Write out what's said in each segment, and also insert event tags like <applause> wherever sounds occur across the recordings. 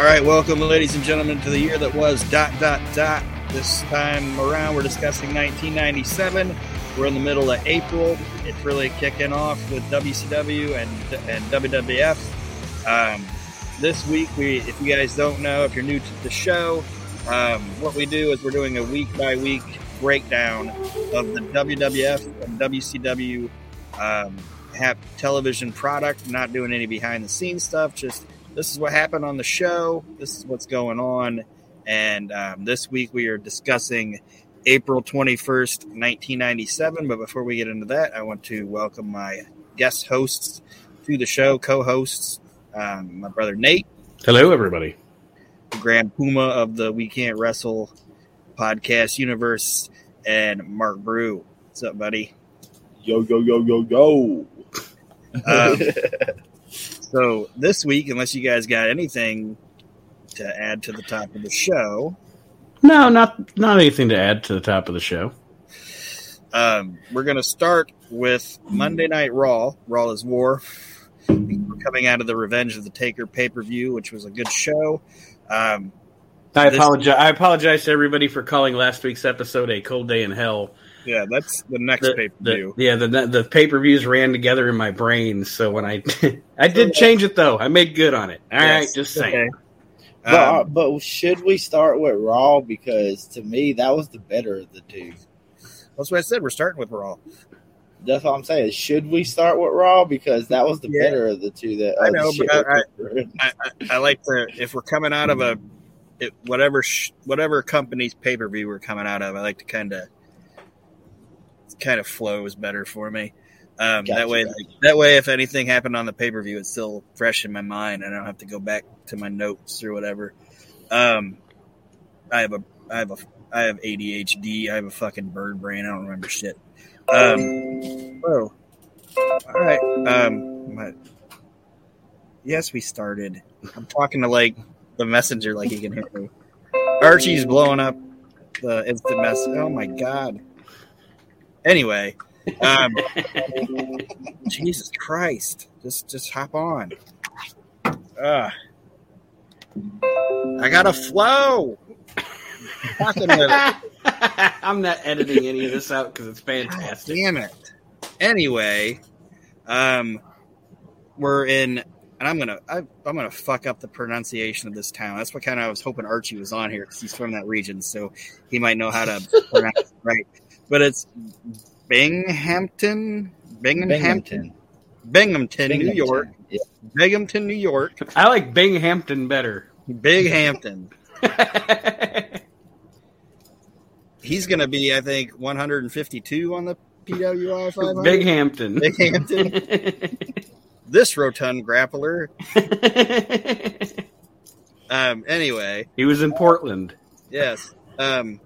All right, welcome, ladies and gentlemen, to the year that was dot dot dot. This time around, we're discussing 1997. We're in the middle of April. It's really kicking off with WCW and and WWF. Um, this week, we, if you guys don't know, if you're new to the show, um, what we do is we're doing a week by week breakdown of the WWF and WCW um, have television product. Not doing any behind the scenes stuff. Just this is what happened on the show. This is what's going on. And um, this week we are discussing April 21st, 1997. But before we get into that, I want to welcome my guest hosts to the show, co hosts, um, my brother Nate. Hello, everybody. The Grand Puma of the We Can't Wrestle podcast universe, and Mark Brew. What's up, buddy? Yo, yo, yo, yo, yo. Um, <laughs> so this week, unless you guys got anything to add to the top of the show, No, not not anything to add to the top of the show. um, we're going to start with Monday Night Raw. Raw is War. We're coming out of the Revenge of the Taker pay per view, which was a good show. Um, I This- apologize. I apologize to everybody for calling last week's episode a cold day in hell. Yeah, that's the next The- pay per view. yeah, the the pay per views ran together in my brain. So when I <laughs> I did change it though, I made good on it. All right, Yes, just saying. okay. But, uh, Um, but should we start with Raw? Because to me, that was the better of the two. that's what I said. We're starting with Raw. That's what I'm saying. Should we start with Raw? Because that was the Yeah. better of the two. That I know, but I- we put through. I, I, I like to if we're coming out of a it, whatever sh, whatever company's pay per view we're coming out of, I like to kind of kind of flows better for me. Um, Gotcha, that way, gotcha. that way, if anything happened on the pay per view, it's still fresh in my mind, and I don't have to go back to my notes or whatever. Um, I have a, I have a, I have ADHD. I have a fucking bird brain. I don't remember shit. Um, whoa. All right. Um, my, yes, we started. I'm talking to like the messenger, like he can hear me. Archie's blowing up the instant mess. Oh my god. Anyway, um, <laughs> Jesus Christ, just just hop on. Uh, I got a flow. Talking <laughs> with it. I'm not editing any of this out because it's fantastic. Damn it. Anyway, um, we're in, and I'm gonna I, I'm gonna fuck up the pronunciation of this town. That's what kind of I was hoping Archie was on here because he's from that region, so he might know how to <laughs> pronounce it right. But it's Binghamton, Binghamton, Binghamton, Binghamton, New Binghamton. York, Yeah. Binghamton, New York, I like Binghamton better. Bighampton. <laughs> He's gonna be, I think, 152 on the PWI 500. Binghamton. Binghamton. <laughs> this rotund grappler. <laughs> Um, anyway, he was in Portland. yes. Um,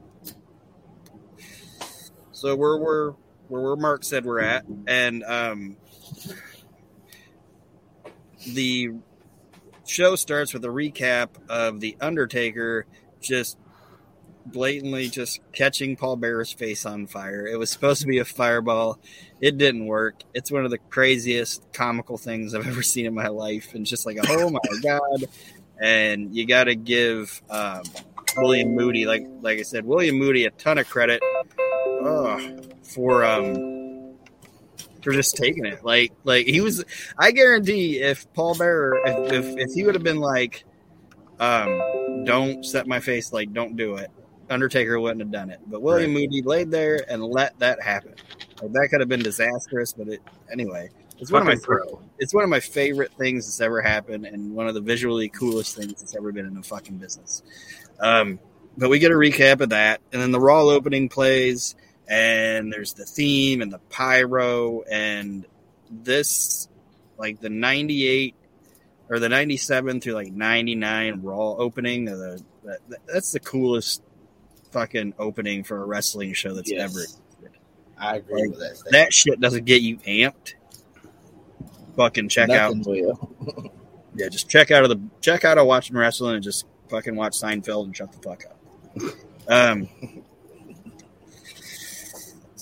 so we're we're we're where Mark said we're at, and um, the show starts with a recap of the Undertaker just blatantly just catching Paul Bearer's face on fire. It was supposed to be a fireball. It didn't work. It's one of the craziest comical things I've <laughs> ever seen in my life. And just like, oh my <laughs> god! And you got to give um, William Moody, like like I said, William Moody, a ton of credit uh, for um, for just taking it. Like like he was. I guarantee if Paul Bearer, if if, if he would have been like, um, don't set my face, like don't do it. Undertaker wouldn't have done it. But William Moody laid there and let that happen. Like, that could have been disastrous, but it anyway. It's one of my pro. it's one of my favorite things that's ever happened, and one of the visually coolest things that's ever been in a fucking business. Um, but we get a recap of that, and then the Raw opening plays, and there's the theme and the pyro, and this like the '98 or the '97 through like '99 Raw opening. Of the that, that's the coolest fucking opening for a wrestling show that's Yes. ever I agree Like, with that. statement. that shit doesn't get you amped. Fucking check out Nothing will. <laughs> Yeah, just check out of the check out of watching wrestling and just fucking watch Seinfeld and shut the fuck up. Um,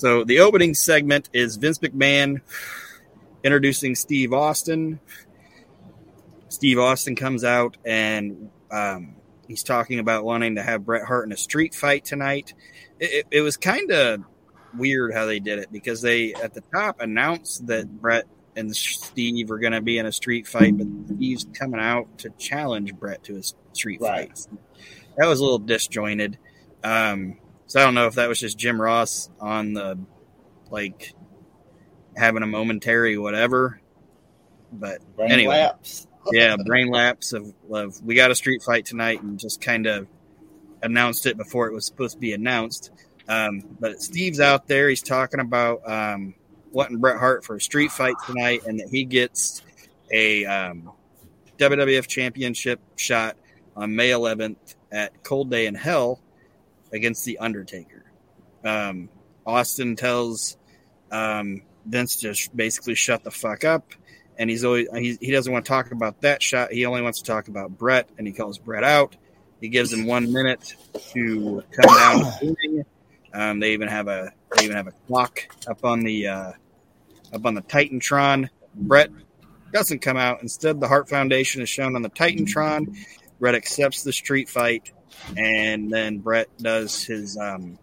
so the opening segment is Vince McMahon introducing Steve Austin. Steve Austin comes out and um, he's talking about wanting to have Bret Hart in a street fight tonight. It, it, it was kind of weird how they did it because they at the top announced that Bret and Steve are going to be in a street fight, but Steve's coming out to challenge Bret to a street Right. fight. That was a little disjointed. Um, so I don't know if that was just Jim Ross on the like having a momentary whatever. But Brain Anyway. lapse. <laughs> yeah, brain lapse of, of we got a street fight tonight and just kind of announced it before it was supposed to be announced. Um, but Steve's out there. He's talking about um, wanting Bret Hart for a street fight tonight and that he gets a um, WWF Championship shot on May 11th at Cold Day in Hell against The Undertaker. Um, Austin tells um, Vince to sh- basically shut the fuck up and he's always he, he doesn't want to talk about that shot. He only wants to talk about Brett, and he calls Brett out. He gives him one minute to come down. Um, they even have a they even have a clock up on the uh, up on the Titantron. Brett doesn't come out. Instead, the Hart Foundation is shown on the Titantron. Brett accepts the street fight, and then Brett does his um,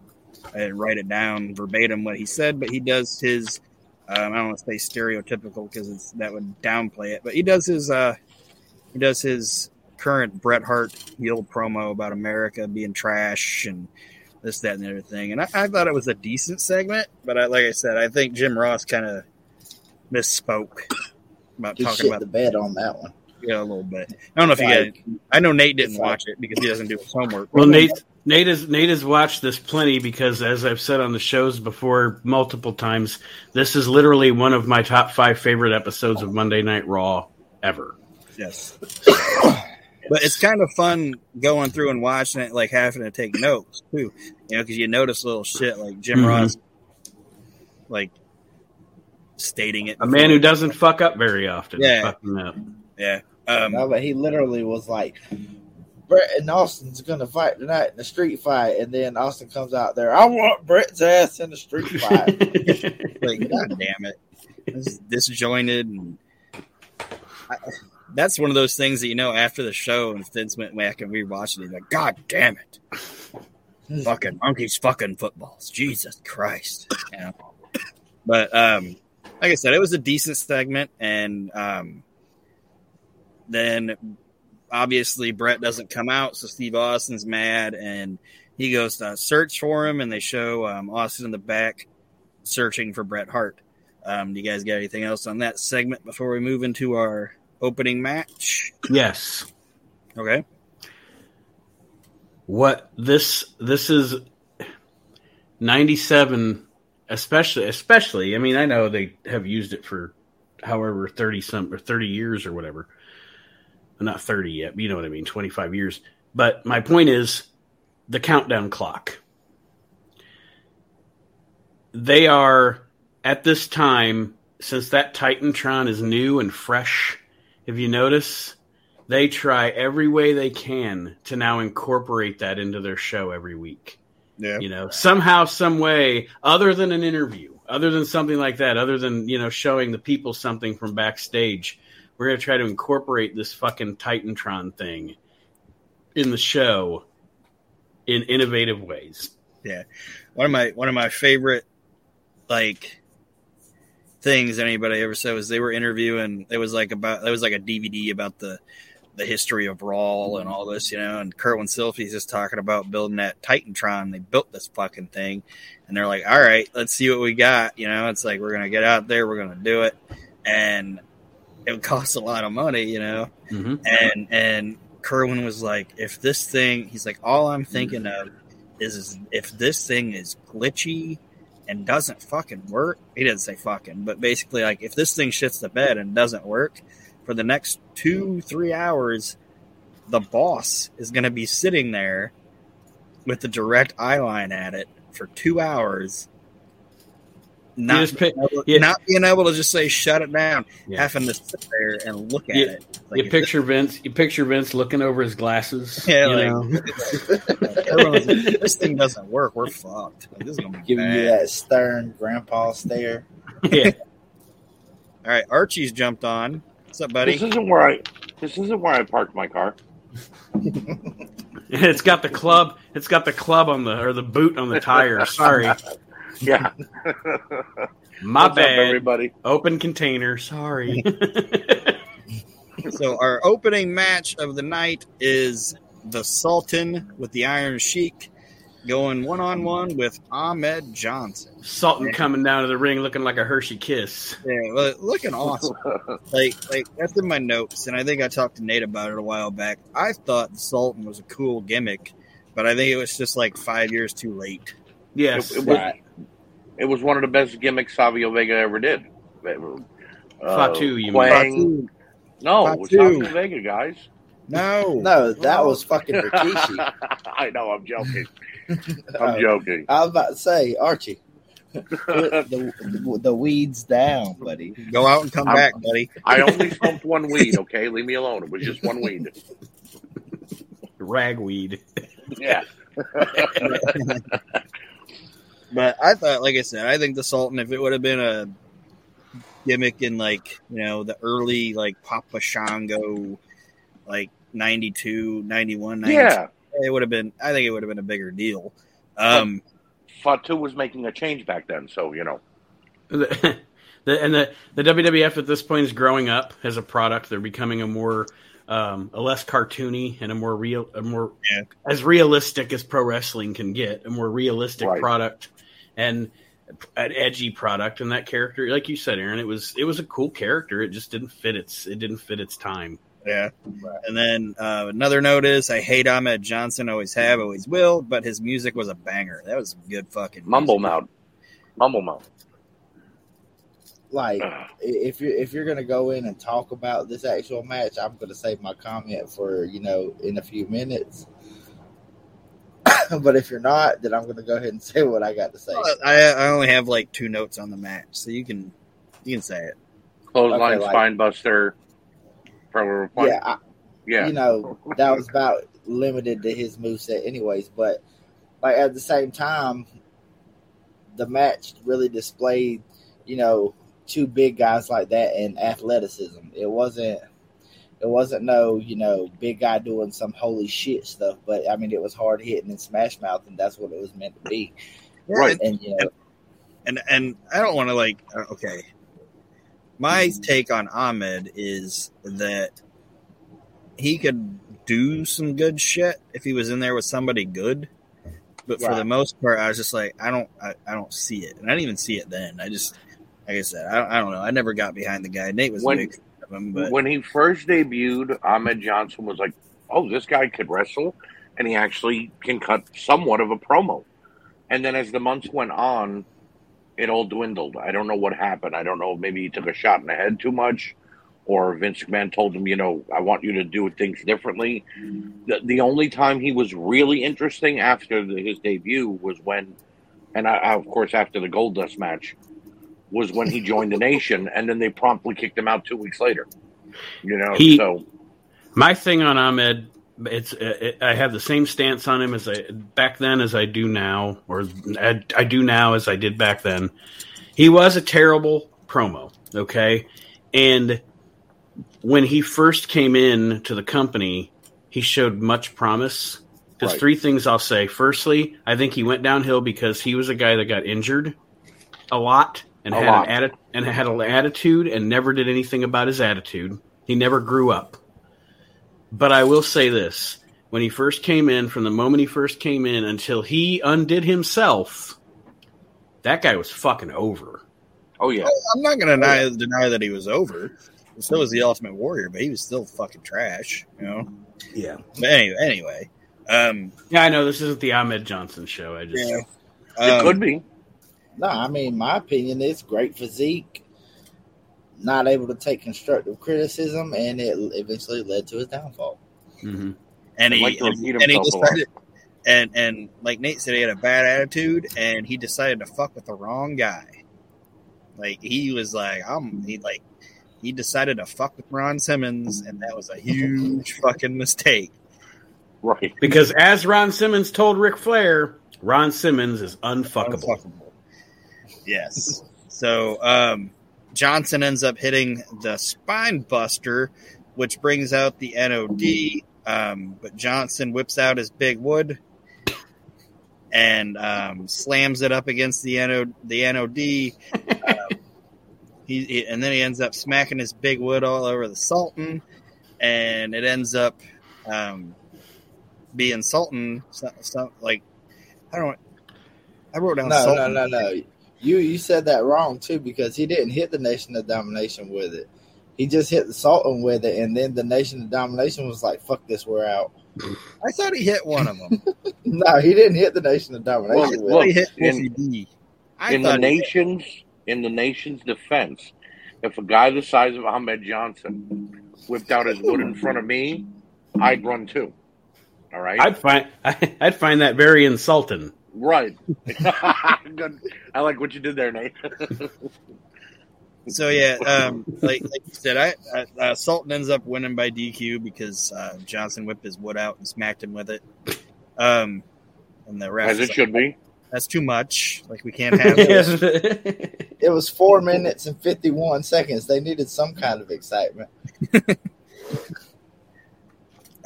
I didn't write it down verbatim what he said, but he does his um, I don't want to say stereotypical because that would downplay it, but he does his uh, he does his current Bret Hart heel promo about America being trash and this, that, and the other thing. And I, I thought it was a decent segment, but I, like I said, I think Jim Ross kind of misspoke about He talking about the bed on that one. Yeah a little bit. I don't know if you Like- guys. I know Nate didn't watch it because he doesn't do his homework. Well, Nate, Nate has Nate has watched this plenty because, as I've said on the shows before multiple times, this is literally one of my top five favorite episodes of Monday Night Raw ever. Yes. but it's kind of fun going through and watching it, like having to take notes too. You know, because you notice little shit like Jim Mhm. Ross, like stating it. A man who doesn't fuck up very often. Yeah. Up. yeah. Um, No, but he literally was like, Brett and Austin's gonna fight tonight in the street fight, and then Austin comes out there. I want Brett's ass in the street <laughs> fight. like, God damn it, this is disjointed, and I, that's one of those things that you know after the show, and Vince went back and rewatched it. He's like, God damn it, fucking monkeys, fucking footballs, Jesus Christ. You know? But um, like I said, it was a decent segment, and um, then obviously Brett doesn't come out, so Steve Austin's mad, and he goes to search for him, and they show um, Austin in the back searching for Bret Hart. Um, do you guys got anything else on that segment before we move into our opening match? yes. Okay. What this this is ninety seven, especially especially. I mean, I know they have used it for however thirty some or thirty years or whatever. Not thirty yet, but you know what I mean. Twenty five years. But my point is the countdown clock. They are at this time since that Titantron is new and fresh. If you notice, they try every way they can to now incorporate that into their show every week. Yeah. You know, somehow, some way, other than an interview, other than something like that, other than you know showing the people something from backstage, we're gonna try to incorporate this fucking Titantron thing in the show in innovative ways. Yeah, one of my one of my favorite like things anybody ever said was they were interviewing it was like about it was like a DVD about the the history of Raw and all this, you know, and Kerwin Silfies just talking about building that Titantron. They built this fucking thing and they're like, All right, let's see what we got. You know, it's like we're gonna get out there, we're gonna do it. And it would cost a lot of money, you know. Mm-hmm. and and Kerwin was like, if this thing, he's like, all I'm thinking of is, is if this thing is glitchy and doesn't fucking work. He didn't say fucking, but basically, like, if this thing shits the bed and doesn't work for the next two three hours, the boss is going to be sitting there with the direct eye line at it for two hours. Not, just pick- being able- yeah. not being able to just say shut it down, Yeah. having to sit there and look at Yeah. it. Like, you picture Vince. You picture Vince looking over his glasses. <laughs> Yeah, you like- <laughs> know? Like, this thing doesn't work. We're fucked. Like, this is gonna be Giving bad. you that stern grandpa stare. <laughs> yeah. All right, Archie's jumped on. What's up, buddy? This isn't where I. This isn't where I parked my car. it's got the club. It's got the club on the or the boot on the tire. Sorry, Yeah. <laughs> my What's up, bad. everybody. Open container. Sorry. So our opening match of the night is the Sultan with the Iron Sheik going one on one with Ahmed Johnson. Sultan coming down to the ring looking like a Hershey kiss. Yeah, lo- looking awesome. <laughs> like like that's in my notes, and I think I talked to Nate about it a while back. I thought the Sultan was a cool gimmick, but I think it was just like five years too late. Yes. It, it was, Right. it was one of the best gimmicks Savio Vega ever did. Uh, Fatu, you mean. Kwang- No, Fatu. Savio Vega, guys. No, No, that was fucking <laughs> Rikishi. I know, I'm joking. <laughs> I'm joking. I was about to say, Archie, put <laughs> the, the, the weeds down, buddy. go out and come I'm- back, buddy. I only smoked one weed, okay? Leave me alone. It was just one weed. Ragweed. Yeah. But I thought, like I said, I think the Sultan, if it would have been a gimmick in like, you know, the early like Papa Shango, like 92, 91, 92, Yeah. it would have been, I think it would have been a bigger deal. Um, Fatu was making a change back then, so, you know. the, <laughs> the, and the, the WWF at this point is growing up as a product. They're becoming a more um, a less cartoony and a more real, a more Yeah. as realistic as pro wrestling can get, a more realistic Right. product and an edgy product. And that character, like you said, Aaron, it was it was a cool character. It just didn't fit its it didn't fit its time. yeah. And then uh, another note is I hate Ahmed Johnson, always have, always will, but his music was a banger. That was good fucking music. Mumble mouth. Mumble mouth. Like, if you're if you're gonna go in and talk about this actual match, I'm gonna save my comment for you know in a few minutes. <laughs> but if you're not, then I'm gonna go ahead and say what I got to say. I, I only have like two notes on the match, so you can you can say it. Clothesline, Okay, like- spine buster. Pro Yeah, I, yeah. you know that was about limited to his moveset anyways but like at the same time the match really displayed you know two big guys like that in athleticism it wasn't it wasn't no you know big guy doing some holy shit stuff but i mean it was hard hitting and smash mouth and that's what it was meant to be Right. and you know and and I don't want to like uh, okay. My take on Ahmed is that he could do some good shit if he was in there with somebody good, but for Right. the most part, I was just like, I don't, I, I don't see it, and I didn't even see it then. I just, like I said, I, don't- I don't know. I never got behind the guy. Nate was When- big but when he first debuted, Ahmed Johnson was like, "Oh, this guy could wrestle, and he actually can cut somewhat of a promo." And then as the months went on, it all dwindled. I don't know what happened. I don't know. Maybe he took a shot in the head too much, or Vince McMahon told him, "You know, I want you to do things differently." The, the only time he was really interesting after the, his debut was when, and I, I, of course after the Gold Dust match, was when he joined the Nation, and then they promptly kicked him out two weeks later. You know, He- so My thing on Ahmed, it's uh, it, I have the same stance on him as I back then as I do now, or I, I do now as I did back then. He was a terrible promo, okay, and when he first came in to the company, he showed much promise. There's Right. three things I'll say. Firstly, I think he went downhill because he was a guy that got injured a lot and A had lot. an atti- and had an attitude and never did anything about his attitude. He never grew up. But I will say this: when he first came in, from the moment he first came in until he undid himself, that guy was fucking over. oh yeah, I'm not gonna deny, deny that he was over. So was the Ultimate Warrior, but he was still fucking trash, you know. Yeah, But anyway, anyway, um, yeah. I know this isn't the Ahmed Johnson show. I just yeah, it um, could be. No, I mean, my opinion is great physique, not able to take constructive criticism, and it eventually led to his downfall. Mhm. and he Like and, and he himself a lot. decided, and and like Nate said, he had a bad attitude, and he decided to fuck with the wrong guy. Like he was like, I'm he like he decided to fuck with Ron Simmons, and that was a huge <laughs> fucking mistake. Right. because as Ron Simmons told Ric Flair, Ron Simmons is unfuckable. Unfuckable. Yes. So um, Johnson ends up hitting the spine buster, which brings out the NOD. Um, but Johnson whips out his big wood and um, slams it up against the NO, the NOD. Um, he, he- and then he ends up smacking his big wood all over the Sultan, and it ends up um, being Sultan. So, so, like I don't. I wrote down No, no, no, no. You you said that wrong too because he didn't hit the Nation of Domination with it. He just hit the Sultan with it, and then the Nation of Domination was like, "Fuck this, we're out." I thought he hit one of them. <laughs> No, he didn't hit the Nation of Domination I with thought it. he hit in- Wolfie D. I in the thought hit- nation's in the nation's defense, if a guy the size of Ahmed Johnson whipped out his wood in front of me, I'd run too. All right, I'd find <laughs> I'd find that very insulting. Right. <laughs> Good. I like what you did there, Nate. <laughs> So yeah, um, like like you said, I, I uh, Sultan ends up winning by DQ because uh, Johnson whipped his wood out and smacked him with it. Um, and the ref, As it should be. that's too much. Like we can't have <laughs> this. It was four minutes and fifty-one seconds. They needed some kind of excitement.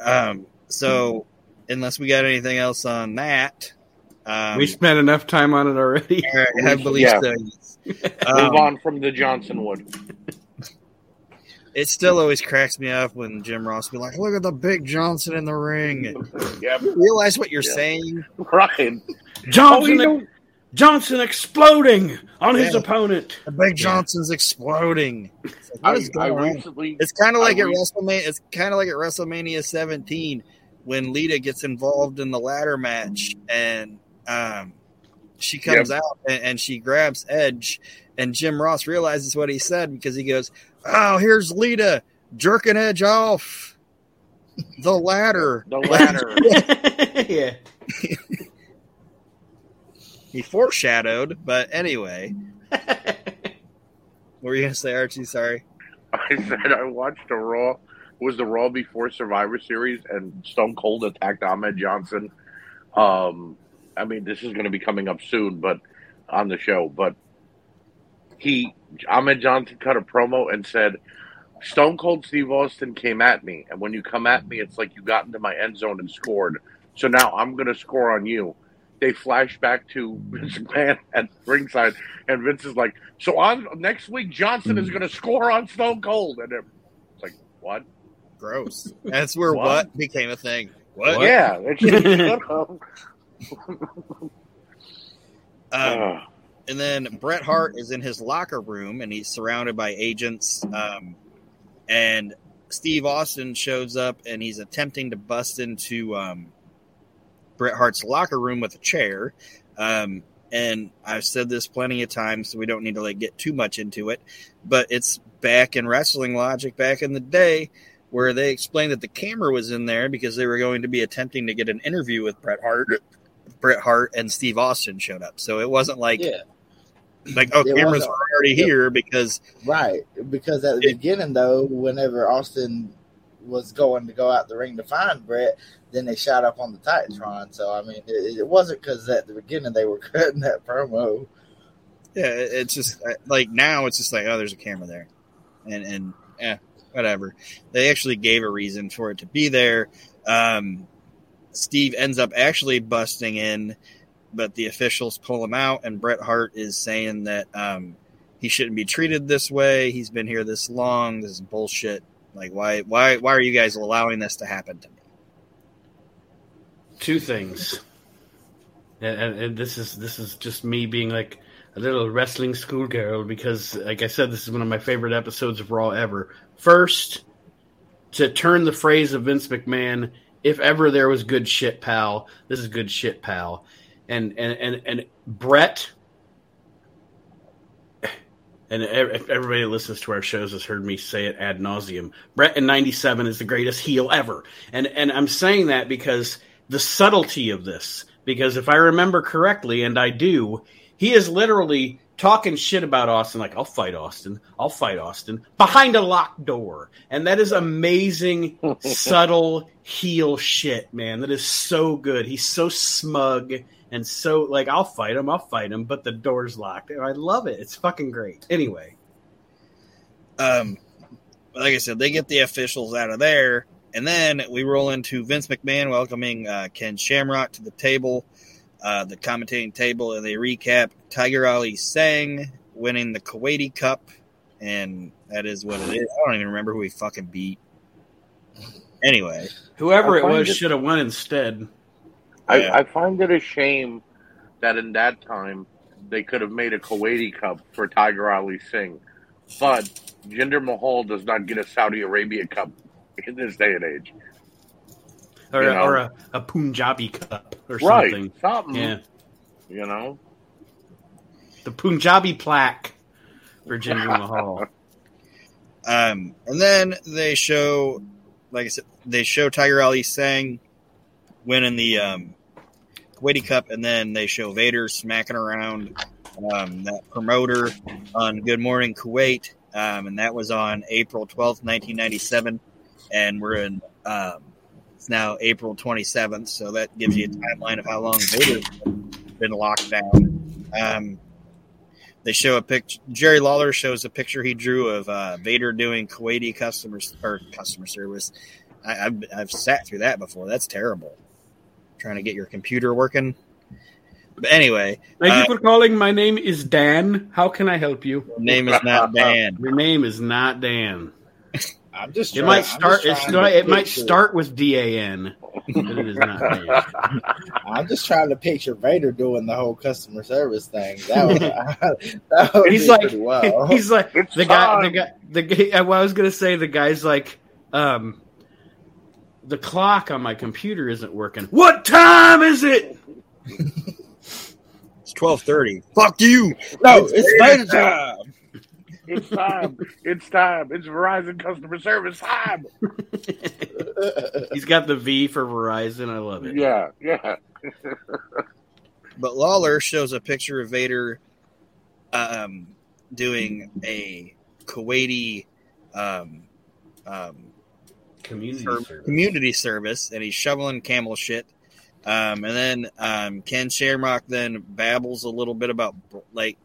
Um, so unless we got anything else on that, um, we spent enough time on it already. <laughs> I, I believe Yeah. so. yes. Move Um, on from the Johnson wood. It still always cracks me up when Jim Ross be like, "Look at the big Johnson in the ring." <laughs> Yep. Realize what you're Yeah. saying? Right. Oh, Johnson you know- Johnson exploding on his opponent. The big Johnson's exploding. It's like, what I, is I on? recently It's kind of like I at re- WrestleMania. It's kind of like at WrestleMania 17 when Lita gets involved in the ladder match and um, she comes out and, and she grabs Edge, and Jim Ross realizes what he said because he goes, "Oh, here's Lita jerking Edge off the ladder." <laughs> the <laughs> ladder. <laughs> yeah. He foreshadowed, but anyway, what were you gonna say, Archie? Sorry. I said I watched a Raw. It was the Raw before Survivor Series, and Stone Cold attacked Ahmed Johnson. Um, I mean, this is going to be coming up soon, but on the show. But he, Ahmed Johnson, cut a promo and said, "Stone Cold Steve Austin came at me, and when you come at me, it's like you got into my end zone and scored. So now I'm going to score on you." They flash back to <laughs> Vince McMahon at ringside, and Vince is like, "So on next week, Johnson is hmm. going to score on Stone Cold," and it's like, "What? Gross. That's where What? what, became a thing. What? Yeah, it's shut up." <laughs> Um, and then Bret Hart is in his locker room and he's surrounded by agents. Um, and Steve Austin shows up and he's attempting to bust into um, Bret Hart's locker room with a chair. Um, and I've said this plenty of times, so we don't need to like get too much into it. But it's back in wrestling logic back in the day where they explained that the camera was in there because they were going to be attempting to get an interview with Bret Hart. Bret Hart and Steve Austin showed up, so it wasn't like Yeah, like oh It cameras were already here because right. Because at the It- beginning, though, whenever Austin was going to go out the ring to find Brett, then they shot up on the Titantron. So I mean, it, it wasn't because at the beginning they were <laughs> cutting that promo. yeah, it- it's just like now it's just like oh there's a camera there, and and yeah whatever. They actually gave a reason for it to be there. Um, Steve ends up actually busting in, but the officials pull him out, and Bret Hart is saying that um, he shouldn't be treated this way. He's been here this long. This is bullshit. Like why why why are you guys allowing this to happen to me? Two things. And, and, and this is this is just me being like a little wrestling schoolgirl because, like I said, this is one of my favorite episodes of Raw ever. First, to turn the phrase of Vince McMahon, "If ever there was good shit, pal, this is good shit, pal," and and and and Brett. And everybody that listens to our shows has heard me say it ad nauseum. Brett in '97 is the greatest heel ever, and and I'm saying that because the subtlety of this. Because if I remember correctly, and I do, he is literally talking shit about Austin, like I'll fight Austin, I'll fight Austin behind a locked door, and that is amazing, <laughs> subtle heel shit, man. That is so good. He's so smug and so like I'll fight him, I'll fight him, but the door's locked. I love it. It's fucking great. Anyway, um, like I said, they get the officials out of there, and then we roll into Vince McMahon welcoming uh, Ken Shamrock to the table, uh, the commentating table, and they recap Tiger Ali Singh winning the Kuwaiti Cup, and that is what it is. I don't even remember who he fucking beat. Anyway, Whoever it was it- should have won instead. I, Yeah. I find it a shame that in that time they could have made a Kuwaiti Cup for Tiger Ali Singh, but Jinder Mahal does not get a Saudi Arabia Cup in this day and age. Or, You know. or a, a Punjabi cup or Right, something. something. Yeah. You know, The Punjabi plaque for Jinder <laughs> Mahal. Um, and then they show, like I said, they show Tiger Ali Singh winning the um, Kuwaiti Cup, and then they show Vader smacking around um, that promoter on Good Morning Kuwait, um, and that was on April twelfth, nineteen ninety seven, and we're in. Um, it's now April twenty seventh, so that gives you a timeline of how long Vader's been locked down. Um, they show a picture. Jerry Lawler shows a picture he drew of uh, Vader doing Kuwaiti customer or customer service. I, I've I've sat through that before. That's terrible. Trying to get your computer working. But anyway, Thank Uh, you for calling. My name is Dan. How can I help you? your name is not Dan. Your name is not Dan. I'm just. It trying- might start. It's trying going. It might start with Dan. it is not <laughs> I'm just trying to picture Vader doing the whole customer service thing. That would, <laughs> that would He's be like, well. <laughs> he's like It's the guy. The guy. The guy. Well, I was gonna say the guy's like, um, the clock on my computer isn't working. What time is it? It's twelve thirty. Fuck you. no, it's Vader time. It's time. it's time. It's Verizon customer service time. <laughs> He's got the V for Verizon. I love it. Yeah, yeah. But Lawler shows a picture of Vader um, doing a Kuwaiti um, um, Community for service. community service, and he's shoveling camel shit. Um, and then um, Ken Shamrock then babbles a little bit about like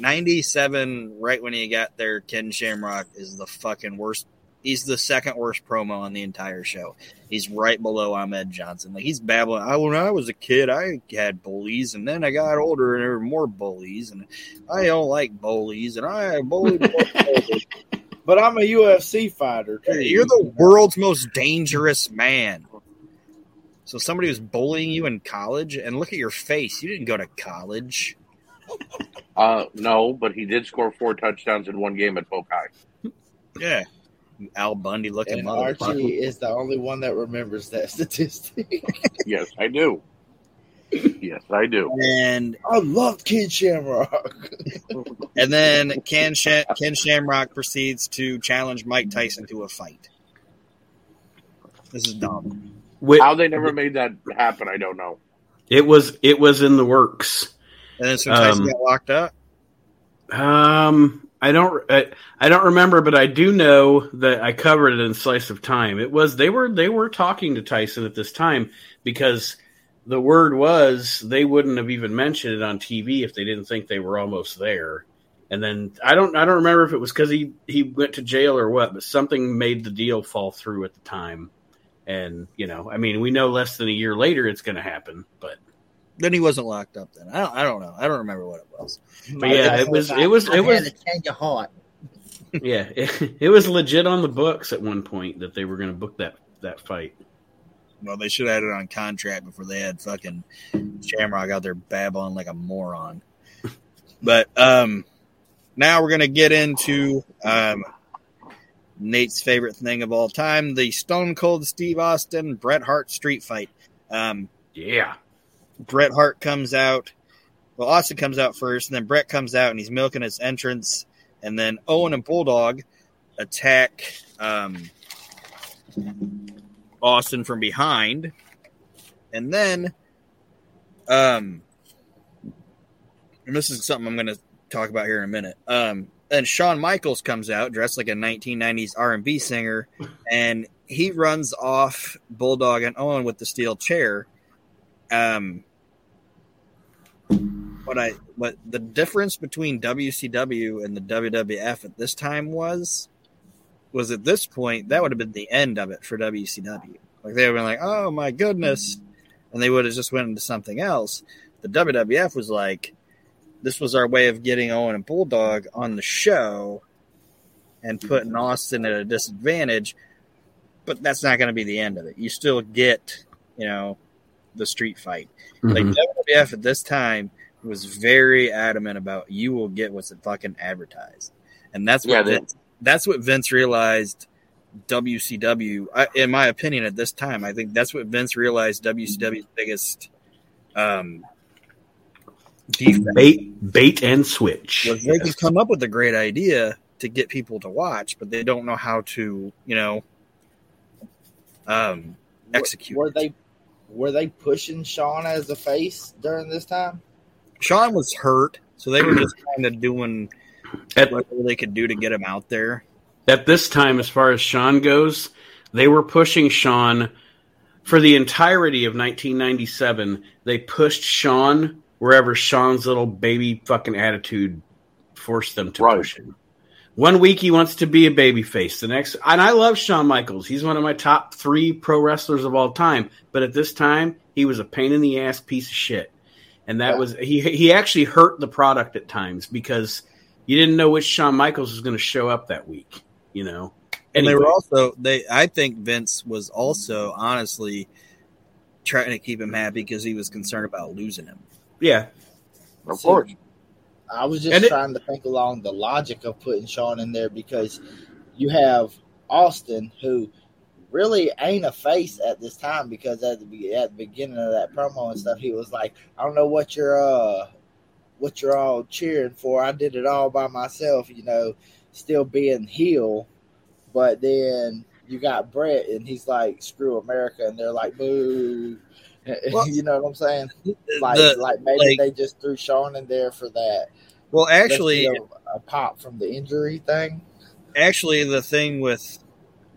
'97. Right when he got there, Ken Shamrock is the fucking worst. He's the second worst promo on the entire show. He's right below Ahmed Johnson. Like he's babbling. I when I was a kid, I had bullies, and then I got older, and there were more bullies, and I don't like bullies, and I bullied. bullied. <laughs> But I'm a UFC fighter too. You're the world's most dangerous man. So somebody was bullying you in college, and look at your face. You didn't go to college. <laughs> Uh, no, but he did score four touchdowns in one game at Polk High. Yeah. Al Bundy looking and motherfucker. Archie is the only one that remembers that <laughs> statistic. Yes, I do. Yes, I do. And I love Kid Shamrock. <laughs> and then Ken Sha- Ken Shamrock proceeds to challenge Mike Tyson to a fight. This is dumb. Wi- How they never made that happen, I don't know. It was. It was in the works. And then so Tyson Um, got locked up. Um, I don't. I, I don't remember, but I do know that I covered it in Slice of Time. It was they were they were talking to Tyson at this time because the word was they wouldn't have even mentioned it on TV if they didn't think they were almost there. And then I don't I don't remember if it was because he he went to jail or what, but something made the deal fall through at the time. And you know, I mean, we know less than a year later it's going to happen, but Then he wasn't locked up. Then I don't. I don't know. I don't remember what it was. But yeah, it was- it was- it was- change your heart. <laughs> yeah, it, it was legit on the books at one point that they were going to book that that fight. Well, they should have had it on contract before they had fucking Shamrock out there babbling like a moron. <laughs> But um, now we're gonna get into um, Nate's favorite thing of all time: the Stone Cold Steve Austin Bret Hart street fight. Um, Yeah. Bret Hart comes out. Well, Austin comes out first, and then Bret comes out, and he's milking his entrance, and then Owen and Bulldog attack um, Austin from behind, and then, um, and this is something I'm going to talk about here in a minute. Um, then Shawn Michaels comes out dressed like a 1990s R&B singer, and he runs off Bulldog and Owen with the steel chair. Um, what I what the difference between WCW and the WWF at this time was was at this point that would have been the end of it for WCW. Like they would have been like, "Oh my goodness," and they would have just went into something else. The WWF was like, "This was our way of getting Owen and Bulldog on the show and putting Austin at a disadvantage." But that's not going to be the end of it. You still get, you know, the street fight. Like Mhm. WWF at this time was very adamant about you will get what's fucking advertised, and that's what Yeah, Vince, that's what Vince realized. WCW, I, in my opinion, at this time, I think that's what Vince realized. WCW's biggest um, defect bait, bait and switch. was they can come up with a great idea to get people to watch, but they don't know how to, you know, um, execute. Were they were they pushing Sean as a face during this time? Sean was hurt, so they were just kind of doing At- whatever they could do to get him out there. At this time, as far as Sean goes, they were pushing Sean for the entirety of 1997. They pushed Sean wherever Sean's little baby fucking attitude forced them to Right. push him. One week he wants to be a baby face. The next, and I love Shawn Michaels. He's one of my top three pro wrestlers of all time. But at this time, he was a pain in the ass piece of shit, and that Yeah. was he. He actually hurt the product at times because you didn't know which Shawn Michaels was going to show up that week. You know, And they were also they. I think Vince was also honestly trying to keep him happy because he was concerned about losing him. yeah, Of See, course. I was just And it- trying to think along the logic of putting Sean in there because you have Austin who really ain't a face at this time because at the be- at the beginning of that promo and stuff he was like I don't know what you're uh what you're all cheering for. I did it all by myself you know still being heel. But then you got Brett and he's like screw America. And they're like boo. <laughs> Well, you know what I'm saying? like The- like maybe like- they just threw Sean in there for that. Well, actually, a, a pop from the injury thing. actually, the thing with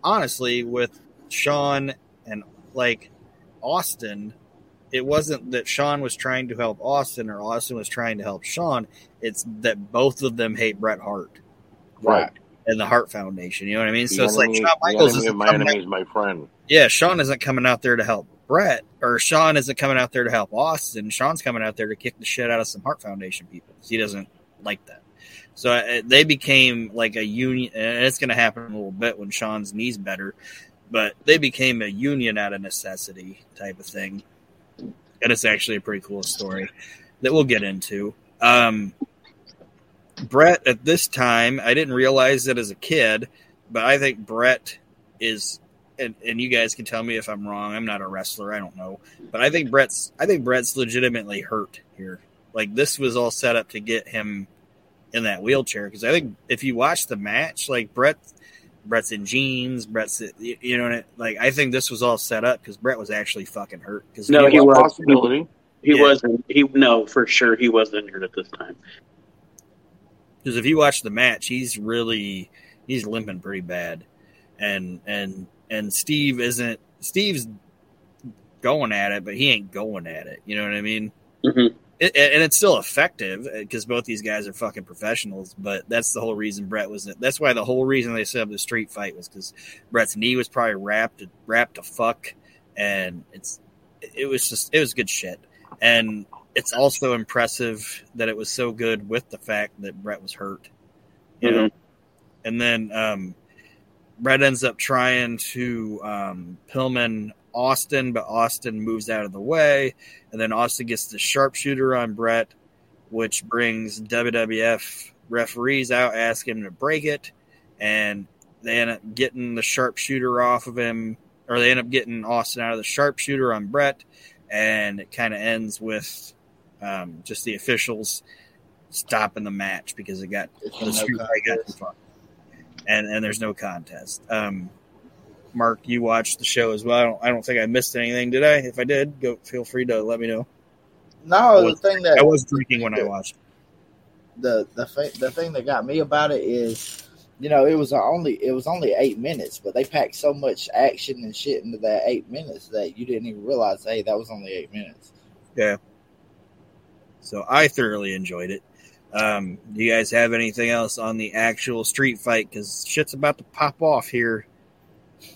honestly with Sean and like Austin, it wasn't that Sean was trying to help Austin or Austin was trying to help Sean. It's that both of them hate Bret Hart Right. and the Hart Foundation. You know what I mean? The So it's like enemy- Shawn Michaels isn't of my coming enemy is my friend. yeah, Sean isn't coming out there to help Brett, or Sean isn't coming out there to help Austin. Sean's coming out there to kick the shit out of some Hart Foundation people 'cause he doesn't like that. So uh, they became like a union, and it's going to happen in a little bit when Sean's knees better. But they became a union out of necessity type of thing, and it's actually a pretty cool story that we'll get into. Um, Brett at this time, I didn't realize it as a kid, but I think Brett is and, and you guys can tell me if I'm wrong. I'm not a wrestler. I don't know, but I think Brett's I think Brett's legitimately hurt here. Like this was all set up to get him in that wheelchair because I think if you watch the match, like Brett, Brett's in jeans. Brett's you you know like I think this was all set up because Brett was actually fucking hurt. Because No, he One was. possibility. He Yeah. wasn't. He no, for sure, he was injured at this time. because if you watch the match, he's really he's limping pretty bad, and and and Steve isn't Steve's going at it, but he ain't going at it. You know what I mean? Mhm. It, and it's still effective because both these guys are fucking professionals. But that's the whole reason Brett was. That's why the whole reason they set up the street fight was because Brett's knee was probably wrapped wrapped to fuck, and it's it was just it was good shit. And it's also impressive that it was so good with the fact that Brett was hurt. You know, and then um, Brett ends up trying to um, Pillman Austin, but Austin moves out of the way, and then Austin gets the sharpshooter on Brett, which brings WWF referees out, ask him to break it, and they end up getting the sharpshooter off of him, or they end up getting Austin out of the sharpshooter on Brett, and it kind of ends with um, just the officials stopping the match because it got the no got too far. And and there's no contest. Um, Mark, you watched the show as well. I don't, I don't think I missed anything, did I? If I did, go feel free to let me know. No, the thing that I was drinking when I watched. the the thing the thing that got me about it is, you know, it was only it was only eight minutes, but they packed so much action and shit into that eight minutes that you didn't even realize, hey, that was only eight minutes. Yeah. So I thoroughly enjoyed it. Um, do you guys have anything else on the actual street fight? Because shit's about to pop off here,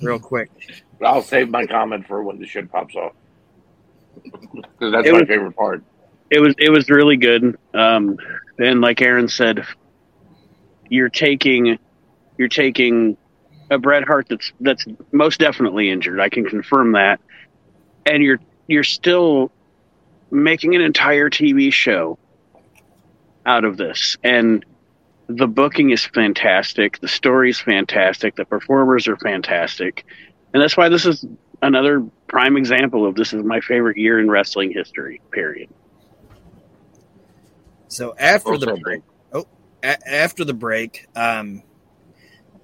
real quick. I'll save my comment for when the shit pops off. <laughs> Because that's It my was- favorite part. it was it was really good. Um, and like Aaron said, you're taking you're taking a Bret Hart that's that's most definitely injured. I can confirm that, and you're you're still making an entire TV show out of this, and the booking is fantastic. The story is fantastic. The performers are fantastic, and that's why this is another prime example of this is my favorite year in wrestling history. Period. So after Well the break, oh, a- after the break, um,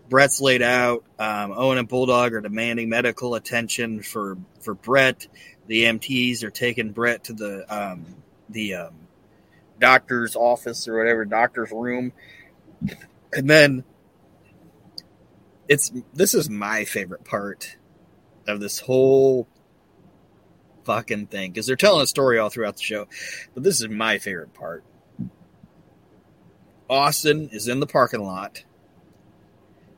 Bret's laid out. Um, Owen and Bulldog are demanding medical attention for for Bret. The MTs are taking Bret to the um, the um, doctor's office or whatever doctor's room, and then it's this is my favorite part of this whole fucking thing because they're telling a story all throughout the show, but this is my favorite part. Austin is in the parking lot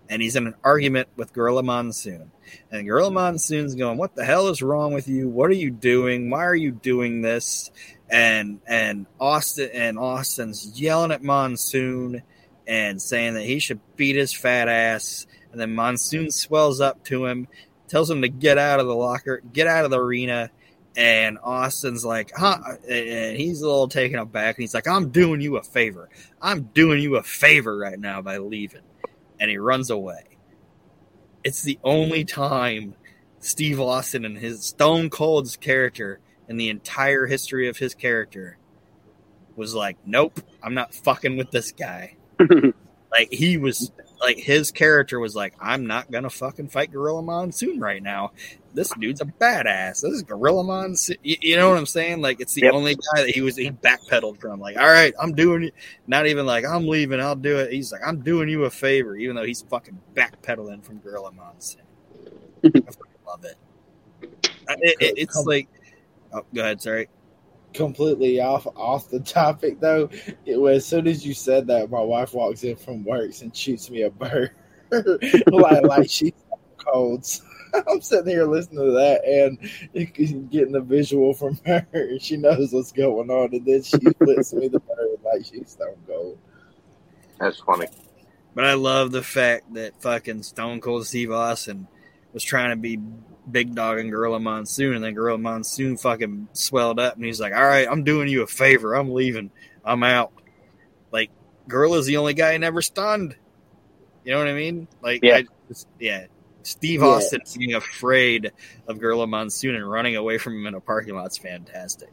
and he's in an argument with Gorilla Monsoon. And Gorilla Monsoon's going, What the hell is wrong with you? What are you doing? Why are you doing this? And and Austin and Austin's yelling at Monsoon and saying that he should beat his fat ass. And then Monsoon swells up to him, tells him to get out of the locker, get out of the arena. And Austin's like, huh? And he's a little taken aback. And he's like, I'm doing you a favor. I'm doing you a favor right now by leaving. And he runs away. It's the only time Steve Austin and his Stone Cold's character in the entire history of his character was like, nope, I'm not fucking with this guy. <laughs> like he was like his character was like, I'm not gonna fucking fight Gorilla Monsoon right now. This dude's a badass. This is Gorilla Monsoon. You, you know what I'm saying? Like it's the Yep. only guy that he was he backpedaled from. Like, all right, I'm doing it. Not even like I'm leaving. I'll do it. He's like, I'm doing you a favor, even though he's fucking backpedaling from Gorilla Monsoon. <laughs> I fucking love it. It- it- it's like, oh, go ahead. Sorry. Completely off off the topic though. It was as soon as you said that, my wife walks in from work and shoots me a bird, <laughs> like like she's cold. <laughs> I'm sitting here listening to that and getting the visual from her. <laughs> She knows what's going on, and then she flips me the bird like she's stone cold. That's funny. But I love the fact that fucking Stone Cold Steve Austin was trying to be big dog and Gorilla Monsoon, and then Gorilla Monsoon fucking swelled up, and he's like, "All right, I'm doing you a favor. I'm leaving. I'm out." Like Gorilla's the only guy I never stunned. You know what I mean? Like, Yeah. I just, yeah. Steve Yeah. Austin being afraid of Gorilla Monsoon and running away from him in a parking lot's fantastic.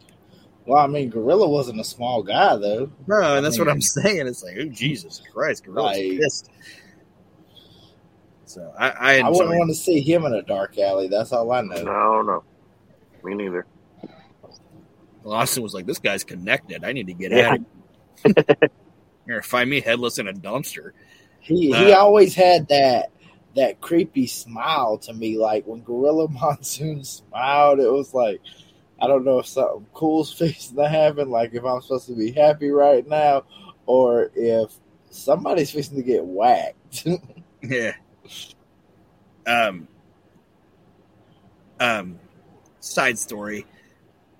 Well, I mean, Gorilla wasn't a small guy though. Bro, and that's what mean- I'm <laughs> saying. It's like, oh Jesus Christ, Gorilla's Like- pissed. So I, I I wouldn't it. want to see him in a dark alley. That's all I know. No, no. Me neither. Well, Austin was like, "This guy's connected. I need to get Yeah. out of <laughs> here. You're gonna find me headless in a dumpster." He he Uh, always had that that creepy smile to me. Like when Gorilla <laughs> Monsoon smiled, it was like I don't know if something cool's <laughs> fixing to happen. Like if I'm supposed to be happy right now, or if somebody's fixing to get whacked. Yeah. Um. Um. Side story.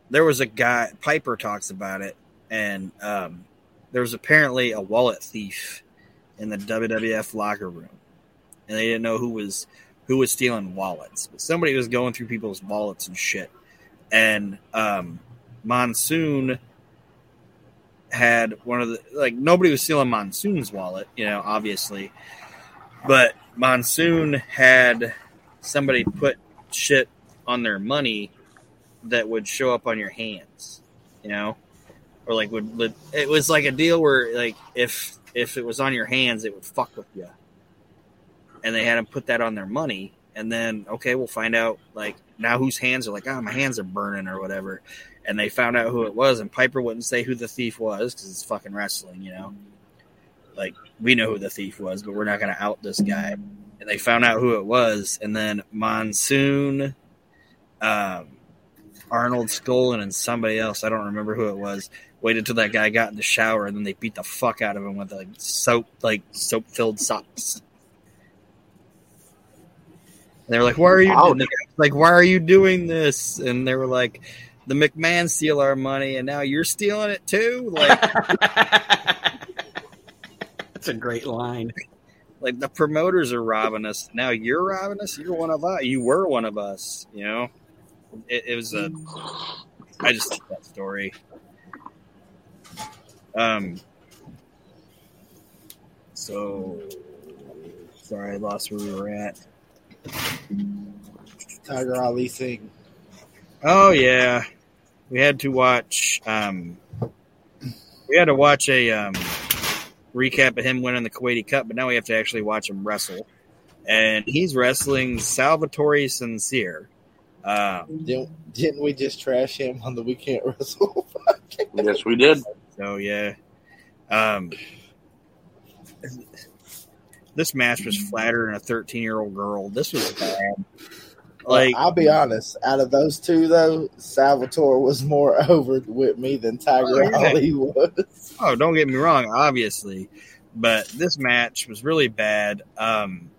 There was a guy. Piper talks about it, and um, there was apparently a wallet thief in the WWF locker room, and they didn't know who was who was stealing wallets, but somebody was going through people's wallets and shit. And um, Monsoon had one of the like nobody was stealing Monsoon's wallet, you know, obviously, but Monsoon had somebody put shit on their money that would show up on your hands, you know, or like would, would it was like a deal where like if if it was on your hands, it would fuck with you, and they had them put that on their money, and then okay, we'll find out like now whose hands are like oh my hands are burning or whatever, and they found out who it was, and Piper wouldn't say who the thief was because it's fucking wrestling, you know. Like we know who the thief was, but we're not going to out this guy. And they found out who it was, and then Monsoon, um, Arnold Skaaland and somebody else. I don't remember who it was. Waited till that guy got in the shower, and then they beat the fuck out of him with like soap, like soap filled socks. And they were like, "Why are you like? Why are you doing this?" And they were like, "The McMahon steal our money, and now you're stealing it too." Like, <laughs> That's a great line. like the promoters are robbing us. Now you're robbing us. You're one of us. You were one of us. You know, it, it was a. I just like that story. Um. So, sorry, I lost where we were at. Tiger Ali Singh. Oh yeah, we had to watch. Um, we had to watch a um, recap of him winning the Kuwaiti Cup, but now we have to actually watch him wrestle. And he's wrestling Salvatore Sincere. Um, Didn't, didn't we just trash him on the Weekend Wrestle? <laughs> Yes, we did. so yeah, um, this match was flatter than a thirteen-year-old girl. This was bad. Like I'll be honest. Out of those two, though, Salvatore was more <laughs> over with me than Tiger Oh, yeah. Was. Oh, don't get me wrong, obviously, but this match was really bad. Um,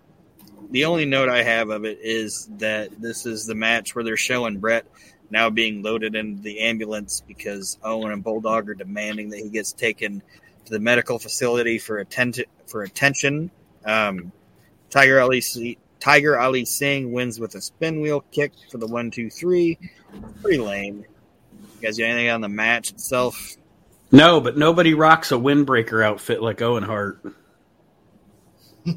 the only note I have of it is that this is the match where they're showing Bret now being loaded into the ambulance because Owen and Bulldog are demanding that he gets taken to the medical facility for attention. For attention, um, Tiger Ali Tiger Ali Singh wins with a spin wheel kick for the one, two, three. Pretty lame. You guys got anything on the match itself? No, but nobody rocks a windbreaker outfit like Owen Hart. <laughs>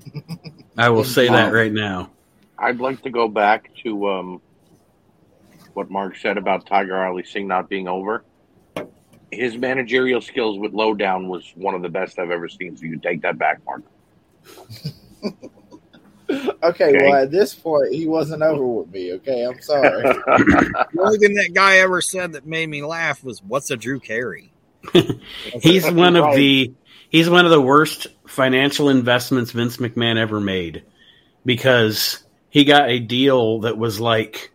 I will say that right now. I'd like to go back to um, what Mark said about Tiger Ali Singh not being over. His managerial skills with Lo Down was one of the best I've ever seen. So you take that back, Mark. <laughs> Okay, Okay. well, at this point, he wasn't over with me. Okay, I'm sorry. <laughs> The only thing that guy ever said that made me laugh was, "What's a Drew Carey?" <laughs> He's one of the he's one of the worst financial investments Vince McMahon ever made because he got a deal that was like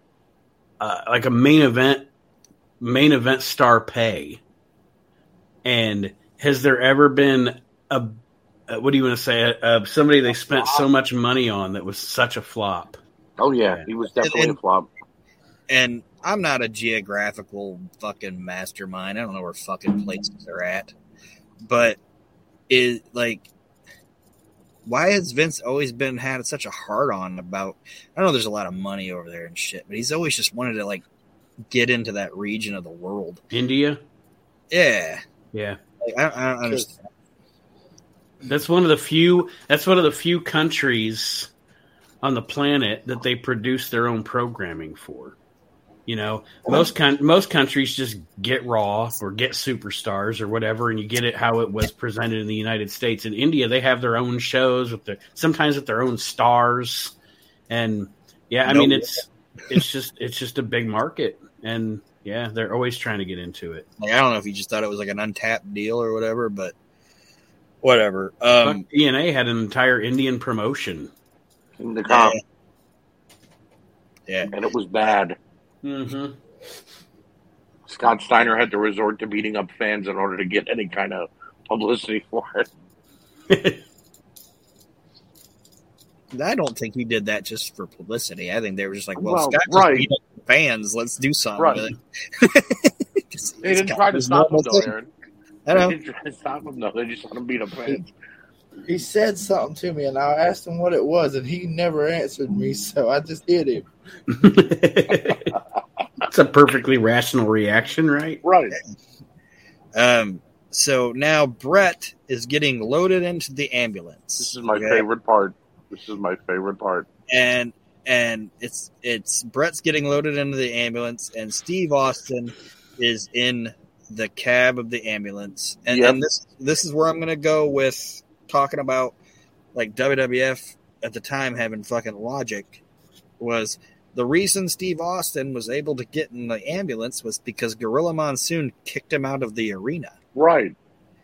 uh, like a main event main event star pay. And has there ever been a uh, what do you want to say? Uh, somebody they spent so much money on that was such a flop. oh yeah, he was definitely a flop. And I'm not a geographical fucking mastermind. I don't know where fucking places they're at, but is like, why has Vince always been had such a hard on about? I know there's a lot of money over there and shit, but he's always just wanted to like get into that region of the world. India, Yeah, yeah. like, I, I don't understand. That's one of the few. That's one of the few countries on the planet that they produce their own programming for. You know, most con- most countries just get Raw or get Superstars or whatever, and you get it how it was presented in the United States. In India, they have their own shows with their sometimes with their own stars, and yeah, I mean it's it's just it's just a big market, and yeah, they're always trying to get into it. Like I don't know if you just thought it was like an untapped deal or whatever, but whatever. Um, Fuck, TNA had an entire Indian promotion. In the comp, yeah. and it was bad. Mm-hmm. Scott Steiner had to resort to beating up fans in order to get any kind of publicity for it. <laughs> I don't think he did that just for publicity. I think they were just like, well, Well, Scott right. beat up fans. Let's do something. Right. <laughs> Just- They didn't try to stop him, though. <laughs> Aaron. I They know. didn't try to stop him, though. They just want to beat up fans. he said something to me, and I asked him what it was, and he never answered me, so I just hit him. <laughs> It's a perfectly rational reaction, right? Right. Um, so now Bret is getting loaded into the ambulance. This is my Okay? favorite part. This is my favorite part. and and it's it's Bret's getting loaded into the ambulance, and Steve Austin is in the cab of the ambulance, and, Yep. and this this is where I'm gonna go with talking about like WWF at the time having fucking logic was the reason Steve Austin was able to get in the ambulance was because Gorilla Monsoon kicked him out of the arena. Right.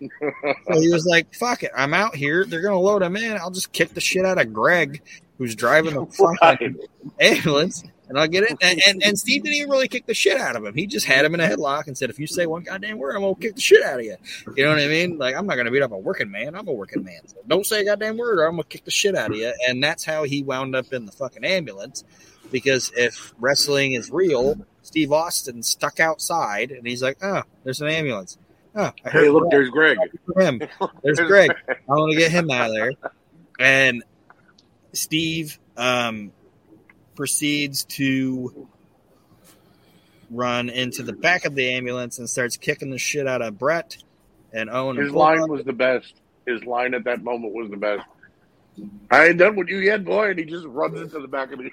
So he was like, "Fuck it, I'm out here. They're gonna load him in. I'll just kick the shit out of Greg, who's driving the <laughs> fucking Right. ambulance, And I'll get it. And, and, and <laughs> Steve didn't even really kick the shit out of him. He just had him in a headlock and said, if you say one goddamn word, I'm going to kick the shit out of you. You know what I mean? Like, I'm not going to beat up a working man. I'm a working man. So don't say a goddamn word or I'm going to kick the shit out of you. And that's how he wound up in the fucking ambulance. Because if wrestling is real, Steve Austin stuck outside and he's like, oh, there's an ambulance. Oh, I Hey, look, there's Greg. him. There's Greg. <laughs> I want to get him out of there. And Steve um, proceeds to run into the back of the ambulance and starts kicking the shit out of Bret and Owen. His and line was the best. His line at that moment was the best. I ain't done with you yet, boy. And he just runs into the back of the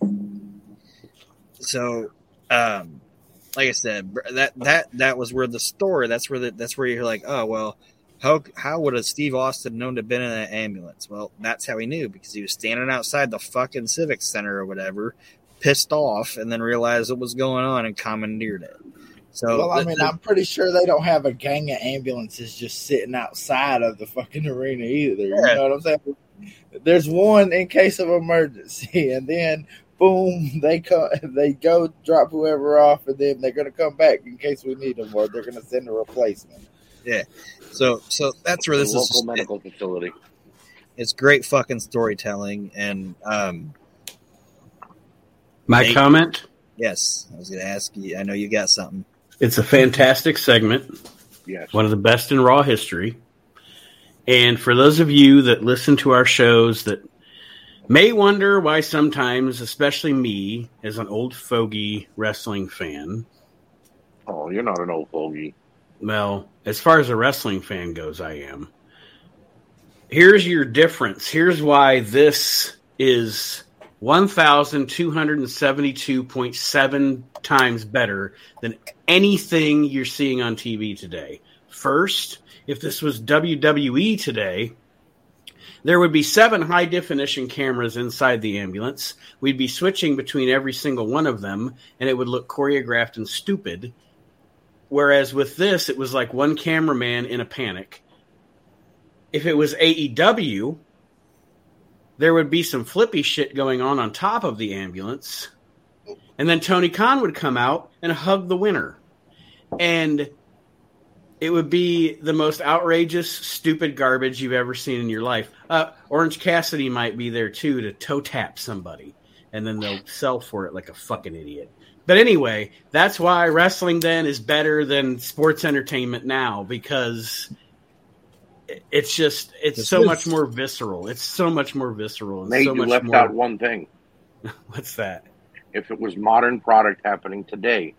ambulance. so um like i said that that that was where the story that's where the, that's where you're like oh well how how would a steve austin known to have been in an ambulance well that's how he knew because he was standing outside the fucking civic center or whatever pissed off and then realized what was going on and commandeered it so well, I mean, th- I'm pretty sure they don't have a gang of ambulances just sitting outside of the fucking arena either. You know what I'm saying? There's one in case of emergency, <laughs> and then boom, they come, they go drop whoever off, and then they're gonna come back in case we need them, or they're gonna send a replacement. So so that's where this local is Local medical facility. it's great fucking storytelling and um My Thank- comment: yes i was gonna ask you i know you got something It's a fantastic segment. Yes. one of the best in Raw history. And for those of you that listen to our shows that may wonder why sometimes, especially me, as an old fogey wrestling fan, Oh, you're not an old fogey. Well, as far as a wrestling fan goes, I am. Here's your difference. Here's why this is 1,272.7 times better than anything you're seeing on TV today. First, if this was WWE today, there would be seven high definition cameras inside the ambulance. We'd be switching between every single one of them, and it would look choreographed and stupid. Whereas with this, it was like one cameraman in a panic. If it was AEW, there would be some flippy shit going on on top of the ambulance. And then Tony Khan would come out and hug the winner. And it would be the most outrageous, stupid garbage you've ever seen in your life. Uh, Orange Cassidy might be there too to toe tap somebody, and then they'll sell for it like a fucking idiot. But anyway, that's why wrestling then is better than sports entertainment now because it's just it's This so is- much more visceral. It's so much more visceral and Nate, so you much left more. out one thing. <laughs> What's that? If it was modern product happening today,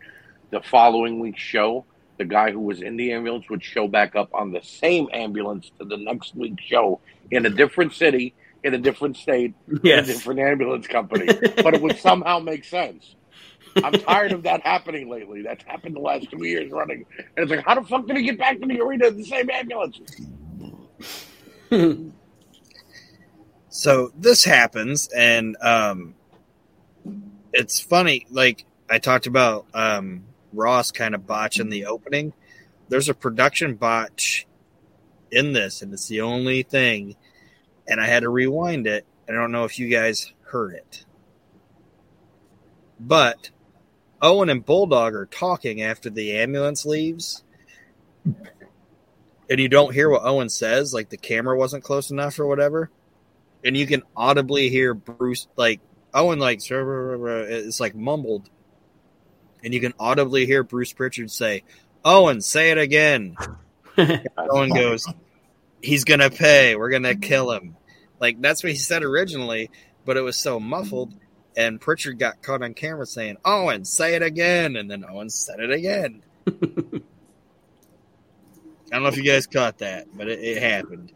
the following week's show, the guy who was in the ambulance would show back up on the same ambulance to the next week's show in a different city, in a different state, in a different ambulance company. <laughs> but it would somehow make sense. I'm tired of that happening lately. That's happened the last two years running. And it's like, how the fuck did he get back to the arena in the same ambulance? <laughs> so this happens and um it's funny like i talked about um ross kind of botching the opening there's a production botch in this and it's the only thing and i had to rewind it i don't know if you guys heard it but owen and bulldog are talking after the ambulance leaves and you don't hear what owen says like the camera wasn't close enough or whatever and you can audibly hear Bruce like Owen like it's like mumbled, and you can audibly hear Bruce Pritchard say, "Owen, say it again." <laughs> Owen goes, "He's gonna pay. We're gonna kill him." Like that's what he said originally, but it was so muffled, and Pritchard got caught on camera saying, "Owen, say it again," and then Owen said it again. <laughs> I don't know if you guys caught that, but it, it happened.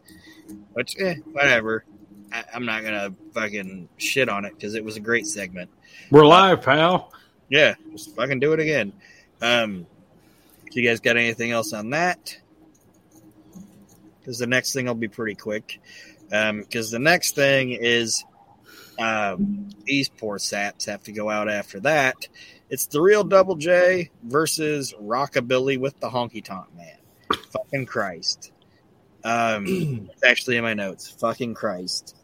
Which, eh, whatever. I, I'm not gonna fucking shit on it because it was a great segment. We're live, pal. Yeah, just fucking do it again. Um, so you guys got anything else on that? Because the next thing will be pretty quick. Because the next thing is um, these poor saps have to go out after that. It's the real Double J versus Rockabilly with the Honky Tonk Man. Fucking Christ. Um, <clears throat> it's actually in my notes. Fucking Christ.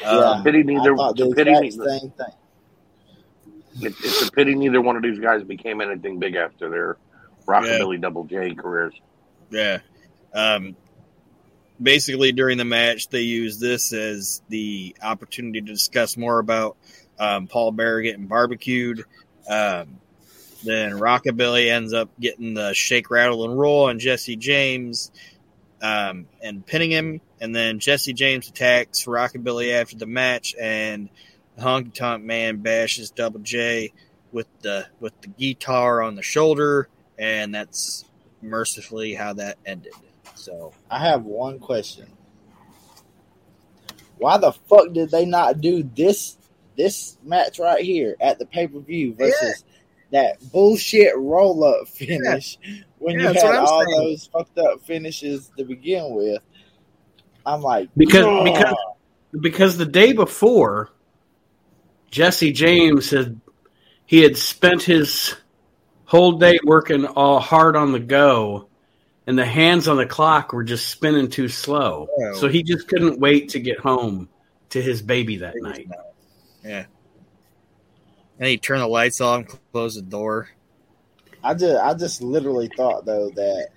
Yeah. Um, Pity neither. thought the Pity exact neither. same thing. it, it's a pity neither one of these guys became anything big after their rockabilly double J careers. Yeah. Um, basically, during the match, they used this as the opportunity to discuss more about um, Paul Bearer getting barbecued. Um, then Rockabilly ends up getting the shake, rattle, and roll on Jesse James um, and pinning him. And then Jesse James attacks Rockabilly after the match, and Honky Tonk Man bashes Double J with the with the guitar on the shoulder, and that's mercifully how that ended. So I have one question. Why the fuck did they not do this this match right here at the pay per view versus that bullshit roll up <laughs> finish when Yeah, you had all saying. those fucked up finishes to begin with? I'm like Because- "Ugh." because- because the day before, Jesse James had he had spent his whole day working all hard on the go, and the hands on the clock were just spinning too slow. Oh. So he just couldn't wait to get home to his baby that night. Yeah. And he turned the lights on, closed the door. I just I just literally thought though that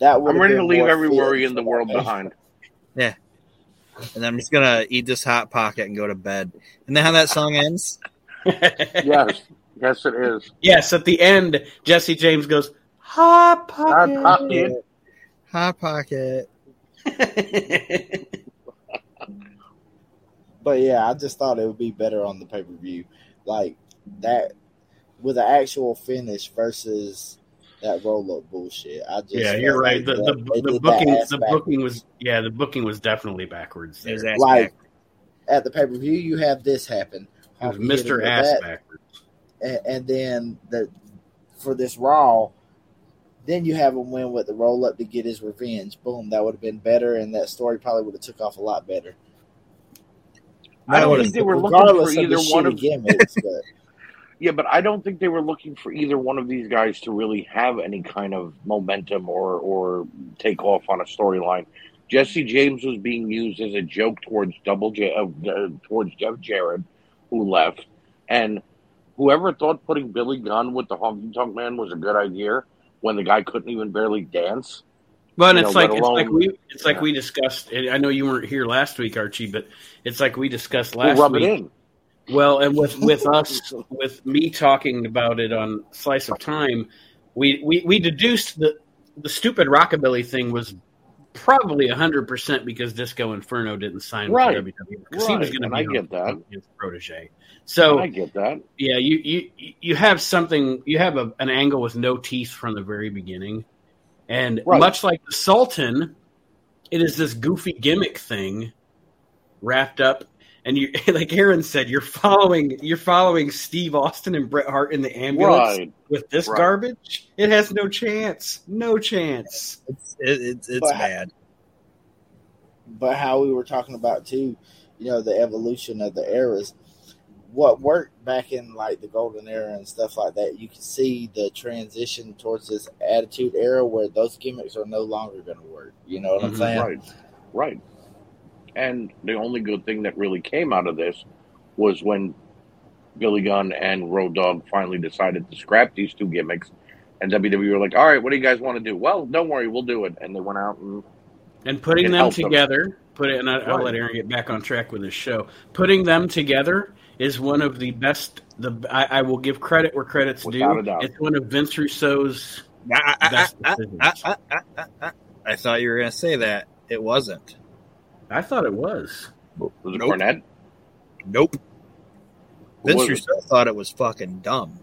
that would I'm have ready to leave every worry in the world behind. Yeah, And I'm just gonna eat this hot pocket and go to bed. And then how that song ends? <laughs> Yes, yes, it is. yes, at the end, Jesse James goes, Hot Hot pocket. pocket. Hot pocket. <laughs> But yeah, I just thought it would be better on the pay per view, like that with an actual finish versus that roll up bullshit. I just yeah, you're right. like The, that- the, the booking the backwards. booking was yeah the booking was definitely backwards. There. His It ass Like, back. at the pay per view. You have this happen, was Honky hit him Mr. Ass that, backwards. and, and then the for this Raw, then you have him win with the roll up to get his revenge. Boom, that would have been better, and that story probably would have took off a lot better. I don't think they were looking Regardless for of either one of gimmicks, <laughs> but Yeah, but I don't think they were looking for either one of these guys to really have any kind of momentum or or take off on a storyline. Jesse James was being used as a joke towards Double J, uh, uh, towards Jeff Jarrett, who left, and whoever thought putting Billy Gunn with the Honky Tonk Man was a good idea when the guy couldn't even barely dance. But it's know, like let it's like we it's like yeah. we discussed. and I know you weren't here last week, Archie, but it's like we discussed We'll last rub week. it in. Well, and with with us, with me talking about it on Slice of Time, we we, we deduced that the stupid rockabilly thing was probably hundred percent because Disco Inferno didn't sign Right. with WWE because he was going to be I get that. his protege. So I get that. yeah, you you you have something. You have a, an angle with no teeth from the very beginning, and Right. much like the Sultan, it is this goofy gimmick thing wrapped up. And you, <laughs> like Aaron said, you're following you're following Steve Austin and Bret Hart in the ambulance Right. with this Right. garbage. It has no chance, no chance. It's it's, it's But- bad. but how we were talking about too, you know, the evolution of the eras. What worked back in like the golden era and stuff like that, you can see the transition towards this attitude era where those gimmicks are no longer going to work. You know what I'm Mhm. saying? Right, right. And the only good thing that really came out of this was when Billy Gunn and Road Dogg finally decided to scrap these two gimmicks, and WWE were like, "All right, what do you guys want to do?" Well, don't worry, we'll do it. And they went out and And putting them helped them. together, put it, and I, I'll Right. let Aaron get back on track with his show. Putting them together is one of the best. The I, I will give credit where credit's Without due. a doubt. It's one of Vince Russo's I, I, I. I, I, I, I, I, I thought you were going to say that. It wasn't. I thought it was. was it Nope. Cornette? Nope. Vince was? Russo thought it was fucking dumb.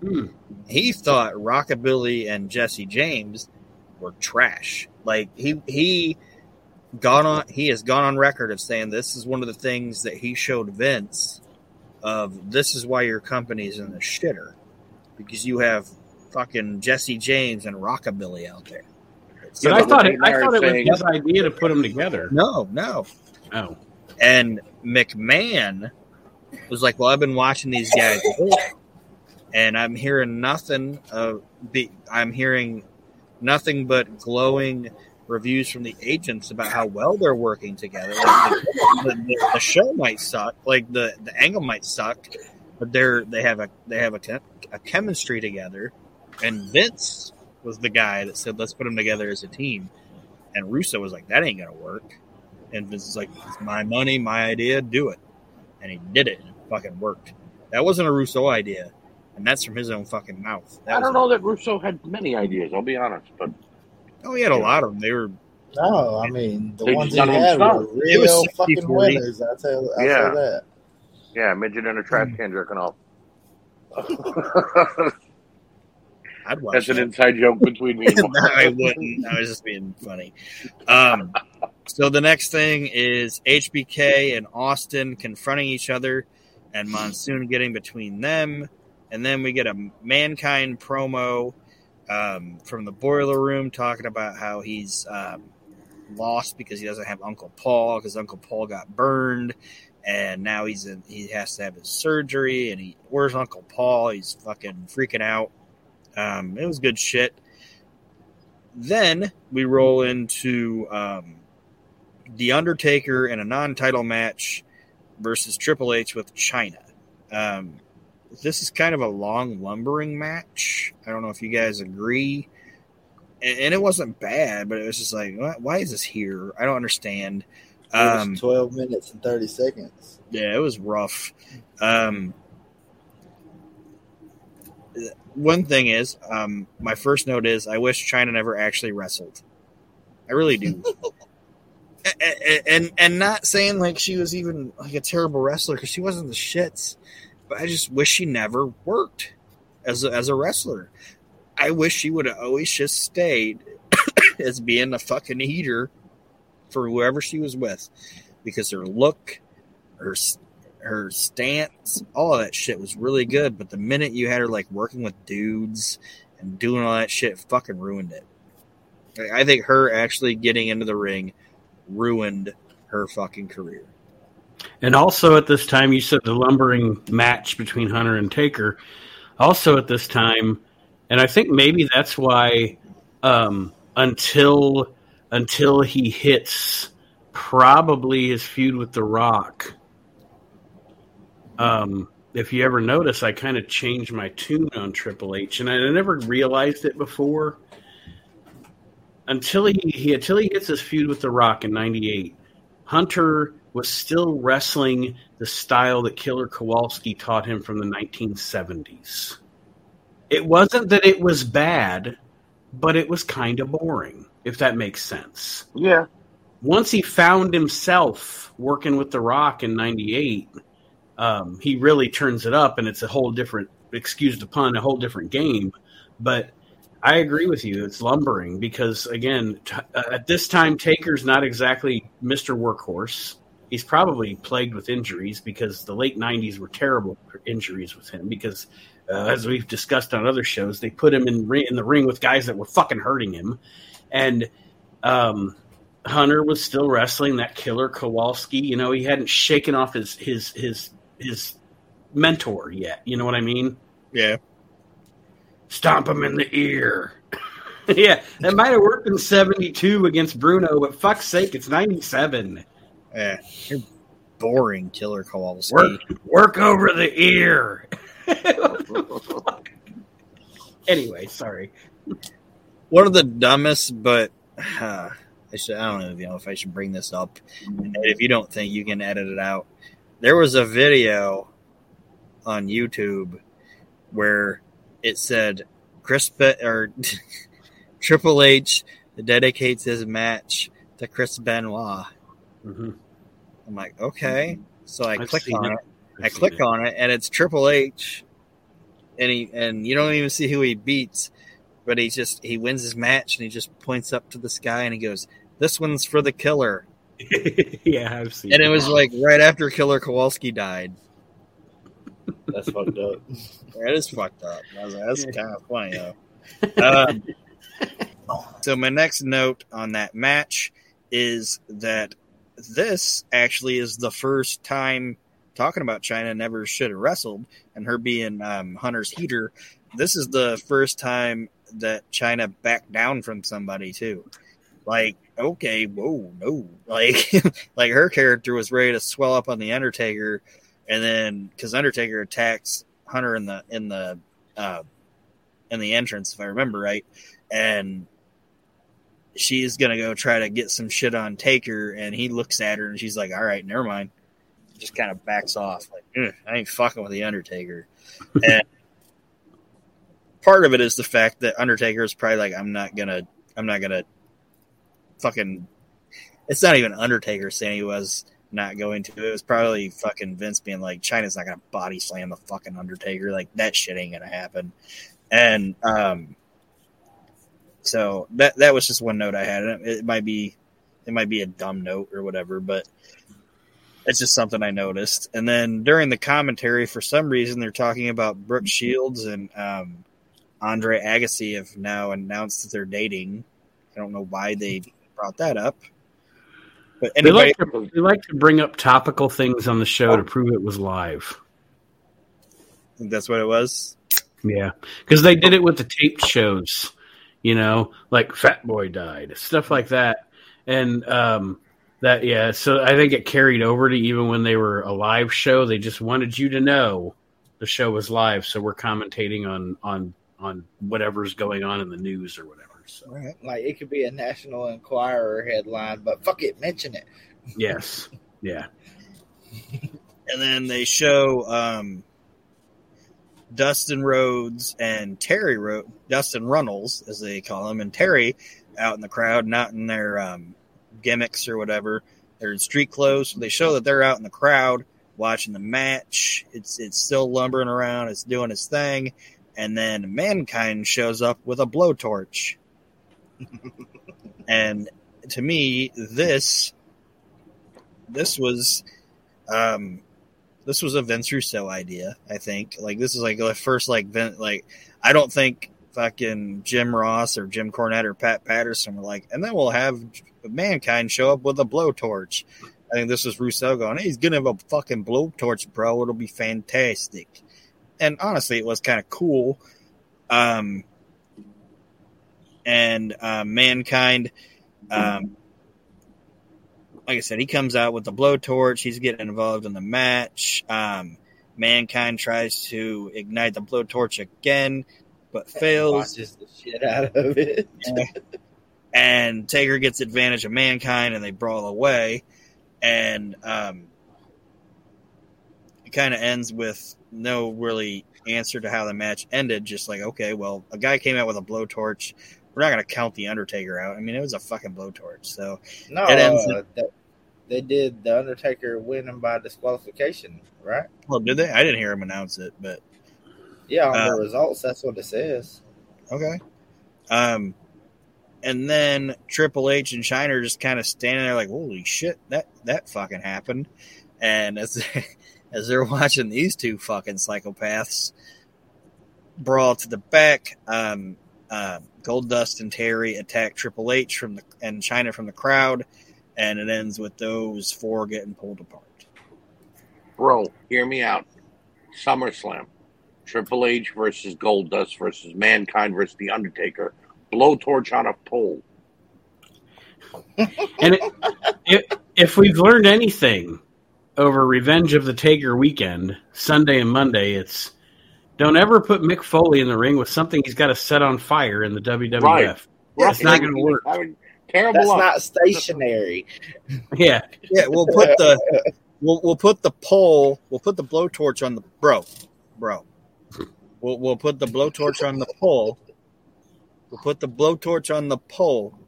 Hmm. He thought Rockabilly and Jesse James were trash. Like he he gone on he has gone on record of saying this is one of the things that he showed Vince of this is why your company's in the shitter because you have fucking Jesse James and Rockabilly out there. But I thought it, I they're thought it was saying- his idea to put them together. No, no. Oh, And McMahon was like, "Well, I've been watching these guys, and I'm hearing nothing. Of the, I'm hearing nothing but glowing reviews from the agents about how well they're working together. Like the, the, the show might suck, like the the angle might suck, but they're they have a they have a, a chemistry together. And Vince was the guy that said, "Let's put them together as a team." And Russo was like, "That ain't gonna work." And Vince is like, "It's my money, my idea, do it." And he did it, and it fucking worked. That wasn't a Russo idea, and that's from his own fucking mouth. That I don't know that Russo had many ideas. I'll be honest, but Oh, he had a lot of them. They were No, I mean the They ones just he none of them had stuck. were It was real fucking 40. winners. I tell, I Yeah. say that. yeah, midget in a trash can jerking off. <laughs> <laughs> I'd watch That's an inside joke between me and <laughs> no, I wouldn't. I was just being funny. Um, so the next thing is HBK and Austin confronting each other, and Monsoon getting between them, and then we get a mankind promo um, from the boiler room talking about how he's um, lost because he doesn't have Uncle Paul because Uncle Paul got burned. And now he's in, he has to have his surgery, and he where's Uncle Paul? He's fucking freaking out. Um, it was good shit. Then we roll into um, The Undertaker in a non title match versus Triple H with Chyna. Um, this is kind of a long, lumbering match. I don't know if you guys agree. And, and it wasn't bad, but it was just like, why, why is this here? I don't understand. Um, twelve minutes and thirty seconds. yeah, it was rough. Um, one thing is, um, my first note is I wish Chyna never actually wrestled. I really do. <laughs> A- a- and and not saying like she was even like a terrible wrestler because she wasn't the shits, but I just wish she never worked as a, as a wrestler. I wish she would have always just stayed <coughs> as being a fucking heater for whoever she was with, because her look, her her stance, all of that shit was really good. But the minute you had her like working with dudes and doing all that shit, fucking ruined it. I- I think her actually getting into the ring ruined her fucking career. And also at this time, you said the lumbering match between Hunter and Taker. Also at this time, and I think maybe that's why um, until until he hits probably his feud with The Rock. Um, if you ever notice, I kind of changed my tune on Triple H, and I never realized it before until he, he until he hits his feud with The Rock in '98. Hunter was still wrestling the style that Killer Kowalski taught him from the 1970s. It wasn't that it was bad, but it was kind of boring, if that makes sense. Yeah. Once he found himself working with The Rock in 98, um, he really turns it up, and it's a whole different, excuse the pun, a whole different game. But I agree with you. It's lumbering because, again, t- uh, at this time, Taker's not exactly Mr. Workhorse. He's probably plagued with injuries because the late 90s were terrible injuries with him because, uh, as we've discussed on other shows, they put him in, in the ring with guys that were fucking hurting him. And um, Hunter was still wrestling that killer Kowalski. You know, he hadn't shaken off his, his, his, his mentor yet. You know what I mean? Yeah. stomp him in the ear. <laughs> yeah, that might have worked in 72 against Bruno, but fuck's sake, it's 97. Yeah. You're boring, Killer Kowalski. Work, work over the ear. <laughs> anyway, sorry. One of the dumbest, but uh, I, should, I don't know if I should bring this up. And if you don't think you can edit it out, there was a video on YouTube where it said Chris Be- or <laughs> Triple H dedicates his match to Chris Benoit. Mhm. I'm like, okay. So I I've click on it. it. I click it. on it, and it's Triple H, and he and you don't even see who he beats, but he just he wins his match, and he just points up to the sky, and he goes, "This one's for the killer," <laughs> yeah, I've seen and it was like right after Killer Kowalski died. That's fucked up. That is fucked up. I was like, that's kind of funny though. <laughs> Um, so my next note on that match is that this actually is the first time talking about Chyna never should have wrestled and her being um, Hunter's heater. This is the first time that Chyna backed down from somebody too. Like, okay, whoa, no, <laughs> like, like her character was ready to swell up on the Undertaker and then because Undertaker attacks Hunter in the in the uh, in the entrance, if I remember right, and she's gonna go try to get some shit on Taker, and he looks at her and she's like, "All right, never mind." Just kind of backs off, like, "I ain't fucking with the Undertaker." <laughs> and part of it is the fact that Undertaker is probably like, "I'm not gonna, I'm not gonna, fucking." It's not even Undertaker saying he was not going to. It was probably fucking Vince being like, "Chyna's not gonna body slam the fucking Undertaker. Like that shit ain't gonna happen." And um, so that that was just one note I had. It might be it might be a dumb note or whatever, but it's just something I noticed. And then during the commentary, for some reason, they're talking about Brooke Shields and um, Andre Agassi have now announced that they're dating. I don't know why they brought that up. But They like, to, they like to bring up topical things on the show to prove it was live. that's what it was. Yeah, because they did it with the taped shows, you know, like Fat Boy died, stuff like that, and um, that yeah. So I think it carried over to even when they were a live show. They just wanted you to know the show was live, so we're commentating on on on whatever's going on in the news or whatever. So Right. Like it could be a National Enquirer headline, but fuck it, mention it. yes, yeah, <laughs> and then they show um, Dustin Rhodes and Terry Ro- Dustin Runnels, as they call him, and Terry out in the crowd, not in their um, gimmicks or whatever. They're in street clothes. They show that they're out in the crowd watching the match. It's it's still lumbering around. It's doing its thing, and then mankind shows up with a blowtorch. <laughs> and to me, this this was um this was a Vince Russo idea. I think like this is like the first like Vin, like I don't think fucking Jim Ross or Jim Cornette or Pat Patterson were like, and then we'll have mankind show up with a blowtorch. I think this was Russo going, hey, he's gonna have a fucking blowtorch, bro. It'll be fantastic. And honestly, it was kind of cool. Um, and uh, mankind, um, like I said, he comes out with the blowtorch. He's getting involved in the match. Um, Mankind tries to ignite the blowtorch again, but fails. Watches the shit out of it. And Taker gets advantage of Mankind, and they brawl away. And um, it kind of ends with no really answer to how the match ended. Just like, okay, well, a guy came out with a blowtorch. We're not going to count the Undertaker out. I mean, it was a fucking blowtorch. So No, It ends uh, that- they did the Undertaker winning by disqualification, right? Well, did they? I didn't hear him announce it, but Yeah, on Uh, the results, that's what it says. okay. Um, and then Triple H and Chyna just kind of standing there like, "Holy shit, that that fucking happened!" And as <laughs> as they're watching these two fucking psychopaths brawl to the back, um, um, uh, Goldust and Terry attack Triple H from the and Chyna from the crowd, and it ends with those four getting pulled apart. Bro, hear me out. SummerSlam. Triple H versus Goldust versus Mankind versus The Undertaker. Blowtorch on a pole. <laughs> and it, it, if we've learned anything over Revenge of the Taker weekend, Sunday and Monday, it's don't ever put Mick Foley in the ring with something he's got to set on fire in the WWF. Right. It's not gonna work. Having terrible That's luck. not stationary. <laughs> Yeah, Yeah, we'll put the we'll we'll put the pole. We'll put the blowtorch on the bro, bro. We'll we'll put the blowtorch on the pole. We'll put the blowtorch on the pole,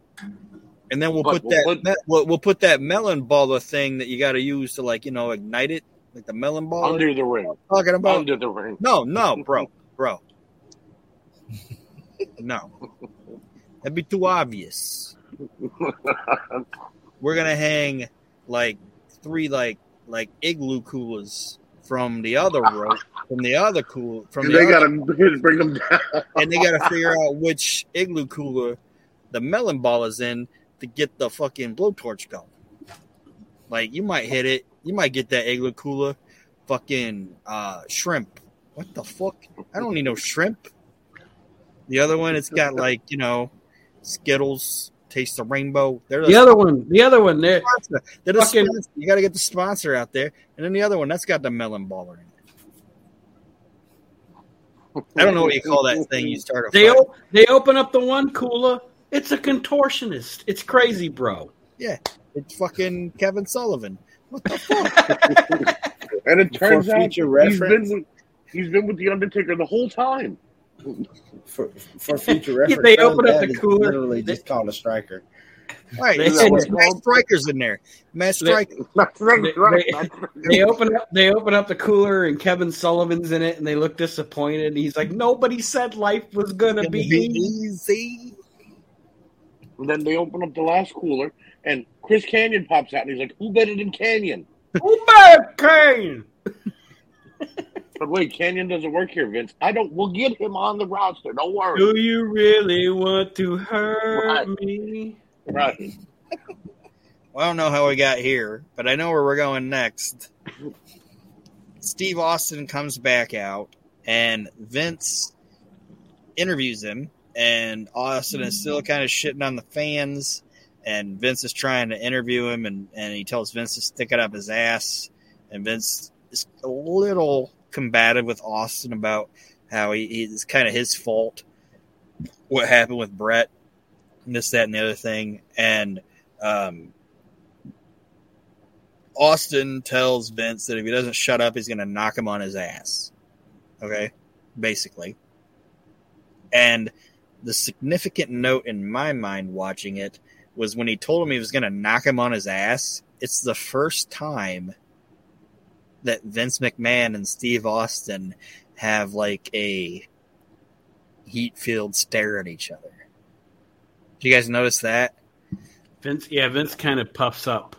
and then we'll But put we'll that put- me- we'll, we'll put that melon baller thing that you got to use to like you know ignite it, like the melon baller. under the ring. talking about Under the ring. no, no, bro, bro. <laughs> No, that'd be too obvious. We're gonna hang like three like like igloo coolers from the other rope, from the other cool, from the they other, gotta <laughs> bring them down. and they gotta figure out which igloo cooler the melon ball is in to get the fucking blowtorch going. Like you might hit it, you might get that igloo cooler, fucking uh shrimp. What the fuck? I don't need no shrimp. The other one, it's got like you know, Skittles Taste the Rainbow. They're The other one, the other one, sponsor. They're the fucking-. You got to get the sponsor out there, and then the other one that's got the melon baller in it. I don't know what you call that thing. You start They o- they open up the one cooler. It's a contortionist. It's crazy, bro. Yeah, it's fucking Kevin Sullivan. What the fuck? <laughs> And it For turns out future he's been, with, he's been with the Undertaker the whole time. for, for future Yeah, reference, they Bill open up the Gadd is cooler. Literally just called a striker. right. They- and they- Matt Striker's in there. Matt They- Striker. They- <laughs> they- They open up they open up the cooler and Kevin Sullivan's in it and they look disappointed. He's like, Nobody said life was gonna Gonna be be easy. easy. And then they open up the last cooler, and Chris Kanyon pops out, and he's like, "Who better than Kanyon?" Who better Kanyon?" <laughs> But wait, Kanyon doesn't work here, Vince. I don't. We'll get him on the roster. Don't worry. Do you really want to hurt Right. me? Right. Well, I don't know how we got here, but I know where we're going next. Steve Austin comes back out, and Vince interviews him, and Austin is still kind of shitting on the fans, and Vince is trying to interview him, and, and he tells Vince to stick it up his ass, and Vince is a little combative with Austin about how he, it's kind of his fault what happened with Bret, this, that, and the other thing, and um, Austin tells Vince that if he doesn't shut up, he's going to knock him on his ass. Okay, basically. And the significant note in my mind watching it was when he told him he was going to knock him on his ass. It's the first time that Vince McMahon and Steve Austin have like a heat filled stare at each other. Did you guys notice that? Vince yeah, Vince kind of puffs up.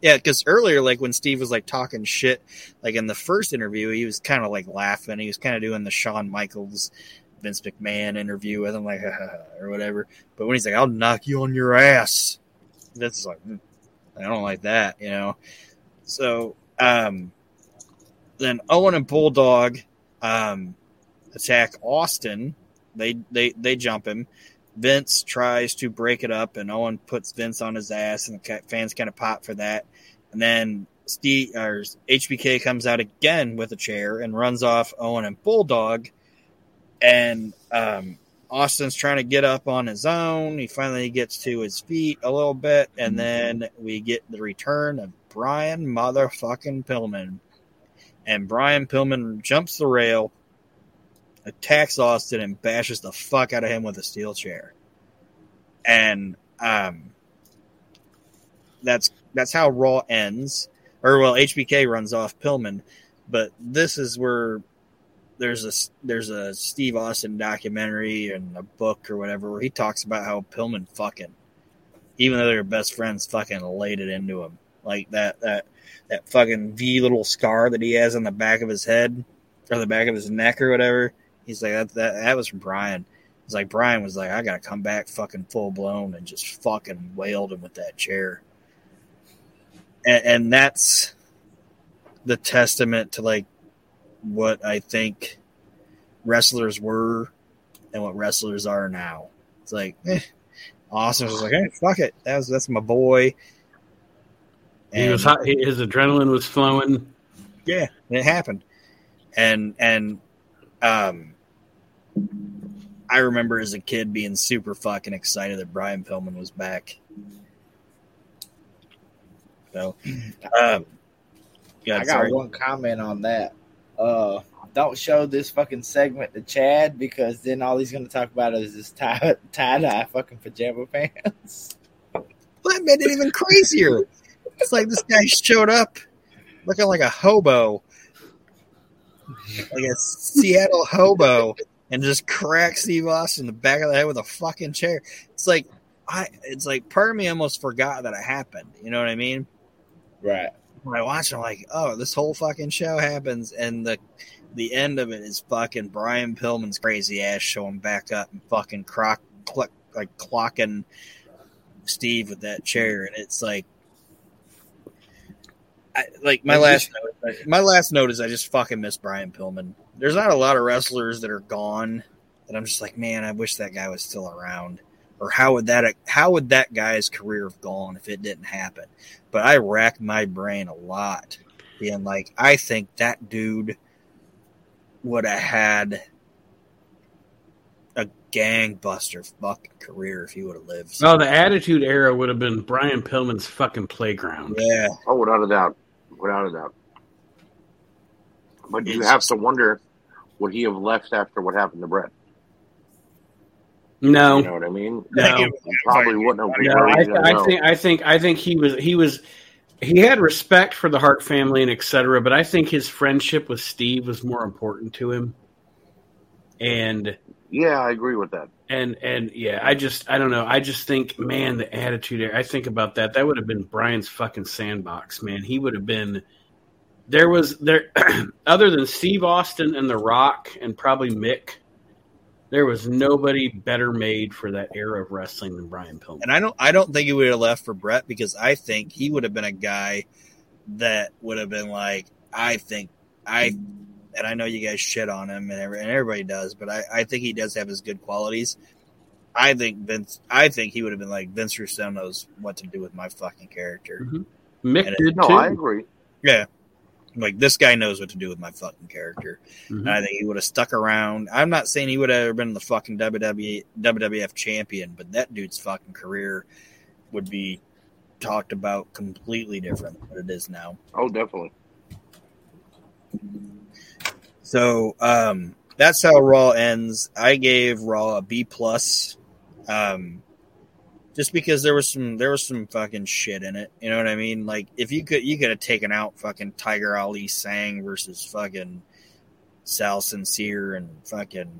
Yeah, because earlier, like when Steve was like talking shit, like in the first interview, he was kind of like laughing. He was kind of doing the Shawn Michaels, Vince McMahon interview with him, like <laughs> or whatever. But when he's like, "I'll knock you on your ass," is like, "Hmm, "I don't like that," you know. So um, then Owen and Bulldog um, attack Austin. They they they jump him. Vince tries to break it up, and Owen puts Vince on his ass, and the fans kind of pop for that. And then Steve or HBK comes out again with a chair and runs off Owen and Bulldog. And um, Austin's trying to get up on his own. He finally gets to his feet a little bit, and then we get the return of Brian motherfucking Pillman. And Brian Pillman jumps the rail, attacks Austin, and bashes the fuck out of him with a steel chair. And um, that's that's how Raw ends. Or well, HBK runs off Pillman, but this is where there's a there's a Steve Austin documentary and a book or whatever where he talks about how Pillman fucking, even though they're best friends, fucking laid it into him like that that that fucking V little scar that he has on the back of his head or the back of his neck or whatever. He's like that that, that was from Brian. It's like Brian was like, I gotta come back fucking full blown and just fucking wailed him with that chair. And, and that's the testament to like what I think wrestlers were and what wrestlers are now. It's like, eh. <laughs> Austin was like, hey, fuck it. That was that's my boy. He was hot, his adrenaline was flowing. Yeah, it happened. And and um I remember as a kid being super fucking excited that Brian Pillman was back. So <clears throat> um yeah, I got sorry. one comment on that. Uh, don't show this fucking segment to Chad because then all he's going to talk about is his tie <laughs> tie dye fucking pajama pants. That made it even crazier. It's like this guy showed up looking like a hobo, like a Seattle hobo, and just cracked Steve Austin in the back of the head with a fucking chair. It's like I, it's like part of me almost forgot that it happened. You know what I mean? Right. I watch, I'm like, oh, this whole fucking show happens, and the the end of it is fucking Brian Pillman's crazy ass showing back up and fucking croc, clock, like clocking Steve with that chair, and it's like, I, like my last note, my last note is I just fucking miss Brian Pillman. There's not a lot of wrestlers that are gone that I'm just like, man, I wish that guy was still around. Or how would that how would that guy's career have gone if it didn't happen? But I racked my brain a lot, being like, I think that dude would have had a gangbuster fucking career if he would have lived. Oh, the Attitude Era would have been Brian Pillman's fucking playground. Yeah, Oh, without a doubt, without a doubt. But you It's- have to wonder, would he have left after what happened to Bret? No, You know what I mean? No. He probably wouldn't have. No, really I, didn't I think I think I think he was he was he had respect for the Hart family and etc. But I think his friendship with Steve was more important to him. And Yeah, I agree with that. and and yeah, I just I don't know. I just think, man, the attitude. I think about that. That would have been Brian's fucking sandbox, man. He would have been. There was there, <clears throat> other than Steve Austin and The Rock and probably Mick. There was nobody better made for that era of wrestling than Brian Pillman. and I don't I don't think he would have left for Bret because I think he would have been a guy that would have been like I think I and I know you guys shit on him and, every, and everybody does, but I, I think he does have his good qualities. I think Vince I think he would have been like Vince Russo knows what to do with my fucking character. Mm-hmm. Mick And it- No, too. I agree. Yeah. Like this guy knows what to do with my fucking character. Mhm. And I think he would have stuck around. I'm not saying he would have ever been the fucking WWE WWF champion, but that dude's fucking career would be talked about completely different than what it is now. Oh, definitely. So um, that's how Raw ends. I gave Raw a B plus, um, just because there was some there was some fucking shit in it. You know what I mean? Like if you could you could have taken out fucking Tiger Ali Singh versus fucking Sal Sincere and fucking.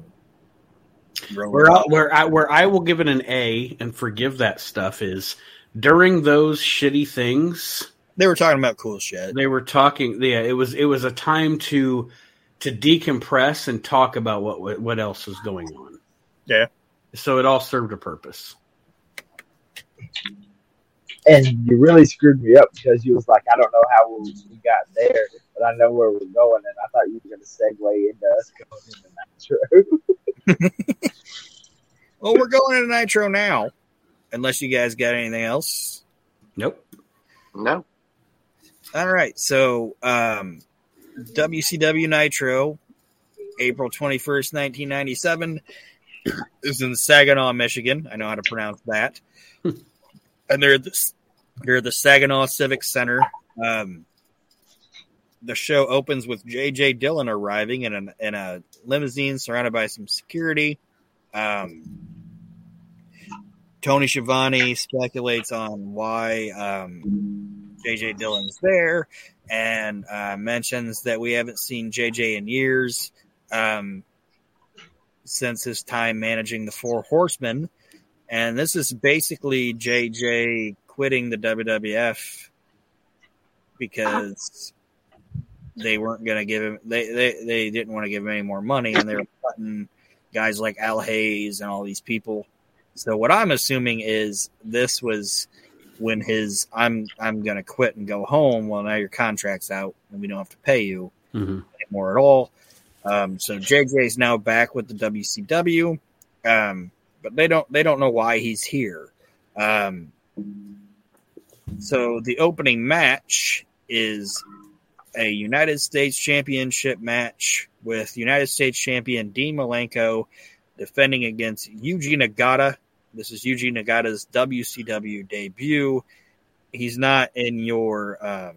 Where I, where I where I will give it an A and forgive that stuff is during those shitty things they were talking about cool shit. they were talking. Yeah, it was it was a time to to decompress and talk about what, what else was going on. Yeah. So it all served a purpose. And you really screwed me up because you was like, I don't know how we we got there, but I know where we're going, and I thought you were going to segue into us going into Nitro. <laughs> Well, we're going into Nitro now, unless you guys got anything else. Nope. No. All right, so um, WCW Nitro, April twenty first, nineteen ninety seven, is in Saginaw, Michigan. I know how to pronounce that. And they're the, they're the Saginaw Civic Center. Um, the show opens with JJ Dillon arriving in a in a limousine surrounded by some security. Um, Tony Schiavone speculates on why um, JJ Dillon's there and uh, mentions that we haven't seen JJ in years um, since his time managing the Four Horsemen. And this is basically JJ quitting the WWF because they weren't going to give him, they, they, they didn't want to give him any more money and they were cutting guys like Al Hayes and all these people. So what I'm assuming is this was when his I'm I'm gonna quit and go home. Well, now your contract's out and we don't have to pay you hmm anymore at all. Um, so JJ is now back with the WCW, um, but they don't they don't know why he's here. Um, so the opening match is a United States Championship match with United States Champion Dean Malenko defending against Yuji Nagata. This is Yuji Nagata's WCW debut. He's not in your um,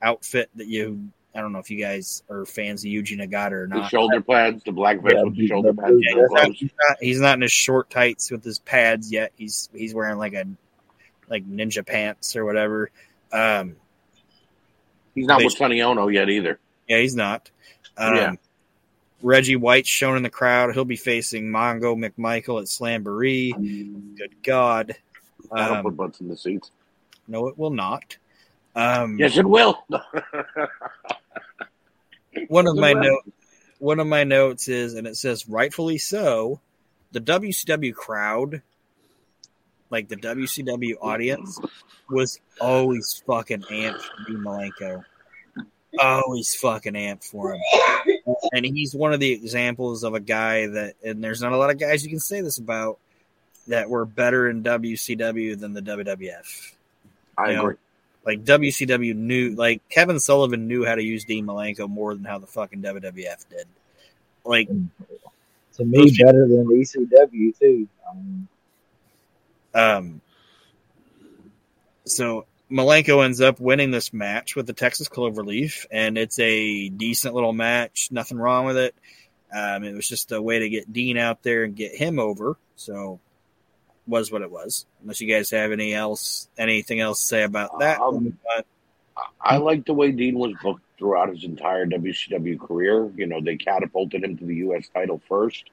outfit that you. I don't know if you guys are fans of Yuji Nagata or not. The not. shoulder pads, the black vest Yeah, with the the- shoulder pads. Yeah, he's, not, he's, not, he's not in his short tights with his pads yet. He's he's wearing like a like ninja pants or whatever. Um, He's not They- with Sonny Ono yet either. yeah, he's not. Um, Yeah. Reggie White's shown in the crowd. He'll be facing Mongo McMichael at Slamboree. Good God. I don't Um, put butts in the seats. no, it will not. Um, Yes, it will. <laughs> one of my Well. note, one of my notes is, and it says rightfully so, the WCW crowd, like the WCW audience, was always fucking amped for Dean Malenko. Always fucking amped for him. And he's one of the examples of a guy that, and there's not a lot of guys you can say this about, that were better in WCW than the WWF. I You know, agree. Like WCW knew, like Kevin Sullivan knew how to use Dean Malenko more than how the fucking WWF did. Like, To me, better than ECW too. Mean, um, so Malenko ends up winning this match with the Texas Cloverleaf, and it's a decent little match. Nothing wrong with it. Um, it was just a way to get Dean out there and get him over. So, was what it was. Unless you guys have any else, anything else to say about that. Um, But I like the way Dean was booked throughout his entire WCW career. You know, they catapulted him to the U.S. title first,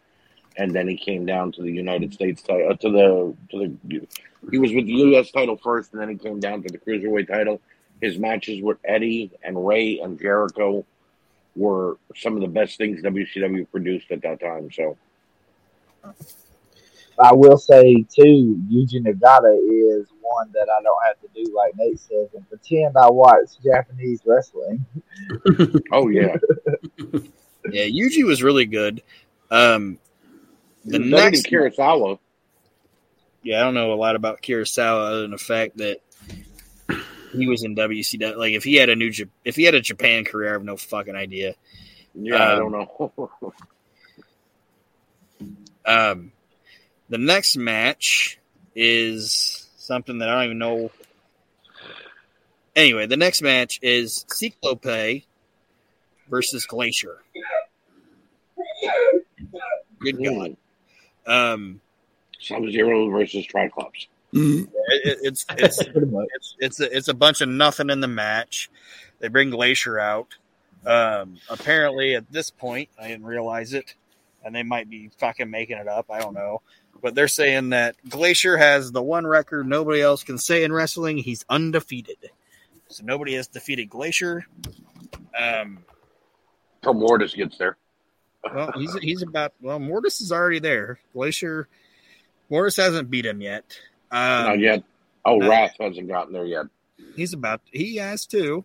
and then he came down to the United States title. Uh, to the to the he was with the U.S. title first, and then he came down to the cruiserweight title. His matches with Eddie and Rey and Jericho were some of the best things WCW produced at that time. So I will say too, Yuji Nagata is one that I don't have to do like Nate says and pretend I watch Japanese wrestling. <laughs> oh yeah, <laughs> yeah, Yuji was really good. Um, the Better next Kurosawa. yeah, I don't know a lot about Kurosawa other than the fact that he was in WCW. Like, if he had a new, if he had a Japan career, I have no fucking idea. Yeah, I Um, don't know. <laughs> Um, the next match is something that I don't even know. Anyway, the next match is Cyclope versus Glacier. Good God. Um, Sub Zero versus Triclops. it, it- it's it's <laughs> it's it's a, it's a bunch of nothing in the match. They bring Glacier out. Um, apparently, at this point, I didn't realize it, and they might be fucking making it up. I don't know, but they're saying that Glacier has the one record nobody else can say in wrestling. He's undefeated, so nobody has defeated Glacier. Um, Till Mortis gets there. well, he's he's about well, Mortis is already there. Glacier, Mortis hasn't beat him yet. Um, Not yet. Oh, no. Wrath hasn't gotten there yet. He's about. He has too.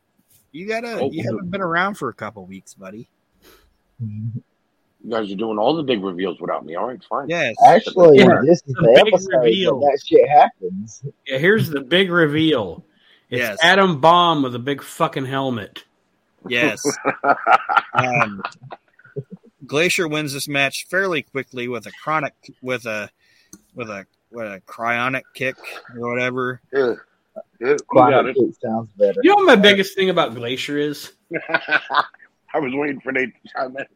You gotta. Oh. you haven't been around for a couple weeks, buddy. You guys are doing all the big reveals without me. All right, fine. Yes. Actually, Yeah, this is the the big episode reveal. that, that shit happens. Yeah, here's the big reveal. It's Yes. Adam Bomb with a big fucking helmet. Yes. <laughs> um, Glacier wins this match fairly quickly with a chronic with a with a with a cryonic kick or whatever. Yeah. Yeah, you Chronic kick sounds better. You know what my biggest thing about Glacier is? <laughs> I was waiting for Nate to chime in.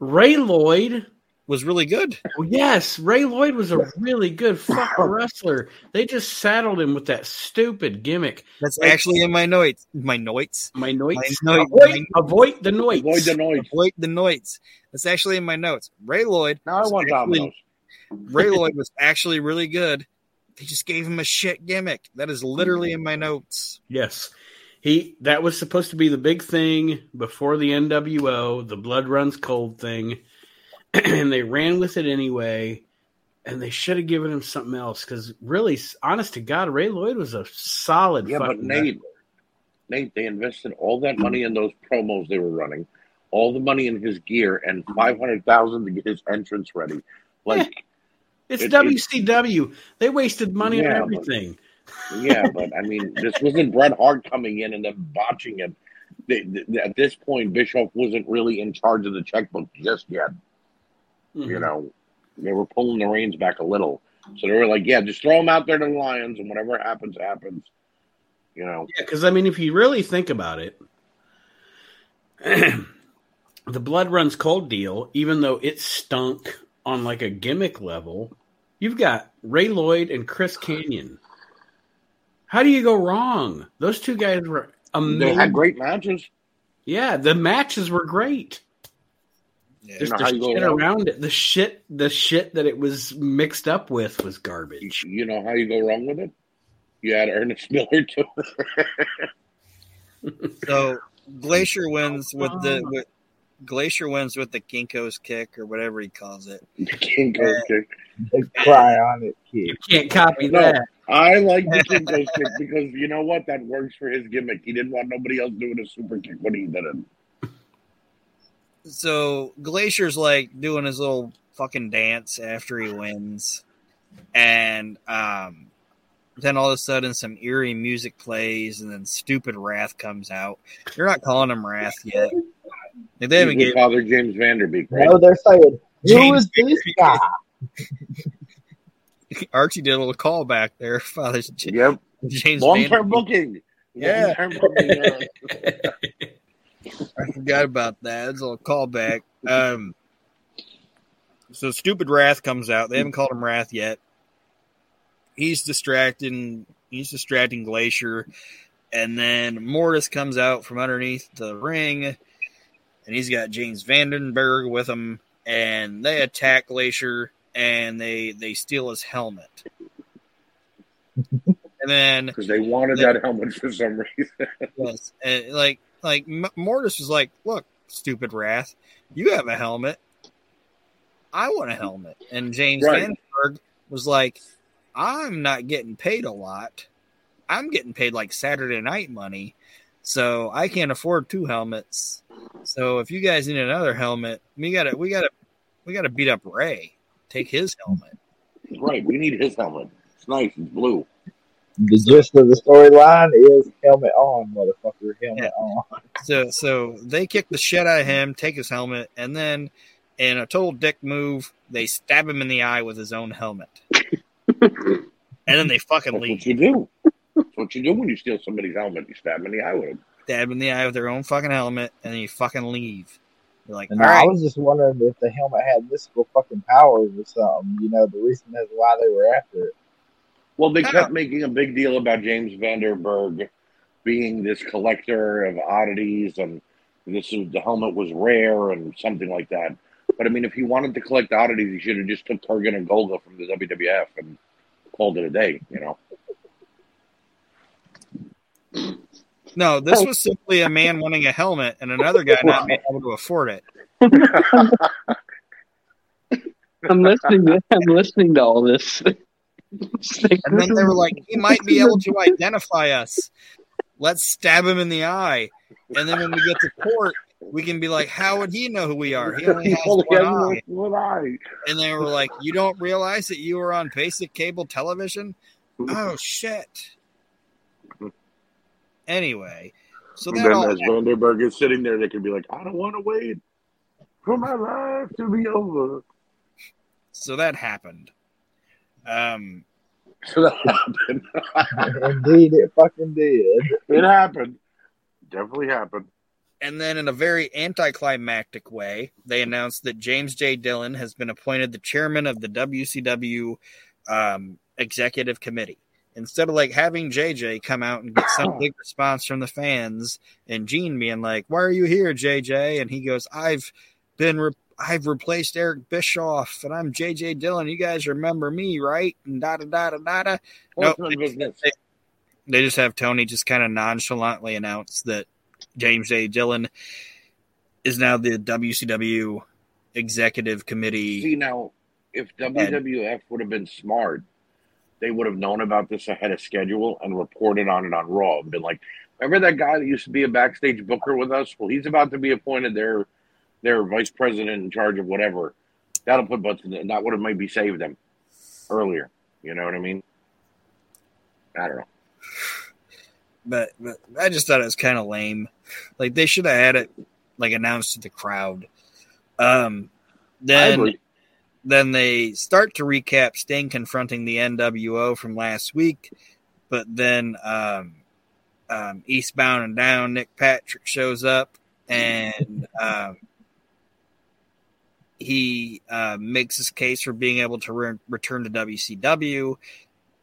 Ray Lloyd. Was really good. Well, yes, Ray Lloyd was a really good <laughs> fucking wrestler. They just saddled him with that stupid gimmick. That's Like- actually in my notes. My notes. My notes. My noit- avoid, avoid the noits. Avoid the noise. Avoid the notes. That's actually in my notes. Ray Lloyd. Now I was want actually- dominoes. Ray Lloyd was actually really good. They just gave him a shit gimmick. That is literally in my notes. Yes. He that was supposed to be the big thing before the NWO, the blood runs cold thing. <clears throat> and they ran with it anyway. And they should have given him something else because really, honest to God, Ray Lloyd was a solid. Yeah, but Nate, Nate, they invested all that money in those promos they were running, all the money in his gear, and five hundred thousand to get his entrance ready. Like, It's It- WCW. They wasted money Yeah, on but- everything. Yeah, but I mean, this wasn't Bret Hart coming in and then botching it. They, they- at this point, Bischoff wasn't really in charge of the checkbook just yet. Mhm. You know, they were pulling the reins back a little, so they were like, "Yeah, just throw him out there to the Lions, and whatever happens, happens." You know, Yeah, because I mean, if you really think about it, <clears throat> the blood runs cold deal, even though it stunk on like a gimmick level, you've got Ray Lloyd and Chris Kanyon. How do you go wrong? Those two guys were amazing. they had great matches. yeah, the matches were great. Yeah. Just know the how you go shit wrong? around it, the shit, the shit that it was mixed up with was garbage. You know how you go wrong with it? You had Ernest <laughs> Miller too. So Glacier wins with the oh. with, Glacier wins with the Kinko's kick or whatever he calls it. Kinko's kick. The cryonic kick. You can't copy No. that. I like the Kinko's kick because you know what? That works for his gimmick. He didn't want nobody else doing a super kick when he did it. So Glacier's like doing his little fucking dance after he wins. and um, then all of a sudden some eerie music plays, and then stupid Wrath comes out. You're not calling him Wrath yet. Like, they haven't His gave, father James Vanderbeek, right? No, they're saying, who James is this guy? <laughs> Archie did a little callback there. <laughs> Father J- Yep. James Long term booking. Yeah. Long-term booking, uh, <laughs> I forgot about that. It's a little callback. Um, so stupid Wrath comes out. They haven't called him Wrath yet. He's distracting. He's distracting Glacier, and then Mortis comes out from underneath the ring, and he's got James Vandenberg with him, and they attack Glacier, and they they steal his helmet. And then <laughs> because they wanted that helmet for some reason. <laughs> Yes, and like like Mortis was like, "Look, stupid Wrath, you have a helmet. I want a helmet." And James Right. Vandenberg was like, "I'm not getting paid a lot. I'm getting paid like Saturday night money, so I can't afford two helmets. So if you guys need another helmet, we gotta we gotta we gotta beat up Ray. Take his helmet." right. We need his helmet. It's nice. It's blue. The gist of the storyline is helmet on, motherfucker. Helmet on. So so they kick the shit out of him, take his helmet, and then in a total dick move, they stab him in the eye with his own helmet. <laughs> and then they fucking That's leave. what you do. That's what you do when you steal somebody's helmet. You stab them in the eye with it. Stab him in the eye with their own fucking helmet, and then you fucking leave. You're like, all And I was just wondering if the helmet had mystical fucking powers or something. You know, the reason as why they were after it. Well, they kept making a big deal about James Vandenberg being this collector of oddities, and this is, the helmet was rare and something like that. But I mean, if he wanted to collect oddities, he should have just took Kurrgan and Golga from the WWF and called it a day. You know, no, this was simply a man wanting a helmet and another guy not being able to afford it. <laughs> I'm listening. To, I'm listening to all this. <laughs> Like, And then they were like, he might be able to <laughs> identify us. Let's stab him in the eye. And then when we get to court, we can be like, how would he know who we are? He only has one eye. one eye. And they were like, you don't realize that you were on basic cable television? Mm-hmm. Oh, shit. Anyway, so And then as Vandenberg is sitting there, they could be like, I don't want to wait for my life to be over. so that happened. Um, So that <laughs> happened. <laughs> Indeed, it fucking did. it happened. Definitely happened. And then, in a very anticlimactic way, they announced that James J. Dillon has been appointed the chairman of the WCW um, executive committee. Instead of like having JJ come out and get some oh. big response from the fans, and Gene being like, "Why are you here, JJ?" and he goes, "I've been re- I've replaced Eric Bischoff, and I'm JJ Dillon. You guys remember me, right?" And da da da da da da. Nope. They, they just have Tony just kind of nonchalantly announce that James J. Dillon is now the WCW executive committee. See now, if WWF would have been smart, they would have known about this ahead of schedule and reported on it on Raw and been like, "Remember that guy that used to be a backstage booker with us? Well, he's about to be appointed their their vice president in charge of whatever." That'll put butts in and that would have maybe saved them earlier. You know what I mean? I don't know. but, but I just thought it was kind of lame. Like they should have had it like announced to the crowd. Um, then. Then they start to recap Sting confronting the NWO from last week, but then um, um, Eastbound and Down Nick Patrick shows up and um, he uh, makes his case for being able to re- return to WCW.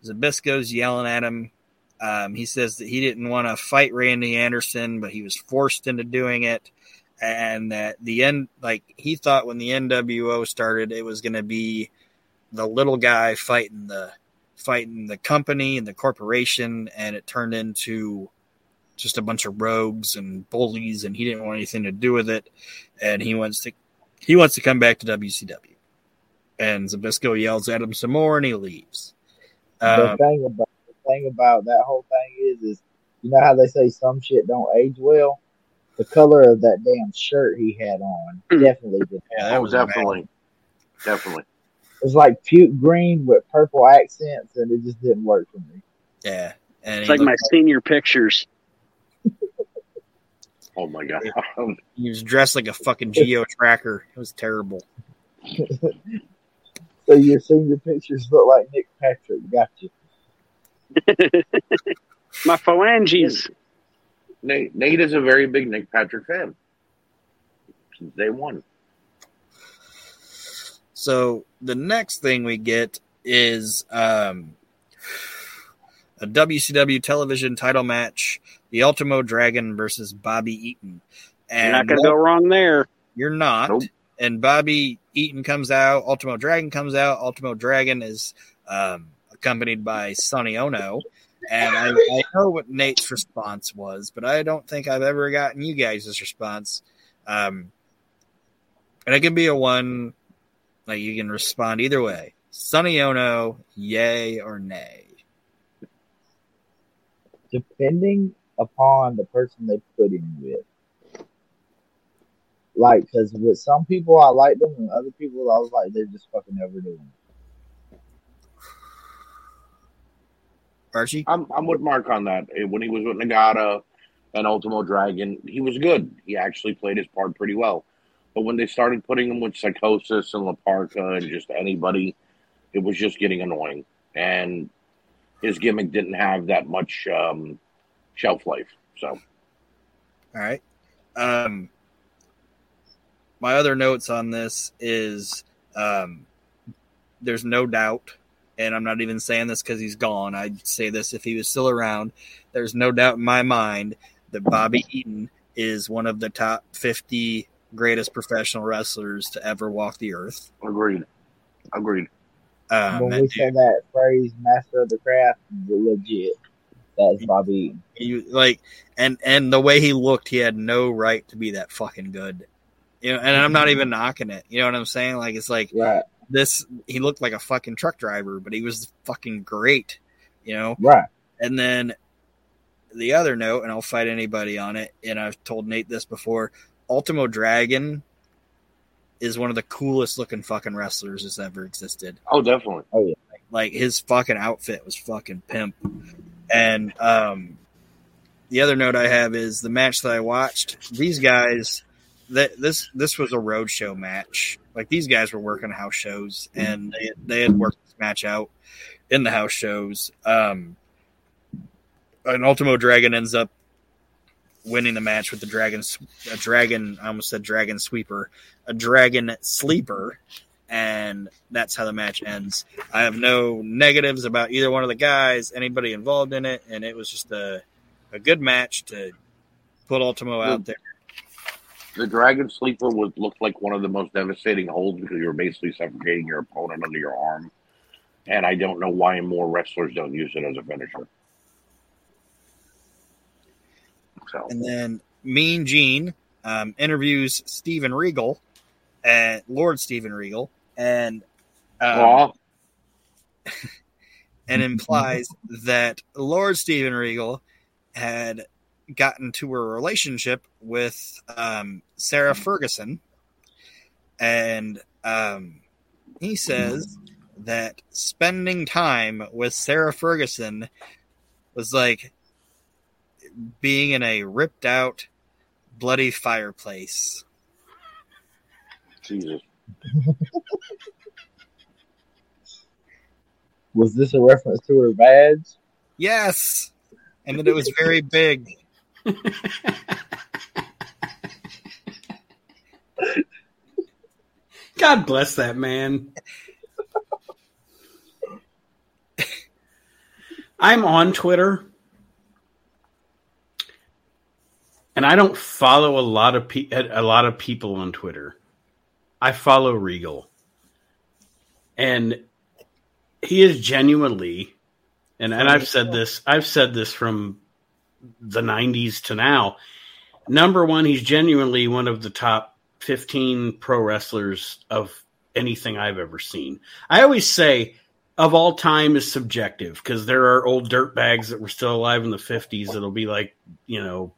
Zbyszko's yelling at him. Um, he says that he didn't want to fight Randy Anderson, but he was forced into doing it and that the end like he thought when the NWO started it was going to be the little guy fighting the fighting the company and the corporation and it turned into just a bunch of rogues and bullies and he didn't want anything to do with it and he wants to he wants to come back to WCW and Zbyszko yells at him some more and he leaves the um, thing about the thing about that whole thing is, is you know how they say some shit don't age well. The color of that damn shirt he had on hmm. definitely did. yeah, That that was was bad. definitely, definitely. was like puke green with purple accents, and it just didn't work for me. Yeah, and It's like my looked senior pictures. <laughs> Oh my god. <laughs> he was dressed like a fucking geo tracker. It was terrible. <laughs> So your senior pictures look like Nick Patrick. Got you. My phalanges. Nate, Nate is a very big Nick Patrick fan since day one. So the next thing we get is um, a WCW television title match: the Ultimo Dragon versus Bobby Eaton. And You're And not going to go wrong there. You're not. Nope. And Bobby Eaton comes out. Ultimo Dragon comes out. Ultimo Dragon is um, accompanied by Sonny Ono. And I, I know what Nate's response was, but I don't think I've ever gotten you guys' response. Um, and it can be a one, like you can respond either way. Sonny Ono, yay or nay? Depending upon the person they put him with. Like, because with some people I like them, and other people I was like, they're just fucking overdoing it. Archie? I'm I'm with Mark on that. Eh, When he was with Nagata and Ultimo Dragon, he was good. He actually played his part pretty well. But when they started putting him with Psychosis and La Parca and just anybody, it was just getting annoying. And his gimmick didn't have that much um, shelf life. So All right. Um, my other notes on this is um, there's no doubt, and I'm not even saying this because he's gone. I'd say this if he was still around. There's no doubt in my mind that Bobby Eaton is one of the top 50 greatest professional wrestlers to ever walk the earth. agreed. Agreed. Um, when we dude- say that phrase, master of the craft, legit. That's Bobby Eaton. he like and and the way he looked he had no right to be that fucking good you know and i'm not even knocking it you know what i'm saying like it's like Right, this he looked like a fucking truck driver but he was fucking great you know right. and then the other note and i'll fight anybody on it and i've told nate this before ultimo dragon is one of the coolest looking fucking wrestlers that's ever existed Oh, definitely. Oh yeah. Like his fucking outfit was fucking pimp. And um, the other note I have is the match that I watched. These guys, that this this was a road show match. Like these guys were working house shows, and they they had worked this match out in the house shows. Um, an Ultimo Dragon ends up winning the match with the dragon a dragon I almost said dragon sweeper a dragon sleeper and that's how the match ends I have no negatives about either one of the guys, anybody involved in it, and it was just a a good match to put Ultimo out there. The Dragon Sleeper would look like one of the most devastating holds because you're basically suffocating your opponent under your arm. And I don't know why more wrestlers don't use it as a finisher. So And then Mean Gene um, interviews Steven Regal, and Lord Steven Regal, and um, <laughs> and implies that Lord Steven Regal had gotten to a relationship with um, Sarah Ferguson, and um, he says that spending time with Sarah Ferguson was like being in a ripped out, bloody fireplace. Jesus. <laughs> Was this a reference to her badge? Yes, and that it was very big. <laughs> God bless that man. I'm on Twitter, and I don't follow a lot of pe- a lot of people on Twitter. I follow Regal, and he is genuinely, and and I've said this, I've said this from the '90s to now. Number one, he's genuinely one of the top 15 pro wrestlers of anything I've ever seen. I always say of all time is subjective because there are old dirt bags that were still alive in the 50s that'll be like, you know,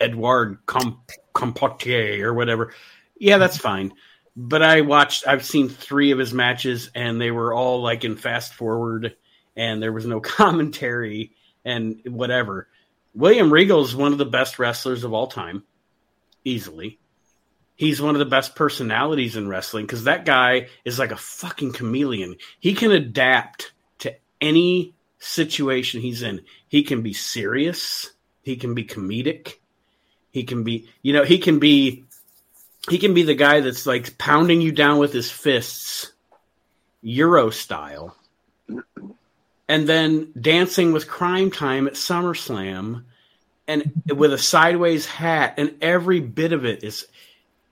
Edouard Com- Compotier or whatever. Yeah, that's fine. but I watched. I've seen three of his matches, and they were all like in fast forward, and there was no <laughs> commentary and whatever. William Regal is one of the best wrestlers of all time, easily. He's one of the best personalities in wrestling because that guy is like a fucking chameleon. He can adapt to any situation he's in. He can be serious. He can be comedic. He can be, you know, he can be, he can be the guy that's like pounding you down with his fists, Euro style, and then dancing with Crime Time at SummerSlam, and with a sideways hat, and every bit of it is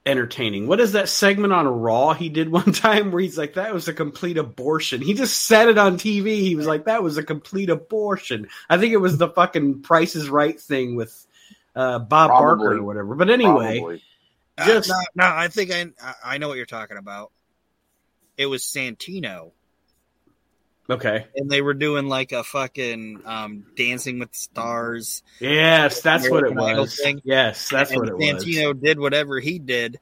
entertaining. What is that segment on Raw he did one <laughs> time where he's like, that was a complete abortion? He just said it on TV. He was like, that was a complete abortion. I think it was the fucking Price is Right thing with uh, Bob Probably. Barker or whatever. But anyway, Probably. just Uh, no, no, I think I I know what you're talking about. It was Santino, okay. and they were doing like a fucking um, Dancing with Stars. Yes, that's what it was. thing. Yes, that's and what it was. Santino did whatever he did,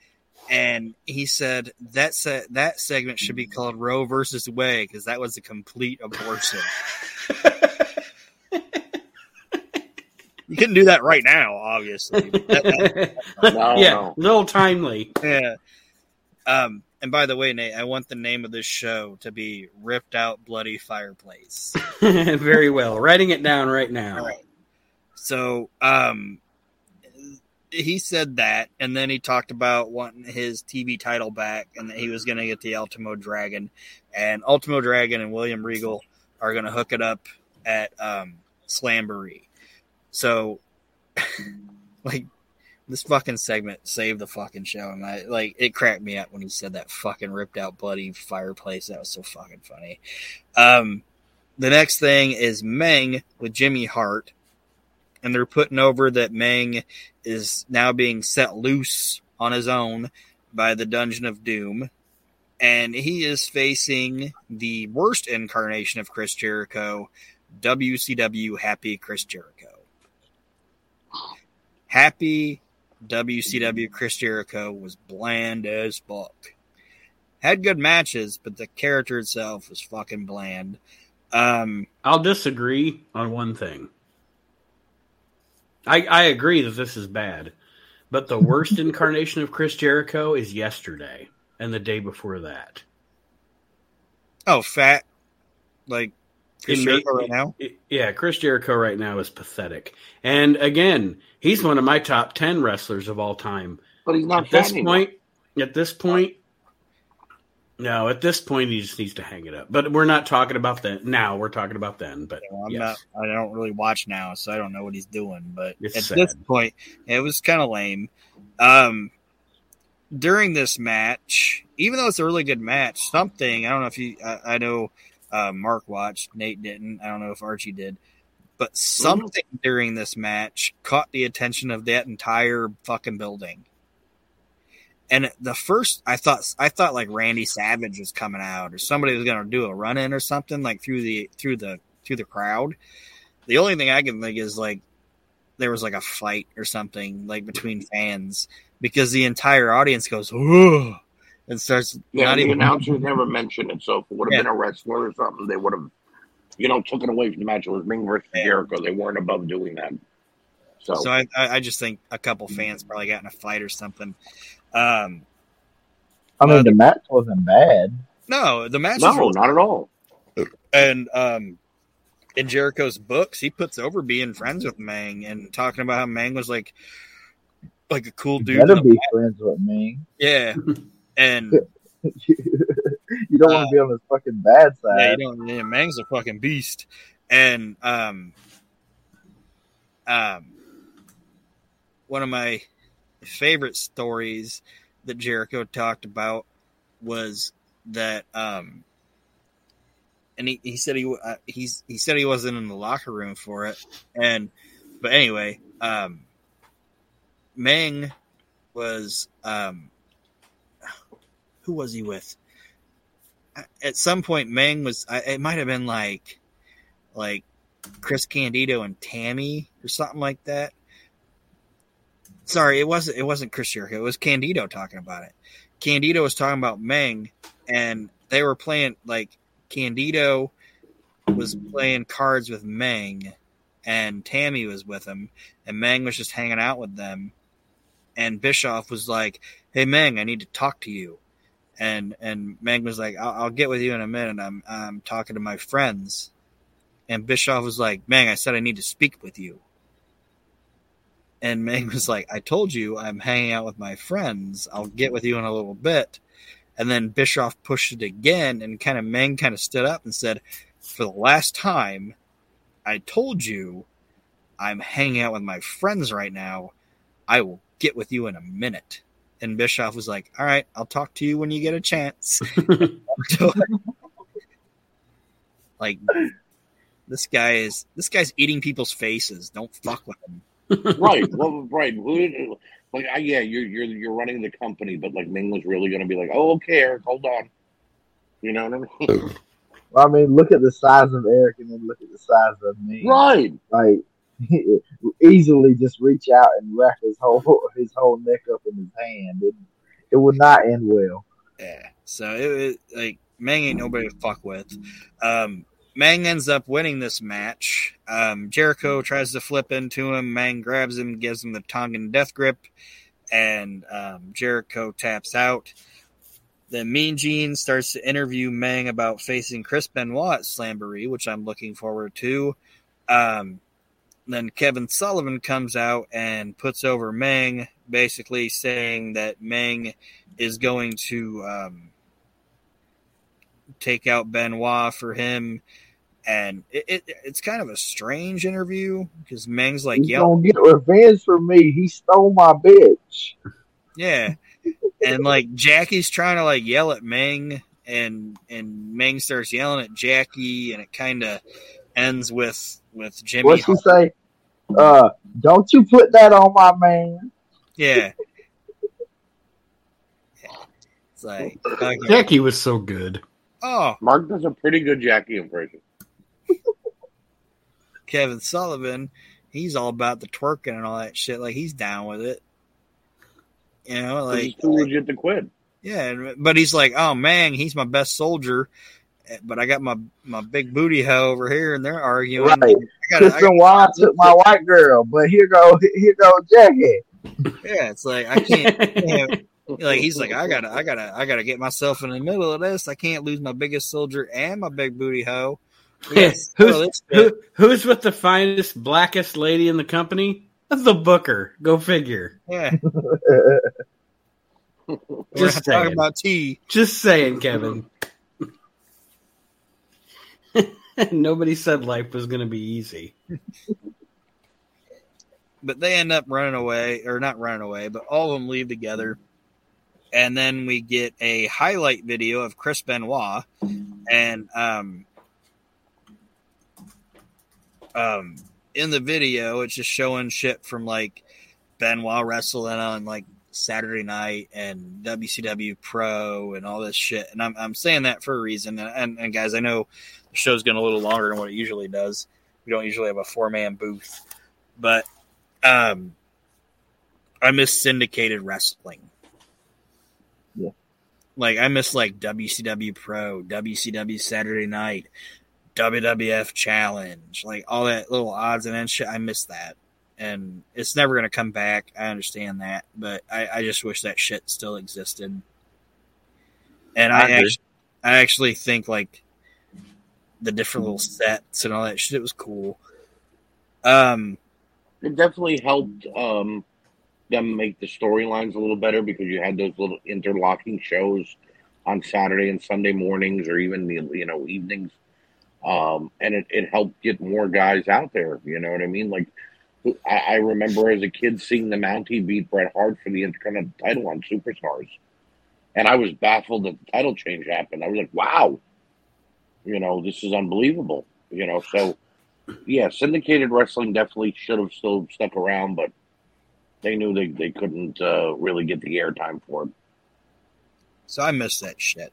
and he said that se- that segment should be called Roe versus Wade because that was a complete abortion. <laughs> you couldn't do that right now, obviously. but that- that- <laughs> No, yeah, no. little timely. Yeah. Um, and by the way, Nate, I want the name of this show to be Ripped Out Bloody Fireplace. <laughs> Very well. Writing it down right now. Right. So, um, he said that, and then he talked about wanting his TV title back, and that he was going to get the Ultimo Dragon, and Ultimo Dragon and William Regal are going to hook it up at um, Slamboree. So, <laughs> like, this fucking segment saved the fucking show, and I like it cracked me up when he said that fucking ripped out bloody fireplace. That was so fucking funny. Um, the next thing is Meng with Jimmy Hart, and they're putting over that Meng is now being set loose on his own by the Dungeon of Doom, and he is facing the worst incarnation of Chris Jericho, WCW Happy Chris Jericho. Happy WCW Chris Jericho was bland as fuck. Had good matches, but the character itself was fucking bland. Um, I'll disagree on one thing. I, I agree that this is bad, but the worst <laughs> incarnation of Chris Jericho is yesterday and the day before that. oh, fat, like Chris It Jericho right now. yeah, Chris Jericho right now is pathetic. And again, he's one of my top 10 wrestlers of all time. But he's not At this fat anymore. point, at this point, no, at this point, he just needs to hang it up. But we're not talking about that now. We're talking about then. But You know, I'm yes. not. I don't really watch now, so I don't know what he's doing. But It's at sad. this point, it was kind of lame. Um, during this match, even though it's a really good match, something I don't know if you. I, I know uh, Mark watched. Nate didn't. I don't know if Archie did. But something during this match caught the attention of that entire fucking building. And the first, I thought, I thought like Randy Savage was coming out, or somebody was going to do a run in or something like through the through the through the crowd. The only thing I can think is like there was like a fight or something like between fans because the entire audience goes and starts Yeah, not the even announcers never mentioned it. So if it would have Yeah. been a wrestler or something, they would have, you know, took it away from the match. It was Meng versus Yeah. Jericho. They weren't above doing that. So, So I, I I just think a couple fans probably got in a fight or something. Um, I mean, Uh, the match wasn't bad. no, the match no, was not at all. and um, in Jericho's books, he puts over being friends with Meng and talking about how Meng was like like a cool You dude. better in be back. friends with me. Yeah, <laughs> and <laughs> you don't want to be on this fucking bad side. yeah, you know, yeah, Meng's a fucking beast. And um, um, one of my favorite stories that Jericho talked about was that um, and he, he said he uh, he's he said he wasn't in the locker room for it, and but anyway, um, Meng was um, who was he with? At some point, Meng was. It might have been like, like Chris Candido and Tammy or something like that. Sorry, it wasn't. It wasn't Chris Jericho. It was Candido talking about it, Candido was talking about Meng, and they were playing like Candido was playing cards with Meng, and Tammy was with him, and Meng was just hanging out with them, and Bischoff was like, "Hey Meng, I need to talk to you," and and Meng was like, "I'll, I'll get with you in a minute. I'm I'm talking to my friends," and Bischoff was like, "Meng, I said I need to speak with you." And Meng <laughs> was like, I told you I'm hanging out with my friends. I'll get with you in a little bit. And then Bischoff pushed it again, and kind of Meng kind of stood up and said, For the last time, I told you I'm hanging out with my friends right now. I will get with you in a minute. And Bischoff was like, All right, I'll talk to you when you get a chance. <laughs> <laughs> like, this guy is this guy's eating people's faces. Don't fuck with him right. Well, right. Like, yeah, you're you're you're running the company, but like Meng was really going to be like, oh, okay, Eric, hold on. You know what I mean? Well, I mean, look at the size of Eric, and then look at the size of me. Right. Like, <laughs> easily just reach out and wrap his whole <laughs> his whole neck up in his hand. It, it would not end well. Yeah. So it, it like Meng ain't nobody to fuck with. Um, Meng ends up winning this match. Um, Jericho tries to flip into him. Meng grabs him, gives him the Tongan death grip, and um, Jericho taps out. Then Mean Gene starts to interview Meng about facing Chris Benoit at Slamboree, which I'm looking forward to. Um, then Kevin Sullivan comes out and puts over Meng, basically saying that Meng is going to um, take out Benoit for him and it, it, it's kind of a strange interview because Meng's like, "He's gonna get revenge for me. He stole my bitch." Yeah, and like Jackie's trying to like yell at Meng, and and Meng starts yelling at Jackie, and it kind of ends with with Jimmy. What's he say? Uh, don't you put that on my man? Yeah. It's like okay. Jackie was so good. Oh, Mark does a pretty good Jackie impression. Kevin Sullivan, he's all about the twerking and all that shit. Like he's down with it. You know, like he's too legit to quit. Yeah, but he's like, oh man, he's my best soldier. But I got my my big booty hoe over here, and they're arguing. Right. I gotta, Kristen Wild took my white girl, but here go here go Jackie. Yeah, it's like I can't. can't like he's like I gotta I gotta I gotta get myself in the middle of this. I can't lose my biggest soldier and my big booty hoe. Yes. <laughs> who's, who, who's with the finest, blackest lady in the company? The Booker. Go figure. Yeah. <laughs> Just talking about tea. Just saying, Kevin. <laughs> <laughs> Nobody said life was going to be easy. but they end up running away, or not running away, but all of them leave together. And then we get a highlight video of Chris Benoit, and um, um, in the video, it's just showing shit from like Benoit wrestling on like Saturday night and WCW Pro and all this shit. And I'm, I'm saying that for a reason. And, and, and guys, I know show's getting a little longer than what it usually does. We don't usually have a four man booth, but um, I miss syndicated wrestling. Yeah. Like I miss like WCW Pro, WCW Saturday Night, WWF challenge, like all that little odds and ends shit. I miss that. And it's never going to come back. I understand that. But I, I, just wish that shit still existed. And I, I actually, I actually think like the different little sets and all that shit was cool. Um, it definitely helped um, them make the storylines a little better because you had those little interlocking shows on Saturday and Sunday mornings or even the you know evenings um, and it, it helped get more guys out there. You know what I mean? Like, I, I remember as a kid seeing the Mountie beat Bret Hart for the Intercontinental title on Superstars, and I was baffled that the title change happened. I was like, "Wow, you know, this is unbelievable." You know, so yeah, syndicated wrestling definitely should have still stuck around, but they knew they, they couldn't uh, really get the airtime for it. So I missed that shit.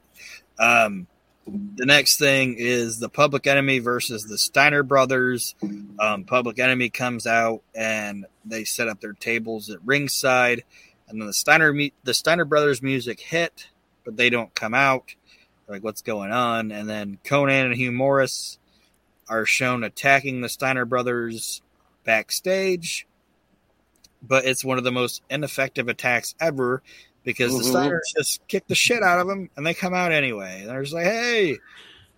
Um, the next thing is the Public Enemy versus the Steiner brothers. Um, Public Enemy comes out and they set up their tables at ringside, And then the Steiner the Steiner brothers music hit, but they don't come out. They're like, what's going on? And then Conan and Hugh Morris are shown attacking the Steiner brothers backstage, but it's one of the most ineffective attacks ever because the Mhm. Steiners just kick the shit out of them and they come out anyway. And they're just like, hey,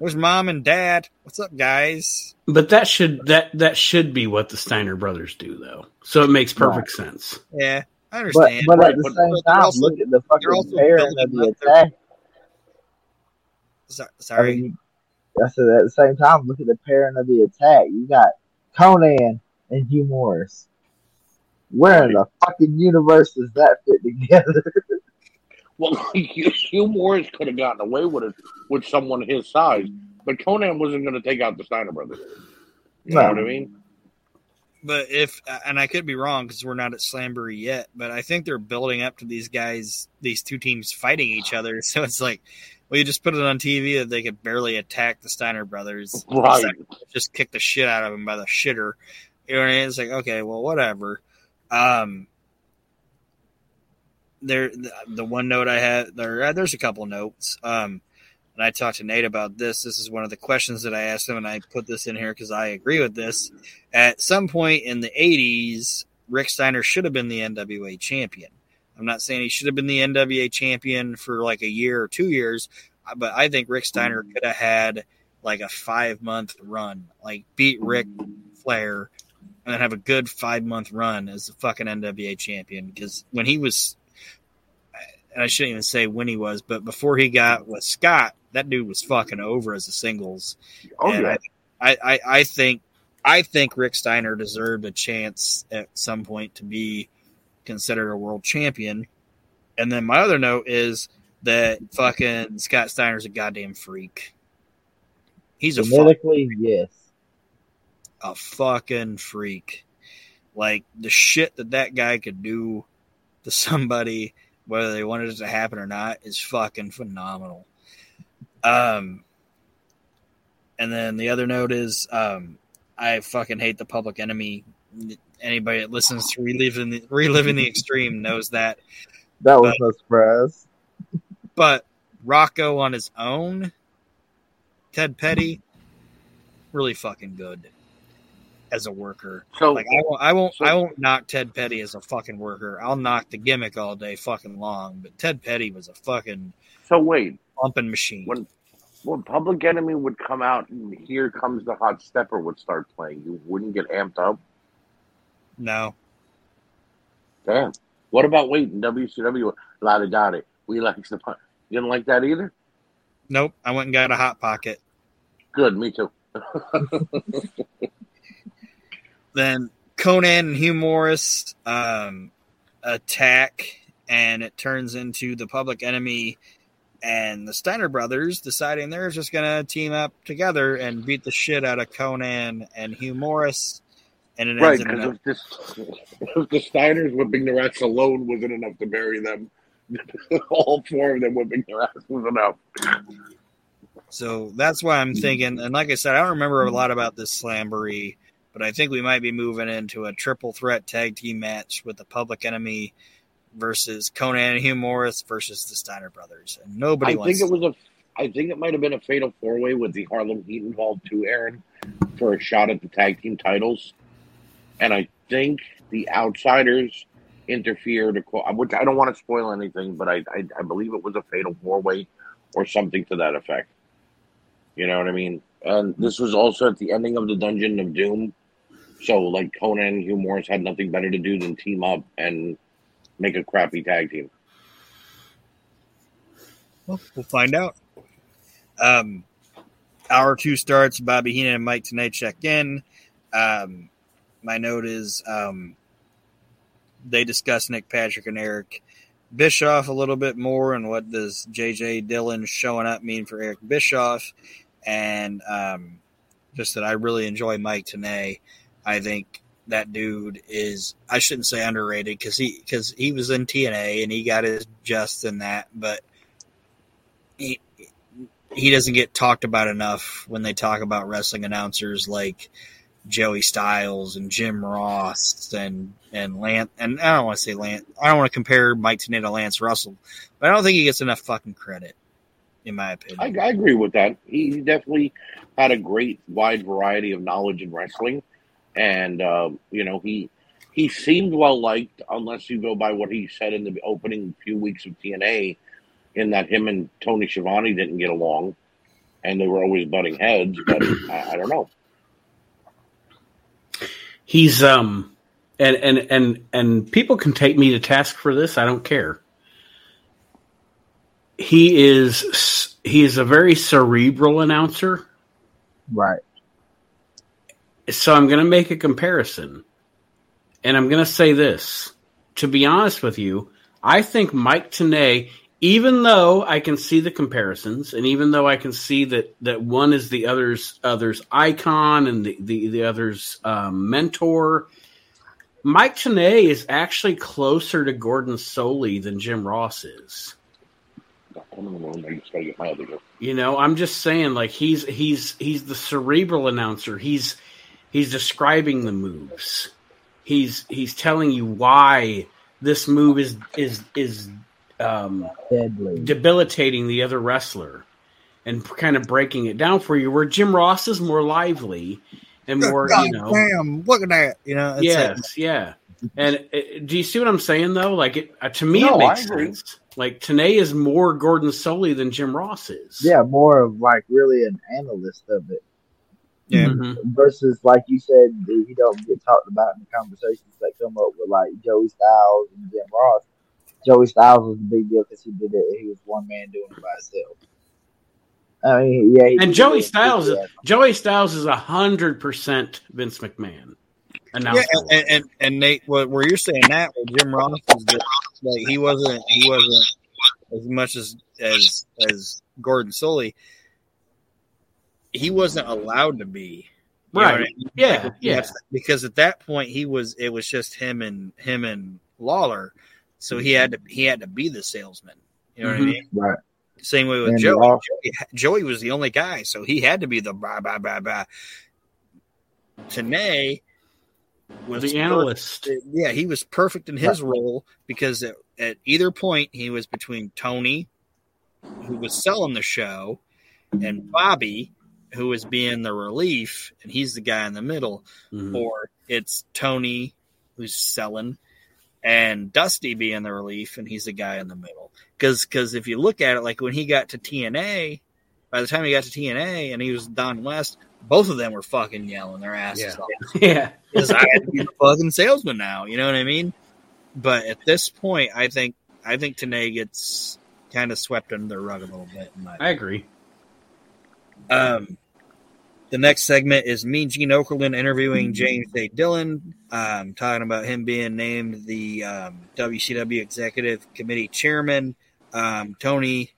there's mom and dad. What's up, guys? But that should that that should be what the Steiner brothers do, though. So it makes perfect sense. Yeah, I understand. but Right, at the same but they're time, also- look at the fucking pairing of building the up their- attack. So- I sorry. mean, I said at the same time, look at the pairing of the attack. You got Conan and Hugh Morris. Where in the fucking universe does that fit together? <laughs> Well, <laughs> Hugh Hugh Morris could have gotten away with it with someone his size, but Conan wasn't going to take out the Steiner brothers. You know what I mean? But if, and I could be wrong because we're not at Slamboree yet, but I think they're building up to these guys, these two teams fighting each other. <laughs> So it's like, well, you just put it on TV that they could barely attack the Steiner brothers. Right. Just kick the shit out of them by the shitter. You know what I mean? It's like, okay, well, whatever. Um, there, the, the one note I had there, uh, there's a couple notes. Um, and I talked to Nate about this. This is one of the questions that I asked him, and I put this in here because I agree with this. At some point in the 80s, Rick Steiner should have been the NWA champion. I'm not saying he should have been the NWA champion for like a year or two years, but I think Rick Steiner could have had like a five month run, like beat Ric Flair, and then have a good five month run as the fucking NWA champion. Because when he was, and I shouldn't even say when he was, but before he got with Scott, that dude was fucking over as a singles. Oh And yeah. I, I, I think I think Rick Steiner deserved a chance at some point to be considered a world champion. And then my other note is that fucking Scott Steiner's a goddamn freak. He's a Genetically, yes. a fucking freak. Like the shit that that guy could do to somebody, whether they wanted it to happen or not, is fucking phenomenal. Um, and then the other note is, um, I fucking hate the Public Enemy. Anybody that listens to reliving the, reliving the extreme knows that. That was no surprise. But Rocco on his own, Ted Petty, really fucking good as a worker. So Like I won't, I won't, So- I won't knock Ted Petty as a fucking worker. I'll knock the gimmick all day fucking long. But Ted Petty was a fucking so wait, pumping machine. when when Public Enemy would come out and Here Comes the Hot Stepper would start playing, you wouldn't get amped up. No, Damn. What about waiting WCW? La di da di. We like the pun. You didn't like that either. nope. I went and got a hot pocket. Good, me too. <laughs> Then Conan and Hugh Morris um, attack, and it turns into the Public Enemy and the Steiner brothers deciding they're just gonna team up together and beat the shit out of Conan and Hugh Morris. And it Right, because if, this, if the Steiners whipping their ass alone wasn't enough to bury them, <laughs> all four of them whipping their ass was enough. So that's why I'm thinking. And like I said, I don't remember a lot about this Slamboree, but I think we might be moving into a triple threat tag team match with the Public Enemy versus Conan and Hugh Morris versus the Steiner brothers. And nobody I wants think it was a. I think it might have been a fatal four way with the Harlem Heat involved too, Aaron, for a shot at the tag team titles, and I think the Outsiders interfered. Which I don't want to spoil anything, but I I, I believe it was a fatal four way or something to that effect. You know what I mean? And this was also at the ending of the Dungeon of Doom, so like Conan and Hugh Morris had nothing better to do than team up and make a crappy tag team. Well, we'll find out. Um, hour two starts. Bobby Heenan and Mike Tenay check in. Um, my note is um, they discuss Nick Patrick and Eric Bischoff a little bit more and what does JJ Dillon showing up mean for Eric Bischoff, and um, just that I really enjoy Mike Tenay. I think that dude is I shouldn't say underrated because he because he was in TNA and he got his just in that, but he he doesn't get talked about enough when they talk about wrestling announcers like Joey Styles and Jim Ross and and Lance and I don't want to say Lance. I don't want to compare Mike Tenay to Lance Russell, but I don't think he gets enough fucking credit, in my opinion. I agree with that. He, he definitely had a great wide variety of knowledge in wrestling, and uh, you know he he seemed well liked, unless you go by what he said in the opening few weeks of TNA, in that him and Tony Schiavone didn't get along, and they were always butting heads. But I, I don't know. He's um and and and and people can take me to task for this. I don't care. He is he is a very cerebral announcer. Right. So I'm going to make a comparison. And I'm going to say this. To be honest with you, I think Mike Tenay, even though I can see the comparisons and even though I can see that, that one is the other's other's icon and the, the, the other's um, mentor, Mike Tenay is actually closer to Gordon Solie than Jim Ross is. I'm in the room. I just gotta get my other. Go. You know, I'm just saying, like he's he's he's the cerebral announcer. He's he's describing the moves. He's he's telling you why this move is is is um, Deadly. debilitating the other wrestler, and kind of breaking it down for you. Where Jim Ross is more lively and more, you know, damn, look at that. You know, it's yes, like- yeah. And uh, do you see what I'm saying though? Like it uh, to me, No, it makes sense. Like Tenay is more Gordon Solie than Jim Ross is. Yeah, more of like really an analyst of it yeah. Mhm. versus like you said, he don't get talked about in the conversations that come up with like Joey Styles and Jim Ross. Joey Styles was the big deal because he did it. He was one man doing it by himself. I mean, yeah, And Joey. Styles, Yeah. Joey Styles is a hundred percent Vince McMahon. Yeah, and, and and Nate, what where you're saying that, where Jim Ross is just, like he wasn't he wasn't as much as as as Gordon Solie. He wasn't allowed to be, You know Right. I mean? Yeah, Like, yeah. Because at that point he was it was just him and him and Lawler, so he had to he had to be the salesman. You know what I Mhm. mean? Right. Same way with And Joey. Law- Joey. Joey was the only guy, so he had to be the blah blah blah blah. Tenay was the analyst. yeah, he was perfect in his role because at, at either point he was between Tony, who was selling the show, and Bobby, who was being the relief, and he's the guy in the middle, Mhm. or it's Tony who's selling, and Dusty being the relief, and he's the guy in the middle. Because because if you look at it, like when he got to TNA, by the time he got to TNA and he was Don West, both of them were fucking yelling their asses Yeah. off <laughs> Yeah. because I had to be the fucking salesman now. You know what I mean? But at this point, I think I think Tenay gets kind of swept under the rug a little bit. In my I agree. um, the next segment is me, Gene Okerlund, interviewing James A. Dillon, um, talking about him being named the um, WCW Executive Committee Chairman. Um, Tony,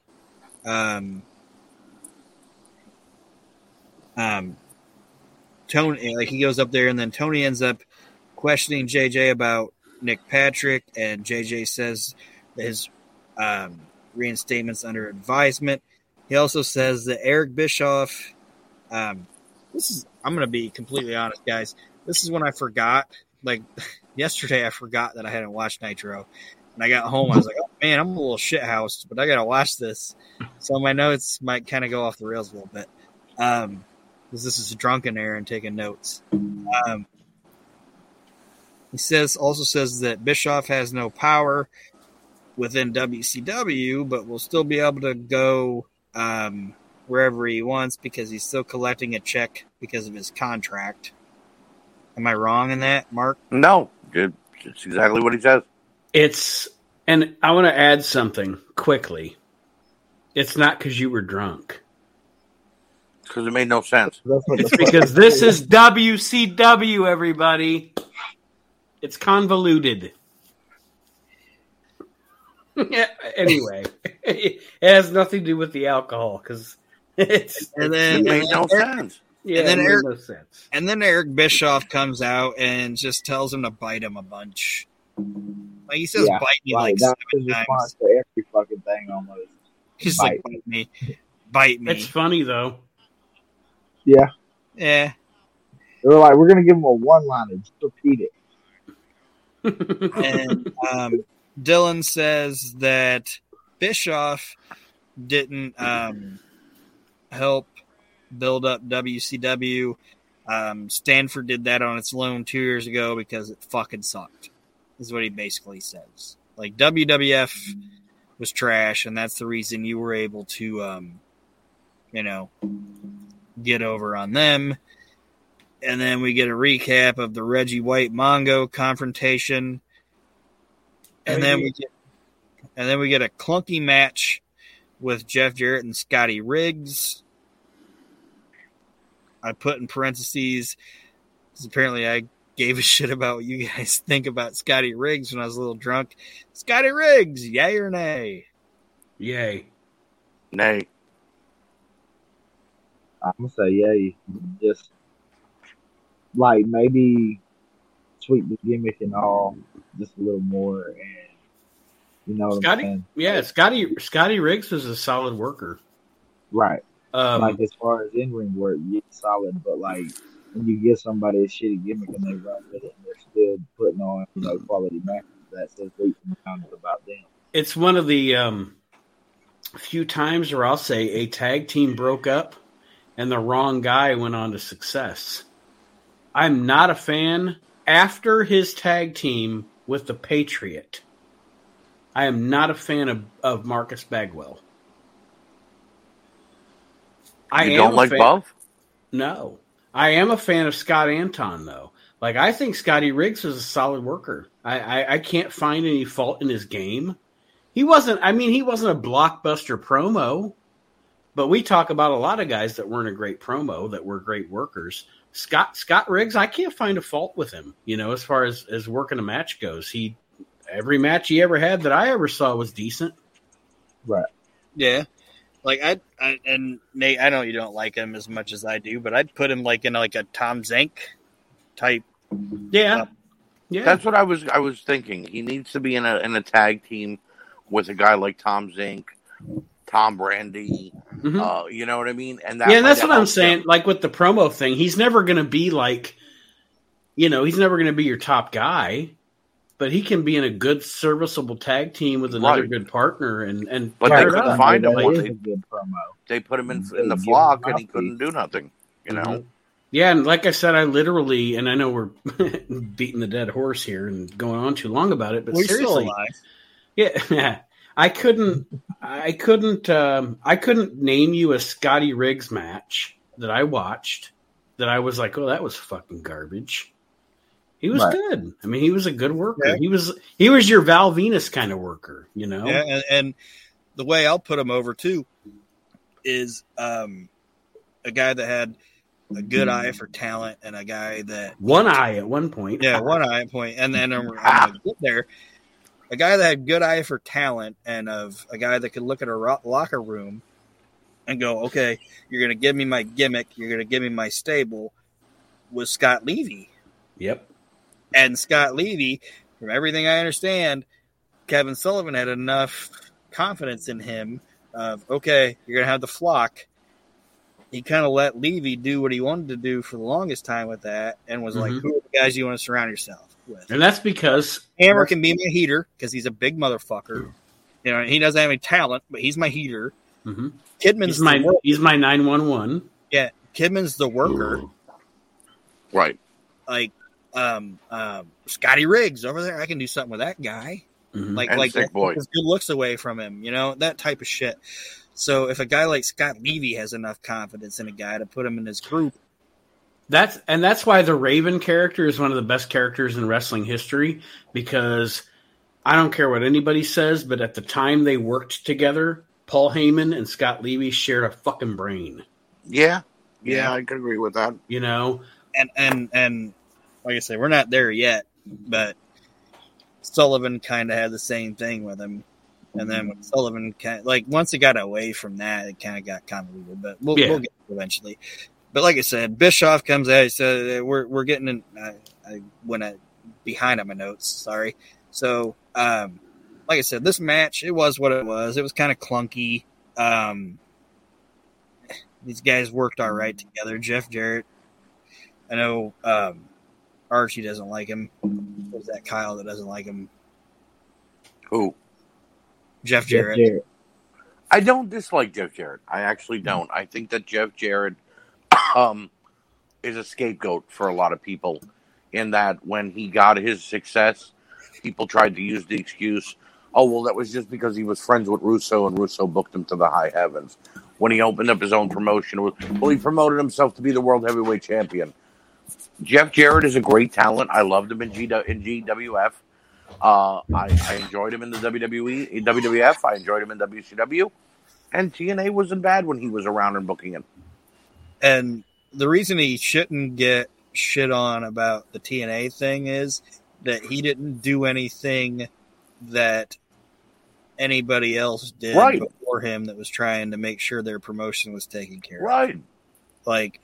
um, um, Tony, like he goes up there, and then Tony ends up questioning JJ about Nick Patrick, and JJ says his um, reinstatement's under advisement. He also says that Eric Bischoff. Um, this is. I'm to be completely honest, guys. This is when I forgot. Like <laughs> yesterday, I forgot that I hadn't watched Nitro, and I got home. I was like, "Oh man, I'm a little shit shithoused," but I got to watch this. So my notes might kind of go off the rails a little bit. Um, because this is drunken Aaron taking notes. Um, he says also says that Bischoff has no power within WCW, but will still be able to go um, wherever he wants because he's still collecting a check because of his contract. Am I wrong in that, Mark? No. It's exactly what he says. It's and I want to add something quickly. It's not because you were drunk. Because it made no sense. <laughs> It's because this is WCW, everybody. It's convoluted. <laughs> yeah, anyway, <laughs> it has nothing to do with the alcohol because it's And It then made no and sense. yeah, then it made Eric- no sense. and then Eric Bischoff comes out and just tells him to bite him a bunch. Like he says, Yeah, "Bite me" Right, like that's seven response times. to every fucking thing almost. He's bite like, "Bite me, bite me." It's funny though. Yeah, Yeah. They were like, "We're gonna give him a one liner. Just repeat it." <laughs> and um, Dillon says that Bischoff didn't um, help build up WCW. Um, Stamford did that on its own two years ago because it fucking sucked. Is what he basically says. Like WWF was trash, and that's the reason you were able to, um, you know, get over on them. And then we get a recap of the Reggie White Mongo confrontation, and then we get, and then we get a clunky match with Jeff Jarrett and Scotty Riggs. I put in parentheses because apparently I gave a <laughs> shit about what you guys think about Scotty Riggs when I was a little drunk. Scotty Riggs, yay or nay? Yay. Nay. I'm gonna say yay. Just like maybe tweak the gimmick and all just a little more, and you know Scotty, yeah, Scotty Scotty Riggs was a solid worker. Right. Um, like as far as in ring work, yeah, solid. But like when you give somebody a shitty gimmick and they run with it, and they're still putting on you know quality matches, that says bounds about them. it's one of the um, few times where I'll say a tag team broke up and the wrong guy went on to success. I'm not a fan after his tag team with the Patriot. I am not a fan of, of Marcus Bagwell. I You don't like fan- Buff? No. I am a fan of Scott Antol, though. Like, I think Scotty Riggs is a solid worker. I, I, I can't find any fault in his game. He wasn't, I mean, he wasn't a blockbuster promo, but we talk about a lot of guys that weren't a great promo that were great workers. Scott Scott Riggs, I can't find a fault with him, you know, as far as, as working a match goes. He every match he ever had that I ever saw was decent. Right. Yeah. Like I, I and Nate, I know you don't like him as much as I do, but I'd put him like in like a Tom Zenk type. Yeah. Uh, Yeah. That's what I was I was thinking. He needs to be in a in a tag team with a guy like Tom Zenk, Tom Brandi. Mhm. Uh, you know what I mean? And that yeah, that's might what I'm saying. him. Like with the promo thing, he's never going to be like, you know, he's never going to be your top guy, but he can be in a good, serviceable tag team with another Right. good partner. And and But they couldn't up. find him That they- a good promo. They put him in in the Give flock, and he couldn't do nothing. You know, Mhm. Yeah, and like I said, I literally, and I know we're <laughs> beating the dead horse here and going on too long about it, but We're still seriously, alive. yeah, <laughs> I couldn't, I couldn't, um, I couldn't name you a Scotty Riggs match that I watched that I was like, oh, that was fucking garbage. He was Right. good. I mean, he was a good worker. Yeah. He was, he was your Val Venis kind of worker, you know. Yeah, and, and the way I'll put him over too is um, a guy that had a good eye for talent and a guy that One eye at one point. yeah one eye at point and then I'm, I'm gonna get there a guy that had good eye for talent and of a guy that could look at a ro- locker room and go okay you're gonna give me my gimmick you're gonna give me my stable was Scott Levy Yep. And Scott Levy from everything I understand Kevin Sullivan had enough confidence in him of okay you're gonna have the flock he kind of let Levy do what he wanted to do for the longest time with that and was like Mhm. who are the guys you want to surround yourself with And that's because Hammer can be my heater because he's a big motherfucker. You know, he doesn't have any talent, but he's my heater. Mhm. Kidman's he's my the work- he's my nine one one. yeah. Kidman's the worker. right? Like um, um, Scotty Riggs over there, I can do something with that guy. Like And like Sick Boy. his good looks away from him. You know that type of shit. So if a guy like Scott Levy has enough confidence in a guy to put him in his group, That's and that's why the Raven character is one of the best characters in wrestling history because I don't care what anybody says, but at the time they worked together, Paul Heyman and Scott Levy shared a fucking brain. Yeah, yeah, Yeah. I could agree with that. You know, and and and like I said, we're not there yet, but Sullivan kind of had the same thing with him. And then when Sullivan kind like once it got away from that, it kind of got convoluted. But we'll, Yeah. we'll get eventually. But like I said, Bischoff comes out. He said we're we're getting in. I, I went behind on my notes. Sorry. So, um, like I said, this match it was what it was. It was kind of clunky. Um, these guys worked all right together. Jeff Jarrett I know um, Archie doesn't like him. There's that Kyle that doesn't like him. Who? Jeff Jeff Jarrett. Jarrett. I don't dislike Jeff Jarrett. I actually don't. I think that Jeff Jarrett <coughs> um, is a scapegoat for a lot of people in that when he got his success, people tried to use the excuse, oh, well, that was just because he was friends with Russo and Russo booked him to the high heavens. When he opened up his own promotion, well, he promoted himself to be the world heavyweight champion. Jeff Jarrett is a great talent. I loved him in, G- in GWF. Uh, I, I enjoyed him in the WWE, in WWF. I enjoyed him in WCW. And TNA wasn't bad when he was around and booking him. And the reason he shouldn't get shit on about the TNA thing is that he didn't do anything that anybody else did Right. before him that was trying to make sure their promotion was taken care of. Right. Like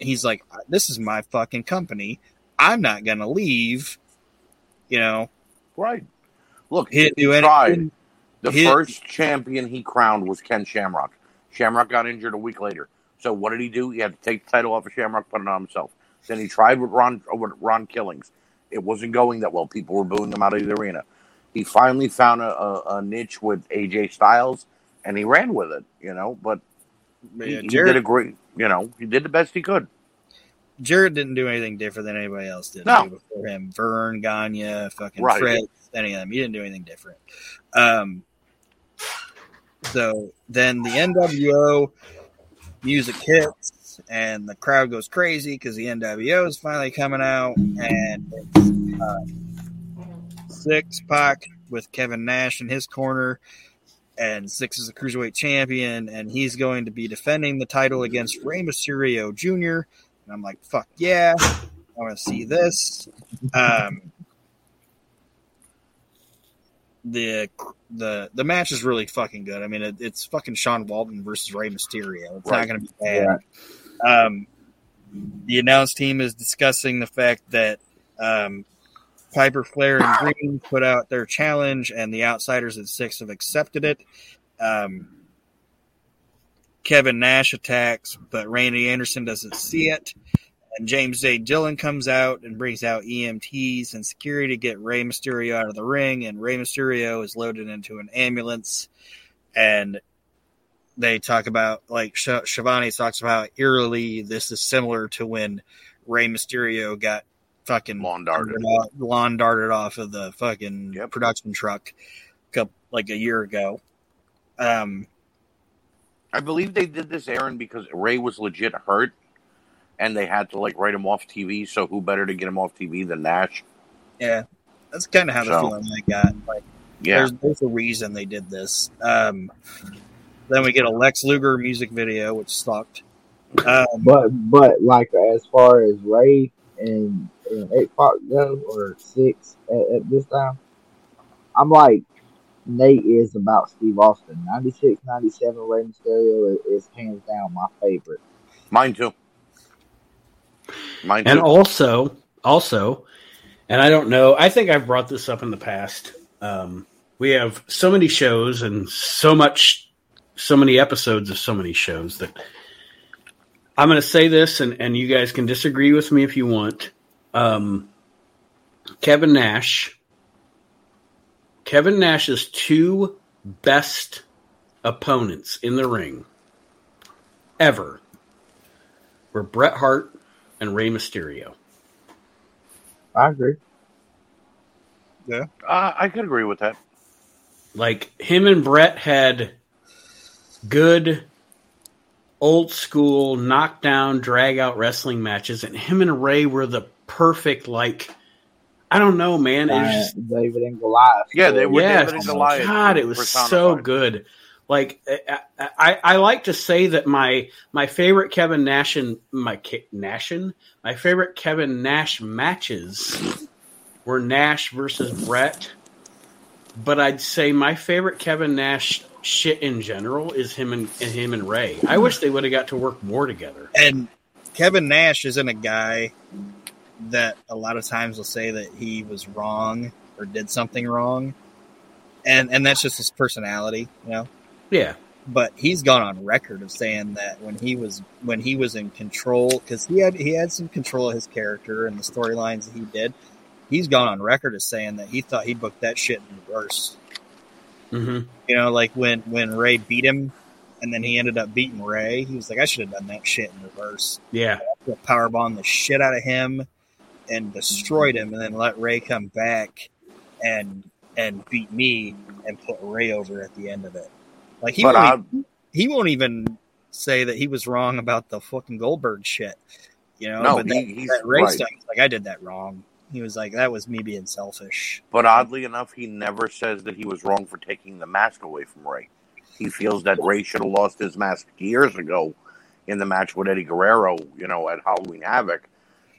he's like, this is my fucking company. I'm not gonna leave. You know, Right. Look, he didn't do tried. anything. The He- first champion he crowned was Ken Shamrock. Shamrock got injured a week later. So what did he do? He had to take the title off of Shamrock, put it on himself. Then he tried with Ron with Ron Killings. It wasn't going that well. People were booing him out of the arena. He finally found a, a, a niche with AJ Styles, and he ran with it. You know, but But he, he Jarrett, did a great. You know, he did the best he could. Jared didn't do anything different than anybody else did No. before him. Verne, Gagne, fucking Right. Fritz, any of them. He didn't do anything different. Um, so then the NWO music hits and the crowd goes crazy because the NWO is finally coming out and it's uh, Six Pac with Kevin Nash in his corner. And Six is a cruiserweight champion, and he's going to be defending the title against Rey Mysterio Jr. And I'm like, fuck yeah, I want to see this. Um, the the the match is really fucking good. I mean, it, it's fucking Sean Waltman versus Rey Mysterio. It's Right. not going to be bad. Um, the announced team is discussing the fact that um, Piper, Flair, and Greene put out their challenge, and the outsiders at six have accepted it. Um, Kevin Nash attacks, but Randy Anderson doesn't see it. And James J. Dillon comes out and brings out EMTs and security to get Rey Mysterio out of the ring. And Rey Mysterio is loaded into an ambulance. And they talk about, like, Sh- Schiavone talks about eerily, this is similar to when Rey Mysterio got fucking Lawn darted. lawn darted off of the fucking Yep. production truck couple, like a year ago. Um, I believe they did this, Aaron, because Rey was legit hurt, and they had to like write him off TV. So who better to get him off TV than Nash? yeah, that's kind of how the So- feeling I got. Like, Yeah, there's, there's a reason they did this. Um, then we get a Lex Luger music video, which sucked. Um, But but like as far as Rey and, and eight Pac go or six at, at this time, I'm like Nate is about Steve Austin. 96, 97 Rey Mysterio is, is hands down my favorite. mine too. Mine too. And also, also, and I don't know. I think I've brought this up in the past. Um, we have so many shows and so much, so many episodes of so many shows that I'm going to say this, and and you guys can disagree with me if you want. Um, Kevin Nash. Kevin Nash's two best opponents in the ring ever were Bret Hart and Rey Mysterio. I agree. Yeah, uh, I could agree with that. Like him and Bret had good old school knockdown drag out wrestling matches, and him and Rey were the perfect like I don't know, man. It was just David and Goliath. Yeah, they were yes, David and Goliath God, it was so good. Like I, I, I like to say that my my favorite Kevin Nash and my Ke- Nashin, my favorite Kevin Nash matches were Nash versus Bret. But I'd say my favorite Kevin Nash shit in general is him and, and him and Rey. I wish they would have got to work more together. and Kevin Nash isn't a guy that a lot of times will say that he was wrong or did something wrong, and and that's just his personality, you know. Yeah, but he's gone on record of saying that when he was when he was in control because he had he had some control of his character and the storylines that he did. He's gone on record as saying that he thought he booked that shit in reverse. Mm-hmm. You know, like when when Rey beat him, and then he ended up beating Rey. He was like, I should have done that shit in reverse. Yeah. Power bomb the shit out of him and destroyed him, and then let Rey come back and and beat me and put Rey over at the end of it. Like he But won't, even, he won't even say that he was wrong about the fucking Goldberg shit. You know, No, but he- that, he's that Rey right. stuff, he's like I did that wrong. He was like, that was me being selfish. but oddly enough, he never says that he was wrong for taking the mask away from Rey. He feels that Rey should have lost his mask years ago in the match with Eddie Guerrero, you know, at Halloween Havoc,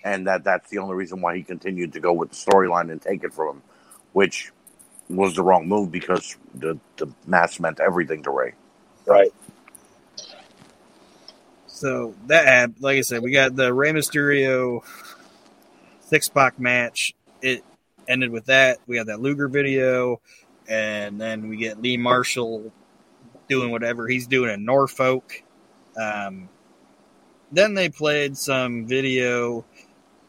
and that that's the only reason why he continued to go with the storyline and take it from him, which was the wrong move because the the mask meant everything to Rey. Right. So that had, like I said, we got the Rey Mysterio six pack match. It ended with that. We had that Luger video, and then we get Lee Marshall doing whatever he's doing in Norfolk. Um, then they played some video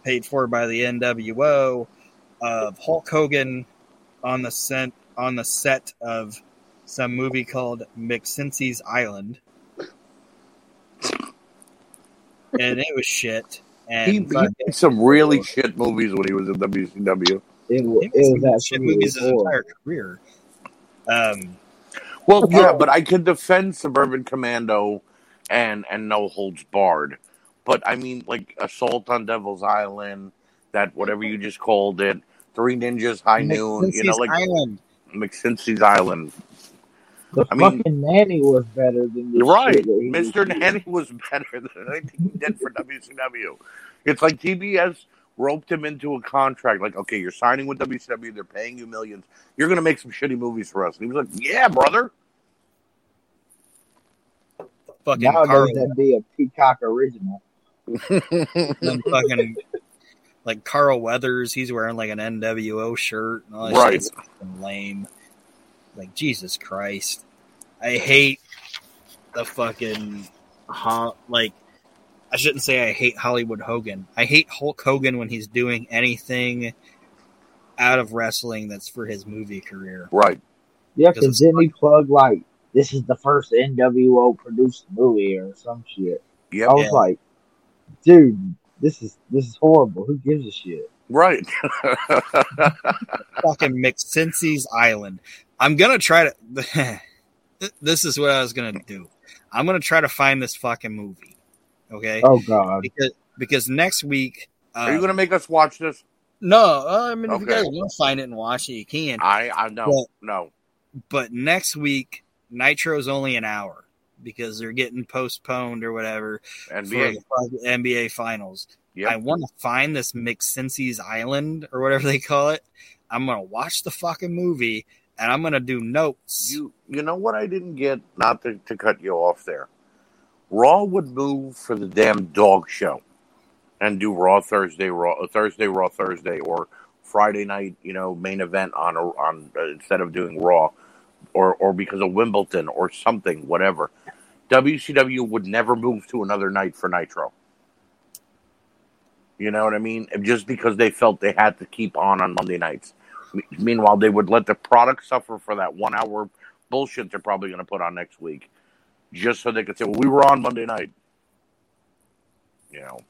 paid for by the NWO of Hulk Hogan on the set on the set of some movie called McCinsey's Island. and it was shit. And He, he made some really shit movies when he was in WCW. It, wa- it some was shit movies his entire career. Um, Well, yeah, but I could defend Suburban Commando and and No Holds Barred, but I mean, like Assault on Devil's Island, that whatever you just called it, Three Ninjas High Noon, you know, like Island. McCinsey's Island. The I mean- fucking nanny was better than this You're right. shit that he was Mr. Nanny was better than anything he did for WCW. It's like TBS roped him into a contract. Like, okay, you're signing with WCW. They're paying you millions. You're going to make some shitty movies for us. And he was like, yeah, brother. Fucking Nowadays, Carl, that'd be a Peacock original. then fucking like Carl Weathers. He's wearing like an NWO shirt. And all that Right. shit's lame. Like Jesus Christ, I hate the fucking ho- like. I shouldn't say I hate Hollywood Hogan. I hate Hulk Hogan when he's doing anything out of wrestling that's for his movie career. right. Yeah, Because because it's then he plug like this is the first NWO produced movie or some shit. Yep. I was Yeah. like, dude, this is this is horrible. Who gives a shit? Right. <laughs> fucking McCinsey's Island. I'm gonna try to. <laughs> this is what I was gonna do. I'm gonna try to find this fucking movie. Okay, Oh god, because because next week. Uh, Are you going to make us watch this? No, I mean if you Okay. guys want to find it and watch it, you can. I I know. Well- no. But next week, Nitro's only an hour because they're getting postponed or whatever NBA. for the NBA Finals. Yep. I want to find this McCinsey's Island or whatever they call it. I'm gonna watch the fucking movie and I'm gonna do notes. You you know what I didn't get? Not to, to cut you off there. Raw would move for the damn dog show and do Raw Thursday, Raw uh, Thursday, Raw Thursday, or Friday night, you know, main event on a, on uh, instead of doing Raw, or or because of Wimbledon or something, whatever. WCW would never move to another night for Nitro. You know what I mean? Just because they felt they had to keep on on Monday nights. Me- Meanwhile, they would let the product suffer for that one hour bullshit they're probably going to put on next week, just so they could say, "Well, we were on Monday night." You know,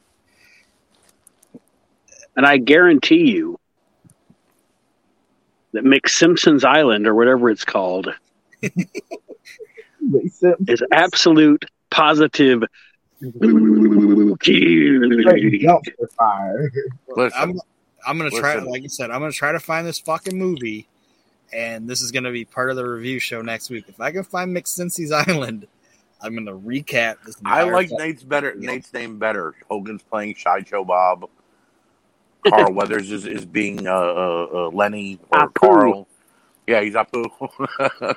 And I guarantee you that McSimpson's Island or whatever it's called <laughs> is absolute positive. straight dumpster fire. listen, I'm I'm gonna try. Listen. Like you said, I'm gonna try to find this fucking movie, and this is gonna be part of the review show next week. If I can find McCinsey's <laughs> Island, I'm gonna recap this. I like fucking- Nate's better. Nate's name better. Hogan's playing Sideshow Bob. Carl <laughs> Weathers is, is being uh, uh, uh, Lenny or Apu. Carl. Yeah, he's Apu. <laughs>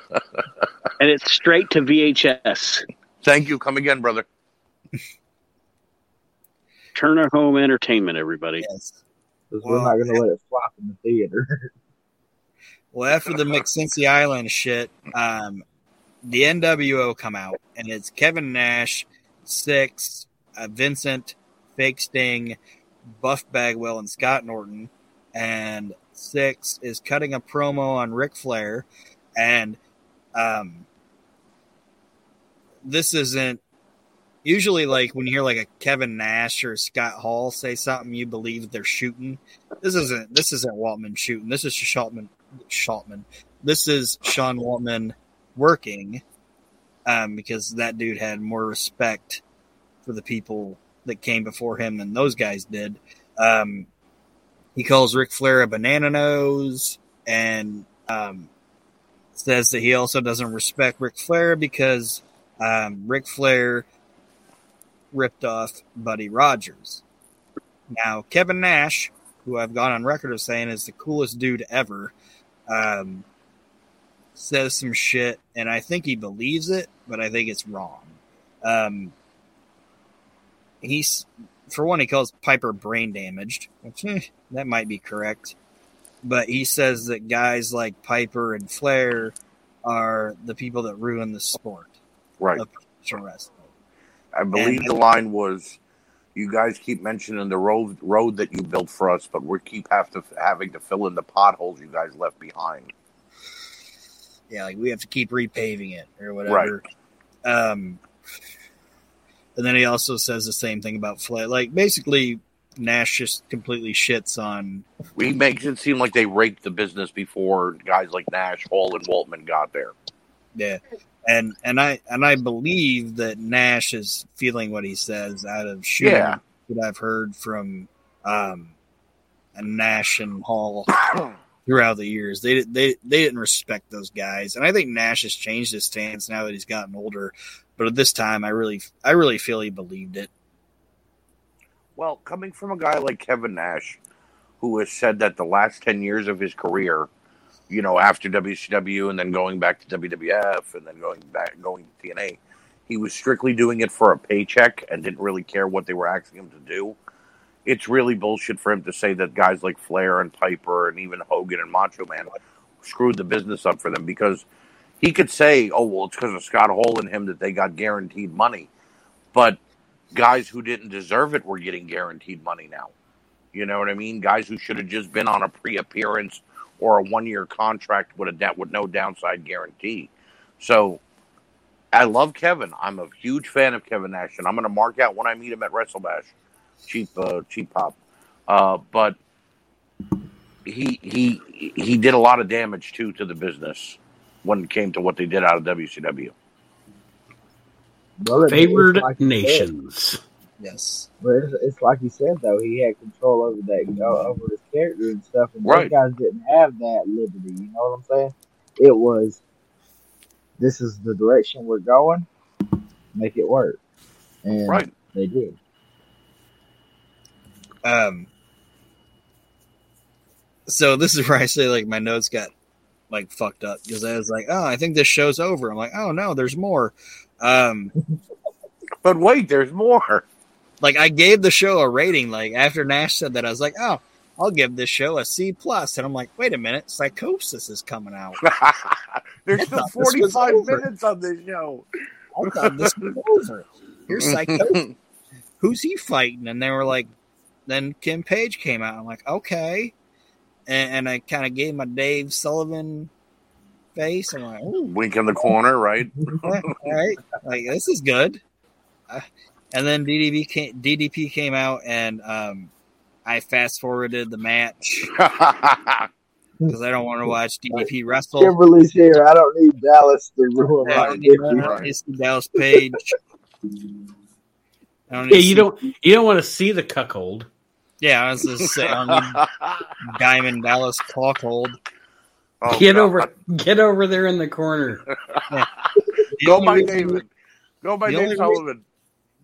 And it's straight to VHS. Thank you. Come again, brother. Turner Home Entertainment, everybody. Yes. 'Cause we're not gonna let it flop in the theater. <laughs> Well, after the McCinsey Island shit, um, the NWO come out, and it's Kevin Nash, Six, uh, Vincent, Fake Sting, Buff Bagwell, and Scott Norton. And Six is cutting a promo on Ric Flair, and um, this isn't usually like when you hear like a Kevin Nash or Scott Hall say something, you believe they're shooting. This isn't. This isn't Waltman shooting. This is Shaltman. Shaltman. This is Sean Waltman working, um, because that dude had more respect for the people that came before him than those guys did. Um, he calls Ric Flair a banana nose and um, says that he also doesn't respect Ric Flair because um, Ric Flair ripped off Buddy Rogers. Now, Kevin Nash, who I've gone on record of saying is the coolest dude ever, um, says some shit, and I think he believes it, but I think it's wrong. Um, he's, for one, he calls Piper brain damaged, which eh, that might be correct. But he says that guys like Piper and Flair are the people that ruin the sport Right. of professional wrestling. I believe And- the line was, "You guys keep mentioning the road road that you built for us, but we keep have to having to fill in the potholes you guys left behind." yeah, like we have to keep repaving it or whatever. Um, and then he also says the same thing about Flair. Like basically, Nash just completely shits on. He makes it seem like they raked the business before guys like Nash, Hall, and Waltman got there. Yeah, and and I and I believe that Nash is feeling what he says out of shooting Yeah. that I've heard from um, Nash and Hall <coughs> throughout the years. They they they didn't respect those guys, and I think Nash has changed his stance now that he's gotten older. But at this time, I really I really feel he believed it. Well, coming from a guy like Kevin Nash, who has said that the last 10 years of his career, you know, after WCW and then going back to WWF and then going back, going to TNA, he was strictly doing it for a paycheck and didn't really care what they were asking him to do. It's really bullshit for him to say that guys like Flair and Piper and even Hogan and Macho Man screwed the business up for them because he could say, oh, well, it's because of Scott Hall and him that they got guaranteed money. But guys who didn't deserve it were getting guaranteed money now. You know what I mean? Guys who should have just been on a pre-appearance or a one-year contract with a debt with no downside guarantee. So I love Kevin. I'm a huge fan of Kevin Nash, and I'm going to mark out when I meet him at WrestleBash. Cheap, uh, cheap pop. Uh, but he he he did a lot of damage too to the business when it came to what they did out of WCW. Well, Favored nations. like said. Nations. Yes, But it's, it's like you said though, he had control over that, you know, over his character and stuff, and Right. those guys didn't have that liberty. You know what I'm saying? It was, this is the direction we're going, make it work, and Right. they did. Um, so this is <laughs> where I say like my notes got like fucked up because I was like, oh, I think this show's over. I'm like, oh no, there's more. Um, <laughs> But wait, there's more. Like I gave the show a rating. Like after Nash said that, I was like, oh, I'll give this show a C plus. And I'm like, wait a minute, Psychosis is coming out. <laughs> There's I still thought this was 45 minutes on this show. I thought this was over. Here's Psychosis. <laughs> Who's he fighting? And they were like, then Kim Page came out. I'm like, okay. And, and I kind of gave my Dave Sullivan face. I'm like, ooh, Wink in the corner, right? <laughs> all right, like this is good. Uh, and then DDP came, DDP came out, and um, I fast forwarded the match <laughs> because I don't want to watch DDP wrestle. Kimberly's here. I don't need Dallas to ruin I my don't need, I don't need to see Dallas Page. I don't Yeah, you see- don't you don't want to see the cuckold. Yeah, I was just saying, I don't need <laughs> Diamond Dallas cuckold. Oh, get God. over get over there in the corner. The <laughs> Go only by reason- David. Go by the Dave only Sullivan.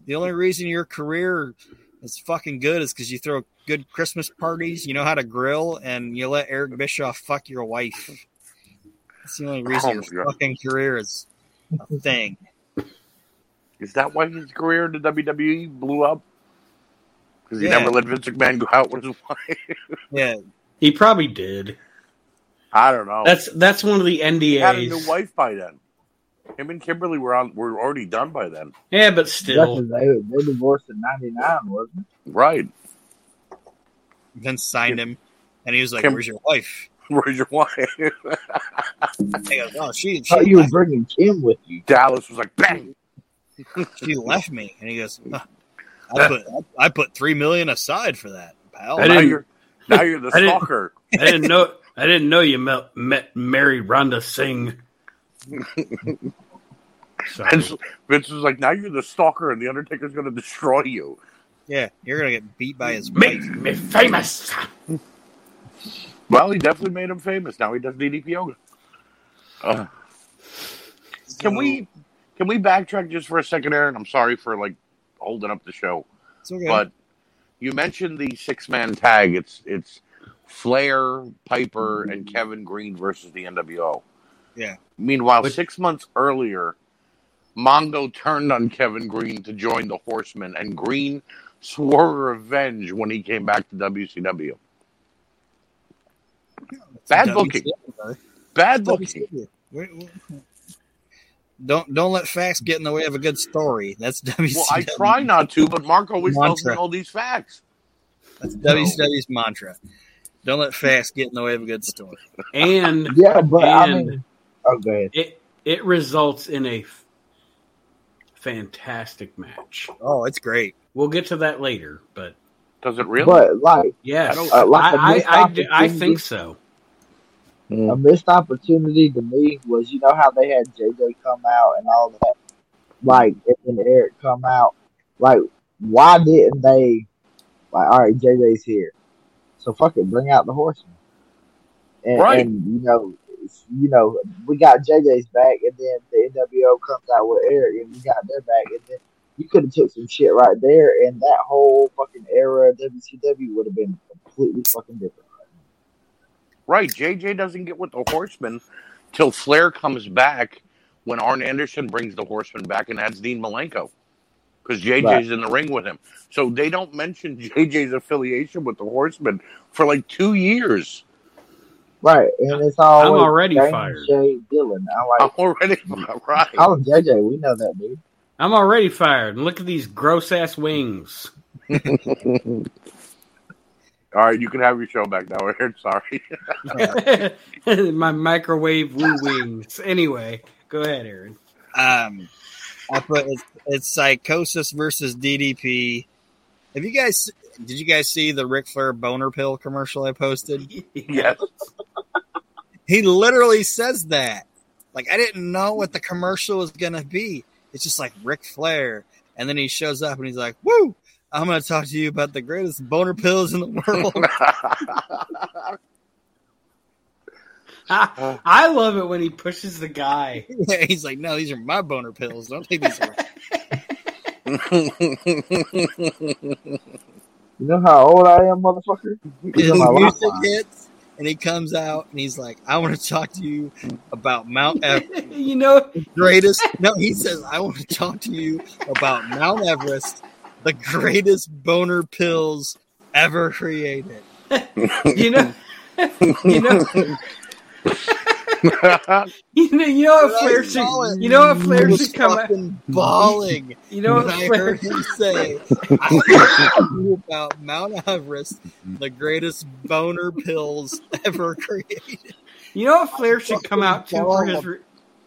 The only reason your career is fucking good is because you throw good Christmas parties, you know how to grill, and you let Eric Bischoff fuck your wife. That's the only reason Oh, your God. fucking career is a thing. Is that why his career in the WWE blew up? Because he Yeah. never let Vince McMahon go out with his <laughs> wife. Yeah, He probably did. I don't know. That's that's one of the he had a new NDAs. wife by then. Him and Kimberly were on. Were already done by then. Yeah, but still, they they divorced in '99, wasn't it? Right. Vince signed him, and he was like, Kim- "Where's your wife?" <laughs> Where's your wife? He goes, "Oh, she I thought she, you were bringing Kim with you. Dallas was like, bang. <laughs> she left me," and he goes, "Huh, "I put I put three million aside for that, pal." I now didn't- you're now you're the <laughs> I didn't- stalker. I didn't know. I didn't know you met, met married Rhonda Singh. Sorry. Vince, Vince was like, now you're the stalker, and the Undertaker's going to destroy you. Yeah, you're gonna get beat by his Make wife. me famous. Well, he definitely made him famous. Now he does DDP yoga. Uh, can So, we can we backtrack just for a second, Aaron? I'm sorry for like holding up the show, It's okay. but you mentioned the six man tag. It's it's Flair, Piper, and Kevin Greene versus the NWO. Yeah. Meanwhile, Which- six months earlier, Mongo turned on Kevin Greene to join the Horsemen, and Greene swore revenge when he came back to WCW. It's bad WCW, booking. brother. Bad It's booking. Wait, wait. Don't don't let facts get in the way of a good story. That's <laughs> WCW. Well, I try not to, but Mark always tells me all these facts. That's WCW's mantra. Don't let facts get in the way of a good story. And Yeah, but I mean, oh, go ahead. it it results in a f- fantastic match. Oh, it's great. We'll get to that later, but Does it really? But like yes, I Uh, like a I, missed I, I, I think so. a missed opportunity to me was you know how they had JJ come out and all that, like and then Eric come out. Like, why didn't they? Like, all right, JJ's here, so fuck it, bring out the horseman. And, Right. and you know, it's- you know, we got JJ's back, and then the NWO comes out with Eric, and we got their back, and then you could have took some shit right there, and that whole fucking era of WCW would have been completely fucking different. Right. JJ doesn't get with the Horsemen till Flair comes back when Arn Anderson brings the Horsemen back and adds Dean Malenko. Because JJ's Right. in the ring with him. So they don't mention JJ's affiliation with the Horsemen for like two years. Right, and it's all. I'm already James fired. <laughs> J. Dillon. I'm I'm like, already right. call him JJ. We know that dude. I'm already fired. And look at these gross ass wings. <laughs> All right, you can have your show back now, <laughs> Aaron. Sorry. My microwave woo wings. Anyway, go ahead, Aaron. Um, I put it's, it's psychosis versus DDP. Have you guys? Did you guys see the Ric Flair boner pill commercial I posted? <laughs> yes. He literally says that. Like I didn't know what the commercial was gonna be. It's just like Ric Flair, and then he shows up and he's like, "Woo! I'm gonna talk to you about the greatest boner pills in the world." <laughs> I, I love it when he pushes the guy. <laughs> Yeah, he's like, "No, these are my boner pills. Don't take these." Away." You know how old I am, motherfucker? He's on my music hits, and he comes out and he's like, "I want to talk to you about Mount <laughs> Everest, you know, greatest." No, he says, "I want to talk to you about Mount Everest, the greatest boner pills ever created." <laughs> you know, <laughs> you know, you know, you know what Flair should, you know what Flair should come out. bawling <laughs> You know when what I Flair, heard him <laughs> say, to <laughs> talk to you about Mount Everest, the greatest boner pills ever created." you know what Flair should come out to for his re-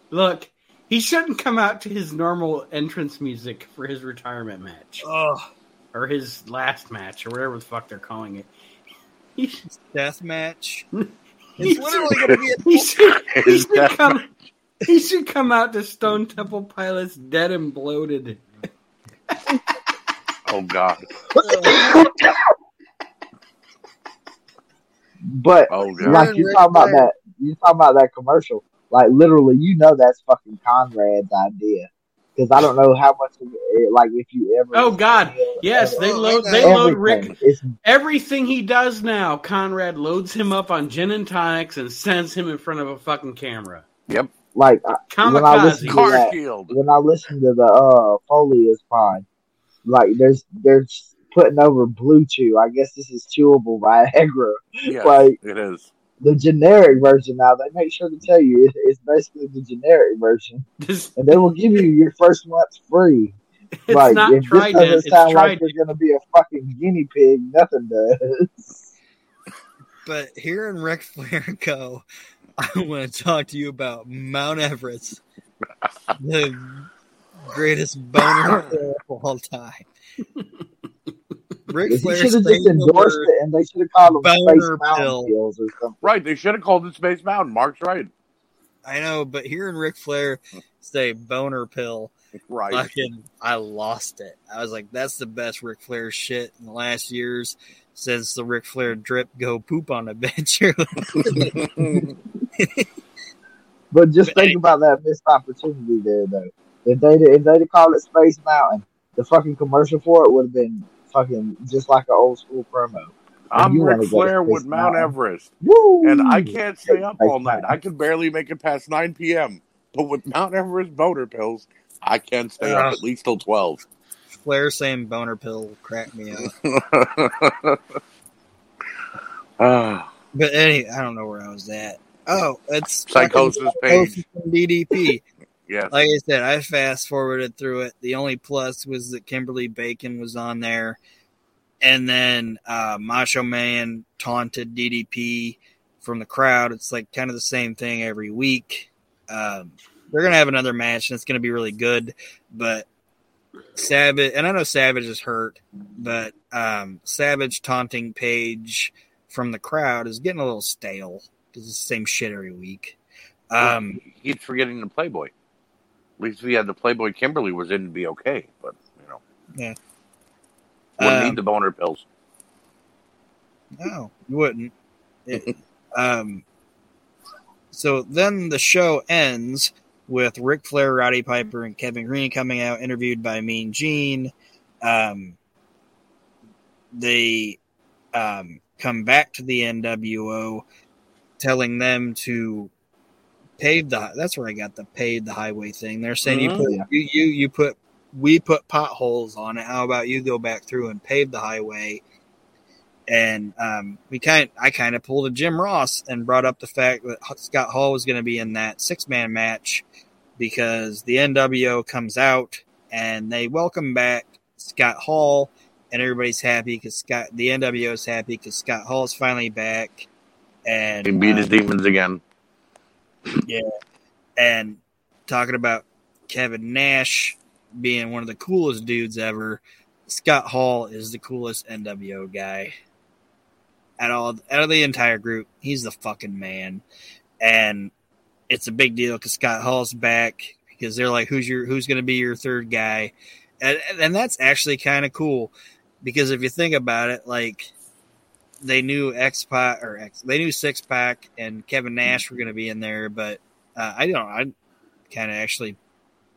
look. He shouldn't come out to his normal entrance music for his retirement match Oh, or his last match or whatever the fuck they're calling it. Death match. He It's literally going to be a <laughs> he should, he should come. <laughs> He should come out to Stone Temple Pilots dead and bloated. <laughs> oh God. But Oh God. like you Ric talking about that, you talking about that commercial. Like literally, you know that's fucking Conrad's idea. Because I don't know how much it, like if you ever. Oh, God. Yes, they Oh, load. They know. load everything. Rick. It's Everything he does now, Conrad loads him up on gin and tonics and sends him in front of a fucking camera. Yep. Like I- when I listen to that, shield. when I listen to the uh is fine. like there's there's putting over Blue Chew. I guess this is chewable Viagra. Yes, Like it is. The generic version now. They make sure to tell you it- it's basically the generic version, and they will give you your first month free. it's like not if this doesn't sound like you're going to be a fucking guinea pig, nothing does. But here in Ric Flair go, I want to talk to you about Mount Everest, the greatest boner of all time. <laughs> Ric He Flair should have just endorsed it, and they should have called them boner Space Mountain pill. Pills or something. Right, they should have called it Space Mountain. Mark's right. I know, but hearing Ric Flair say boner pill, Right. fucking, I lost it. I was like, that's the best Ric Flair shit in the last years since the Ric Flair drip go poop on a bench. <laughs> But just think about that missed opportunity there, though. If they if they'd called it Space Mountain, the fucking commercial for it would have been fucking just like an old school promo. I'm you Ric Flair with Mount Mountain. Everest, Woo! and I can't stay up all night. I can barely make it past 9 p.m. But with Mount Everest boner pills, I can stay up at least till 12. Flair saying boner pill cracked me up. <laughs> Ah, But any, I don't know where I was at. Oh, it's Psychosis fucking page. From DDP. Yes. like I said, I fast forwarded through it. The only plus was that Kimberly Bacon was on there, and then uh, Macho Man taunted DDP from the crowd. It's like kind of the same thing every week. Um, they're gonna have another match, and it's gonna be really good. But Savage, and I know Savage is hurt, but um, Savage taunting Page from the crowd is getting a little stale because it's the same shit every week. Um, He's forgetting the Playboy. At least if he had the Playboy Kimberly was in, it'd be okay. But, you know, yeah, wouldn't um, need the boner pills. No, you wouldn't. It- <laughs> um, so then the show ends with Ric Flair, Roddy Piper, and Kevin Greene coming out, interviewed by Mean Gene. Um, they um, come back to the NWO, telling them to pave the. That's where I got the paved the highway thing. They're saying you put you you you put we put potholes on it. How about you go back through and pave the highway? and um, we kind I kind of pulled a Jim Ross and brought up the fact that Scott Hall was going to be in that six man match because the NWO comes out and they welcome back Scott Hall and everybody's happy because Scott the NWO is happy because Scott Hall is finally back and He beat uh, his demons again. And talking about Kevin Nash being one of the coolest dudes ever. Scott Hall is the coolest NWO guy at all out of the entire group. He's the fucking man, and it's a big deal because Scott Hall's back because they're like, "Who's your Who's going to be your third guy?" And, and that's actually kind of cool because if you think about it, like they knew X Pac or X, they knew Six Pack and Kevin Nash were going to be in there, but uh, I don't. I kind of actually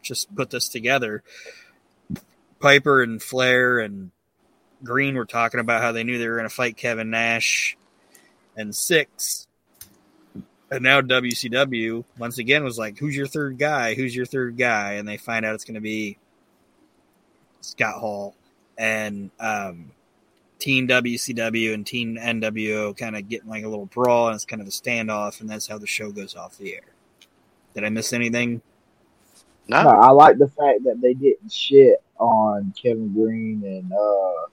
just put this together. Piper and Flair and Greene were talking about how they knew they were going to fight Kevin Nash and Six. And now WCW once again was like, "Who's your third guy? Who's your third guy?" And they find out it's going to be Scott Hall and um, Team WCW and Team NWO kind of getting like a little brawl, and it's kind of a standoff, and that's how the show goes off the air. Did I miss anything? No, No, I like the fact that they didn't shit on Kevin Greene and uh,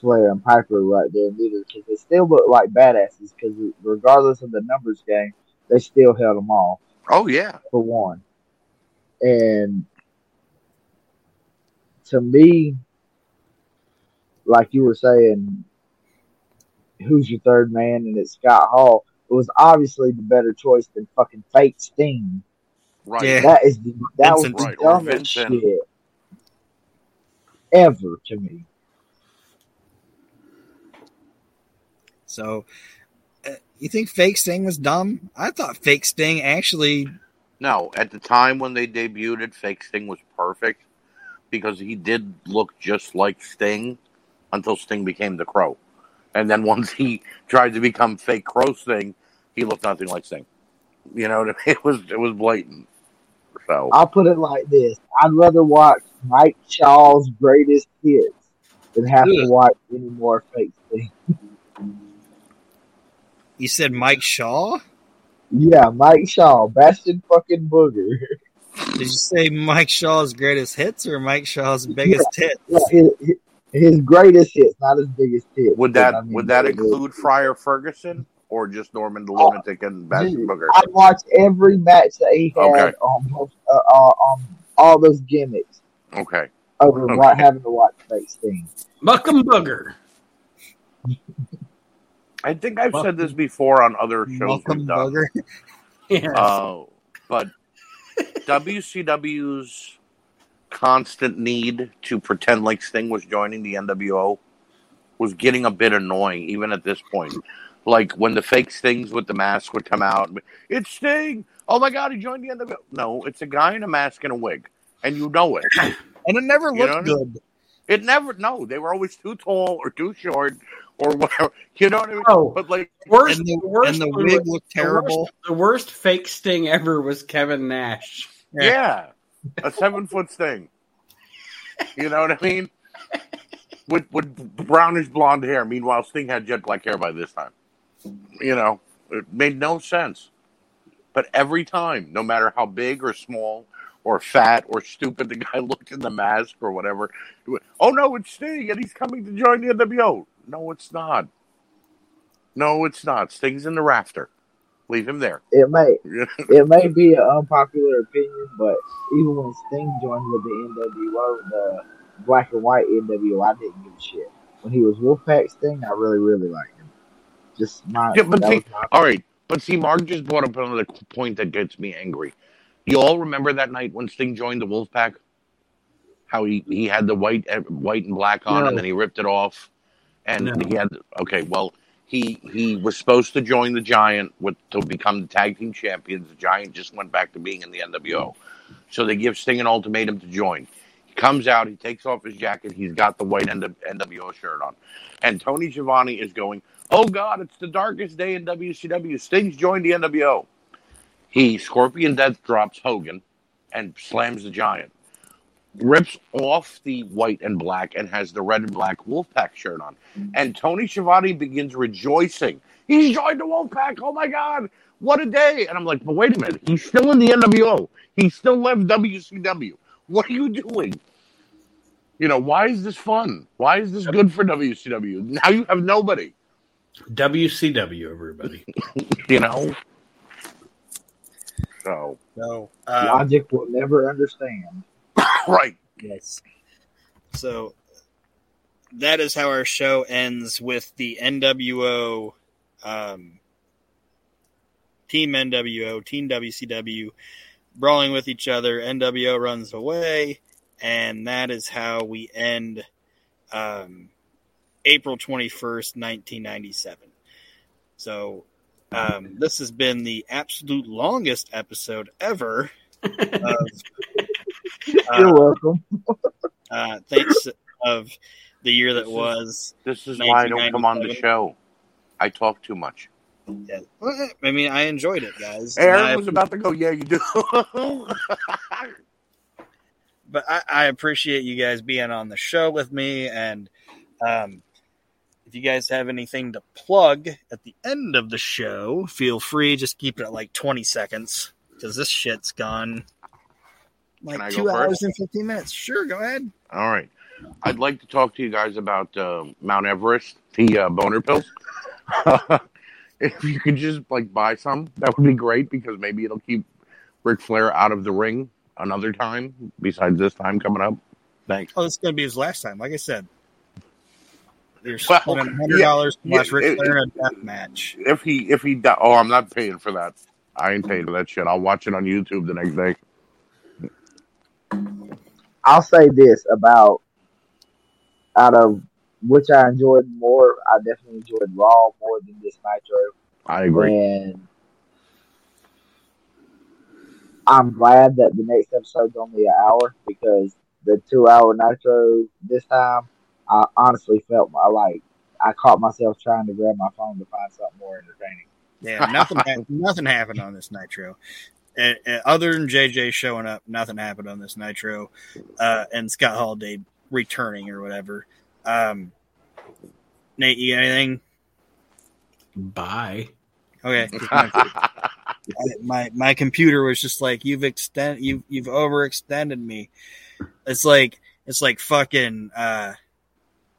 Flair and Piper right there neither because they still look like badasses because regardless of the numbers game, they still held them off Oh yeah. for one. And to me, like you were saying, who's your third man? And it's Scott Hall. It was obviously the better choice than fucking fake Sting. Right. Yeah. That is the, that Vincent. was the Right, dumbest shit ever to me. So, uh, you think Fake Sting was dumb? I thought Fake Sting actually. No, at the time when they debuted it, Fake Sting was perfect because he did look just like Sting until Sting became the Crow. And then once he tried to become fake Crow Sting, he looked nothing like Sting. You know, I <laughs> mean? it was it was blatant. So I'll put it like this: I'd rather watch Mike Shaw's greatest hits than have to watch any more fake Sting. You said Mike Shaw? Yeah, Mike Shaw, Bastion fucking Booger. Did you say Mike Shaw's greatest hits or Mike Shaw's biggest hits? Yeah, his, his- his greatest hits, not his biggest hits. Would that I mean, would that it- include Friar Ferguson or just Norman the Lunatic and Bastion Dude, Booger? I watched every match that he had Okay. on both, uh, uh, on all those gimmicks Okay. over Okay. wa- having to watch fake Sting. Muckum Booger. <laughs> I think I've Well- said this before on other shows Welcome we've done. Booger. <laughs> Yes. Uh, but WCW's constant need to pretend like Sting was joining the NWO was getting a bit annoying, even at this point. Like when the fake Stings with the mask would come out, it's Sting. Oh my God, he joined the NWO. No, it's a guy in a mask and a wig, and you know it. And it never You know? good. It never. No, they were always too tall or too short or whatever. <laughs> You know what I mean? Oh, But like, worst, And the, worst and the wig was- looked the worst- terrible. The worst, fake sting ever was Kevin Nash. Yeah. A seven foot sting. You know what I mean? With with brownish blonde hair. Meanwhile, Sting had jet black hair by this time. You know, it made no sense. But every time, no matter how big or small or fat or stupid the guy <laughs> looked in the mask or whatever, oh no, it's Sting and he's coming to join the NWO. No, it's not. No, it's not. Sting's in the rafter. Leave him there. It may <laughs> it may be an unpopular opinion, but even when Sting joined with the NWO, the black and white NWO, I didn't give a shit. When he was Wolfpack Sting, I really really liked him. Just my, Yeah, but see- my All right, but see, Mark just brought up another point that gets me angry. You all remember that night when Sting joined the Wolfpack? How he, he had the white eh, white and black on, No. and then he ripped it off, and No. he had okay. Well, he he was supposed to join the Giant with to become the tag team champions. The Giant just went back to being in the NWO, so they give Sting an ultimatum to join. He comes out, he takes off his jacket, he's got the white NWO shirt on, and Tony Schiavone is going, "Oh God, it's the darkest day in WCW. Sting's joined the NWO." He Scorpion Death drops Hogan and slams the Giant, rips off the white and black, and has the red and black Wolfpack shirt on. And Tony Schiavone begins rejoicing. He's joined the Wolfpack. Oh my God, what a day! And I'm like, but wait a minute, he's still in the NWO. He still left WCW. What are you doing? You know, why is this fun? Why is this good for WCW? Now you have nobody. WCW, everybody. <laughs> You know. So So, uh, logic will never understand. <laughs> right. yes. So that is how our show ends with the NWO, um, Team NWO, Team WCW brawling with each other. NWO runs away, and that is how we end um, April 21st, 1997. So um, this has been the absolute longest episode ever. <laughs> Of, You're uh, welcome. uh, thanks of the year that was. This is why I don't come on the show. I talk too much. Yeah. I mean, I enjoyed it, guys. Aaron I- was about to go. Yeah, you do. <laughs> but I, I appreciate you guys being on the show with me. And um, if you guys have anything to plug at the end of the show, feel free. Just keep it at like 20 seconds because this shit's gone Can I like two hours first? and 15 minutes. Sure, go ahead. All right. I'd like to talk to you guys about uh, Mount Everest, the uh, boner pills. <laughs> if you could just like buy some, that would be great because maybe it'll keep Ric Flair out of the ring another time besides this time coming up. Thanks. Oh, this is going to be his last time. Like I said, you're Well, spending $100 to yeah, watch Ric Flair in a death match. If he if he di- oh I'm not paying for that. I ain't paying for that shit. I'll watch it on YouTube the next day. I'll say this about out of which I enjoyed more. I definitely enjoyed Raw more than this Nitro. I agree. And I'm glad that the next episode's only an hour because the two hour Nitro this time, I honestly felt my like I caught myself trying to grab my phone to find something more entertaining. Yeah, nothing ha- nothing happened on this Nitro. Other than JJ showing up, nothing happened on this Nitro, uh, and Scott Holiday returning or whatever. Um, Nate, you got anything? Bye. Okay. <laughs> My, my my computer was just like you've extend you you've overextended me. It's like it's like fucking uh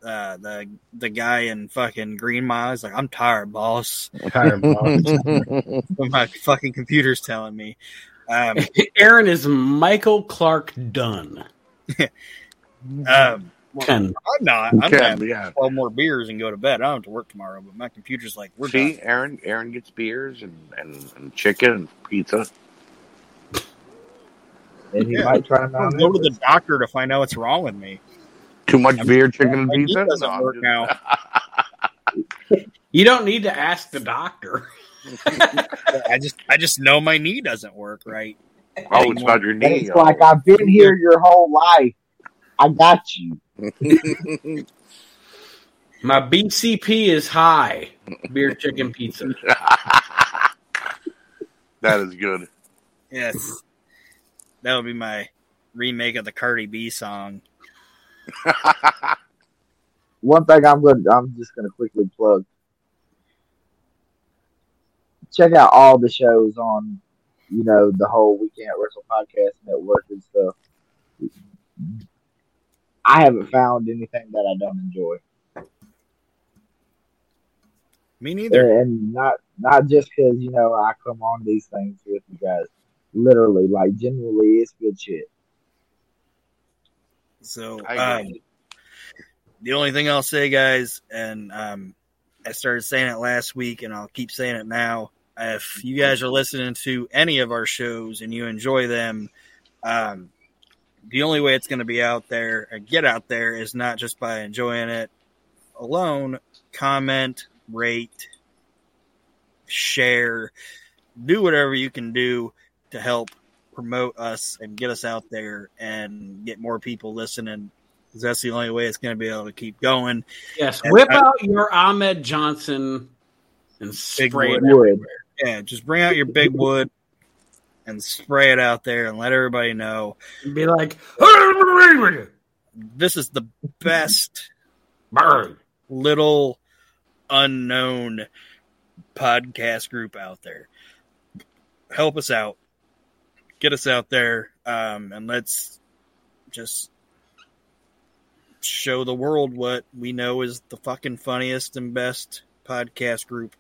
uh the the guy in fucking Green Mile is like I'm tired, boss. Tired, boss. <laughs> <laughs> My fucking computer's telling me. Um, <laughs> Aaron is Michael Clark Dunn. um Ken. I'm not. I'm Okay, gonna have yeah. twelve more beers and go to bed. I don't have to work tomorrow, but my computer's like we're See, done. Aaron. Aaron gets beers and, and, and chicken and pizza. And he Yeah. might try I'm Mount gonna go to the doctor to find out what's wrong with me. Too much I'm- beer, chicken, and pizza. doesn't No, work just- now. <laughs> You don't need to ask the doctor. <laughs> I just I just know my knee doesn't work right. Oh, it's not your And knee. it's like I've been here <laughs> your whole life. I got you. My BCP is high. Beer, chicken, pizza. that is good. Yes, that would be my remake of the Cardi B song. <laughs> One thing I'm going to I'm just gonna quickly plug. Check out all the shows on, you know, the whole We Can't Wrestle podcast network and stuff. I haven't found anything that I don't enjoy. Me neither. and not not just because you know I come on these things with you guys. Literally, like genuinely, it's good shit. So um, the only thing I'll say, guys, and um, I started saying it last week, and I'll keep saying it now. If you guys are listening to any of our shows and you enjoy them, um, the only way it's going to be out there and get out there is not just by enjoying it alone. Comment, rate, share, do whatever you can do to help promote us and get us out there and get more people listening because that's the only way it's going to be able to keep going. Yes, And whip I- out your Ahmed Johnson and spray it wood. Wood. everywhere. Yeah, just bring out your big wood and spray it out there and let everybody know And be like, this is the best burn. little unknown podcast group out there. Help us out. Get us out there um, and let's just show the world what we know is the fucking funniest and best podcast group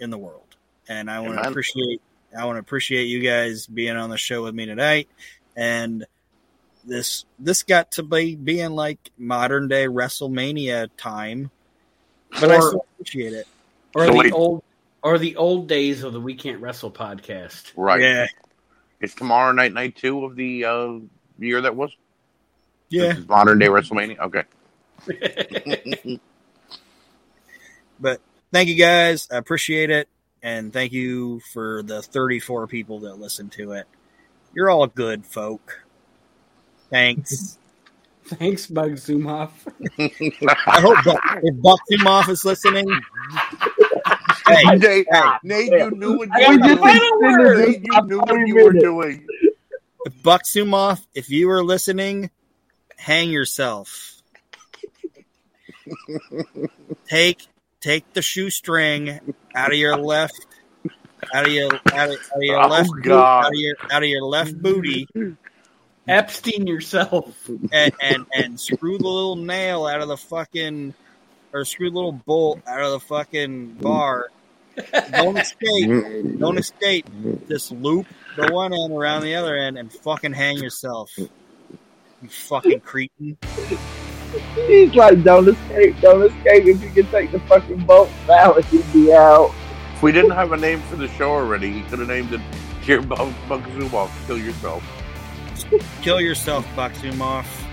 in the world. And I want to appreciate I want to appreciate you guys being on the show with me tonight and this this got to be being like modern day WrestleMania time but I still appreciate it. Or So the wait. old or the old days of the We Can't Wrestle podcast. Right. Yeah, It's tomorrow night, night two of the uh, year that was. yeah. This is modern day WrestleMania. Okay. <laughs> But thank you guys. I appreciate it, and thank you for the 34 people that listen to it. You're all good folk. Thanks. <laughs> Thanks, Bug Zumoff. <laughs> I hope Buck, if Buck Zumoff is listening. Hey, Nate, hey, Nate, you knew what you were doing. extended Nate, you knew what you were doing. if Buck Zumoff, if you are listening, hang yourself. take take the shoestring out of your left out of your out of, out of your Oh, left boot, out of your out of your left booty Epstein yourself. and, and and screw the little nail out of the fucking or screw the little bolt out of the fucking bar. Don't escape. Don't escape. Just loop the one end around the other end and fucking hang yourself. You fucking cretin. He's like, don't escape, don't escape. If you can take the fucking boat out, you'd be out. If we didn't have a name for the show already, he could have named it Kill Bug Zumoff, Kill Yourself. Kill yourself, Buck Zumoff.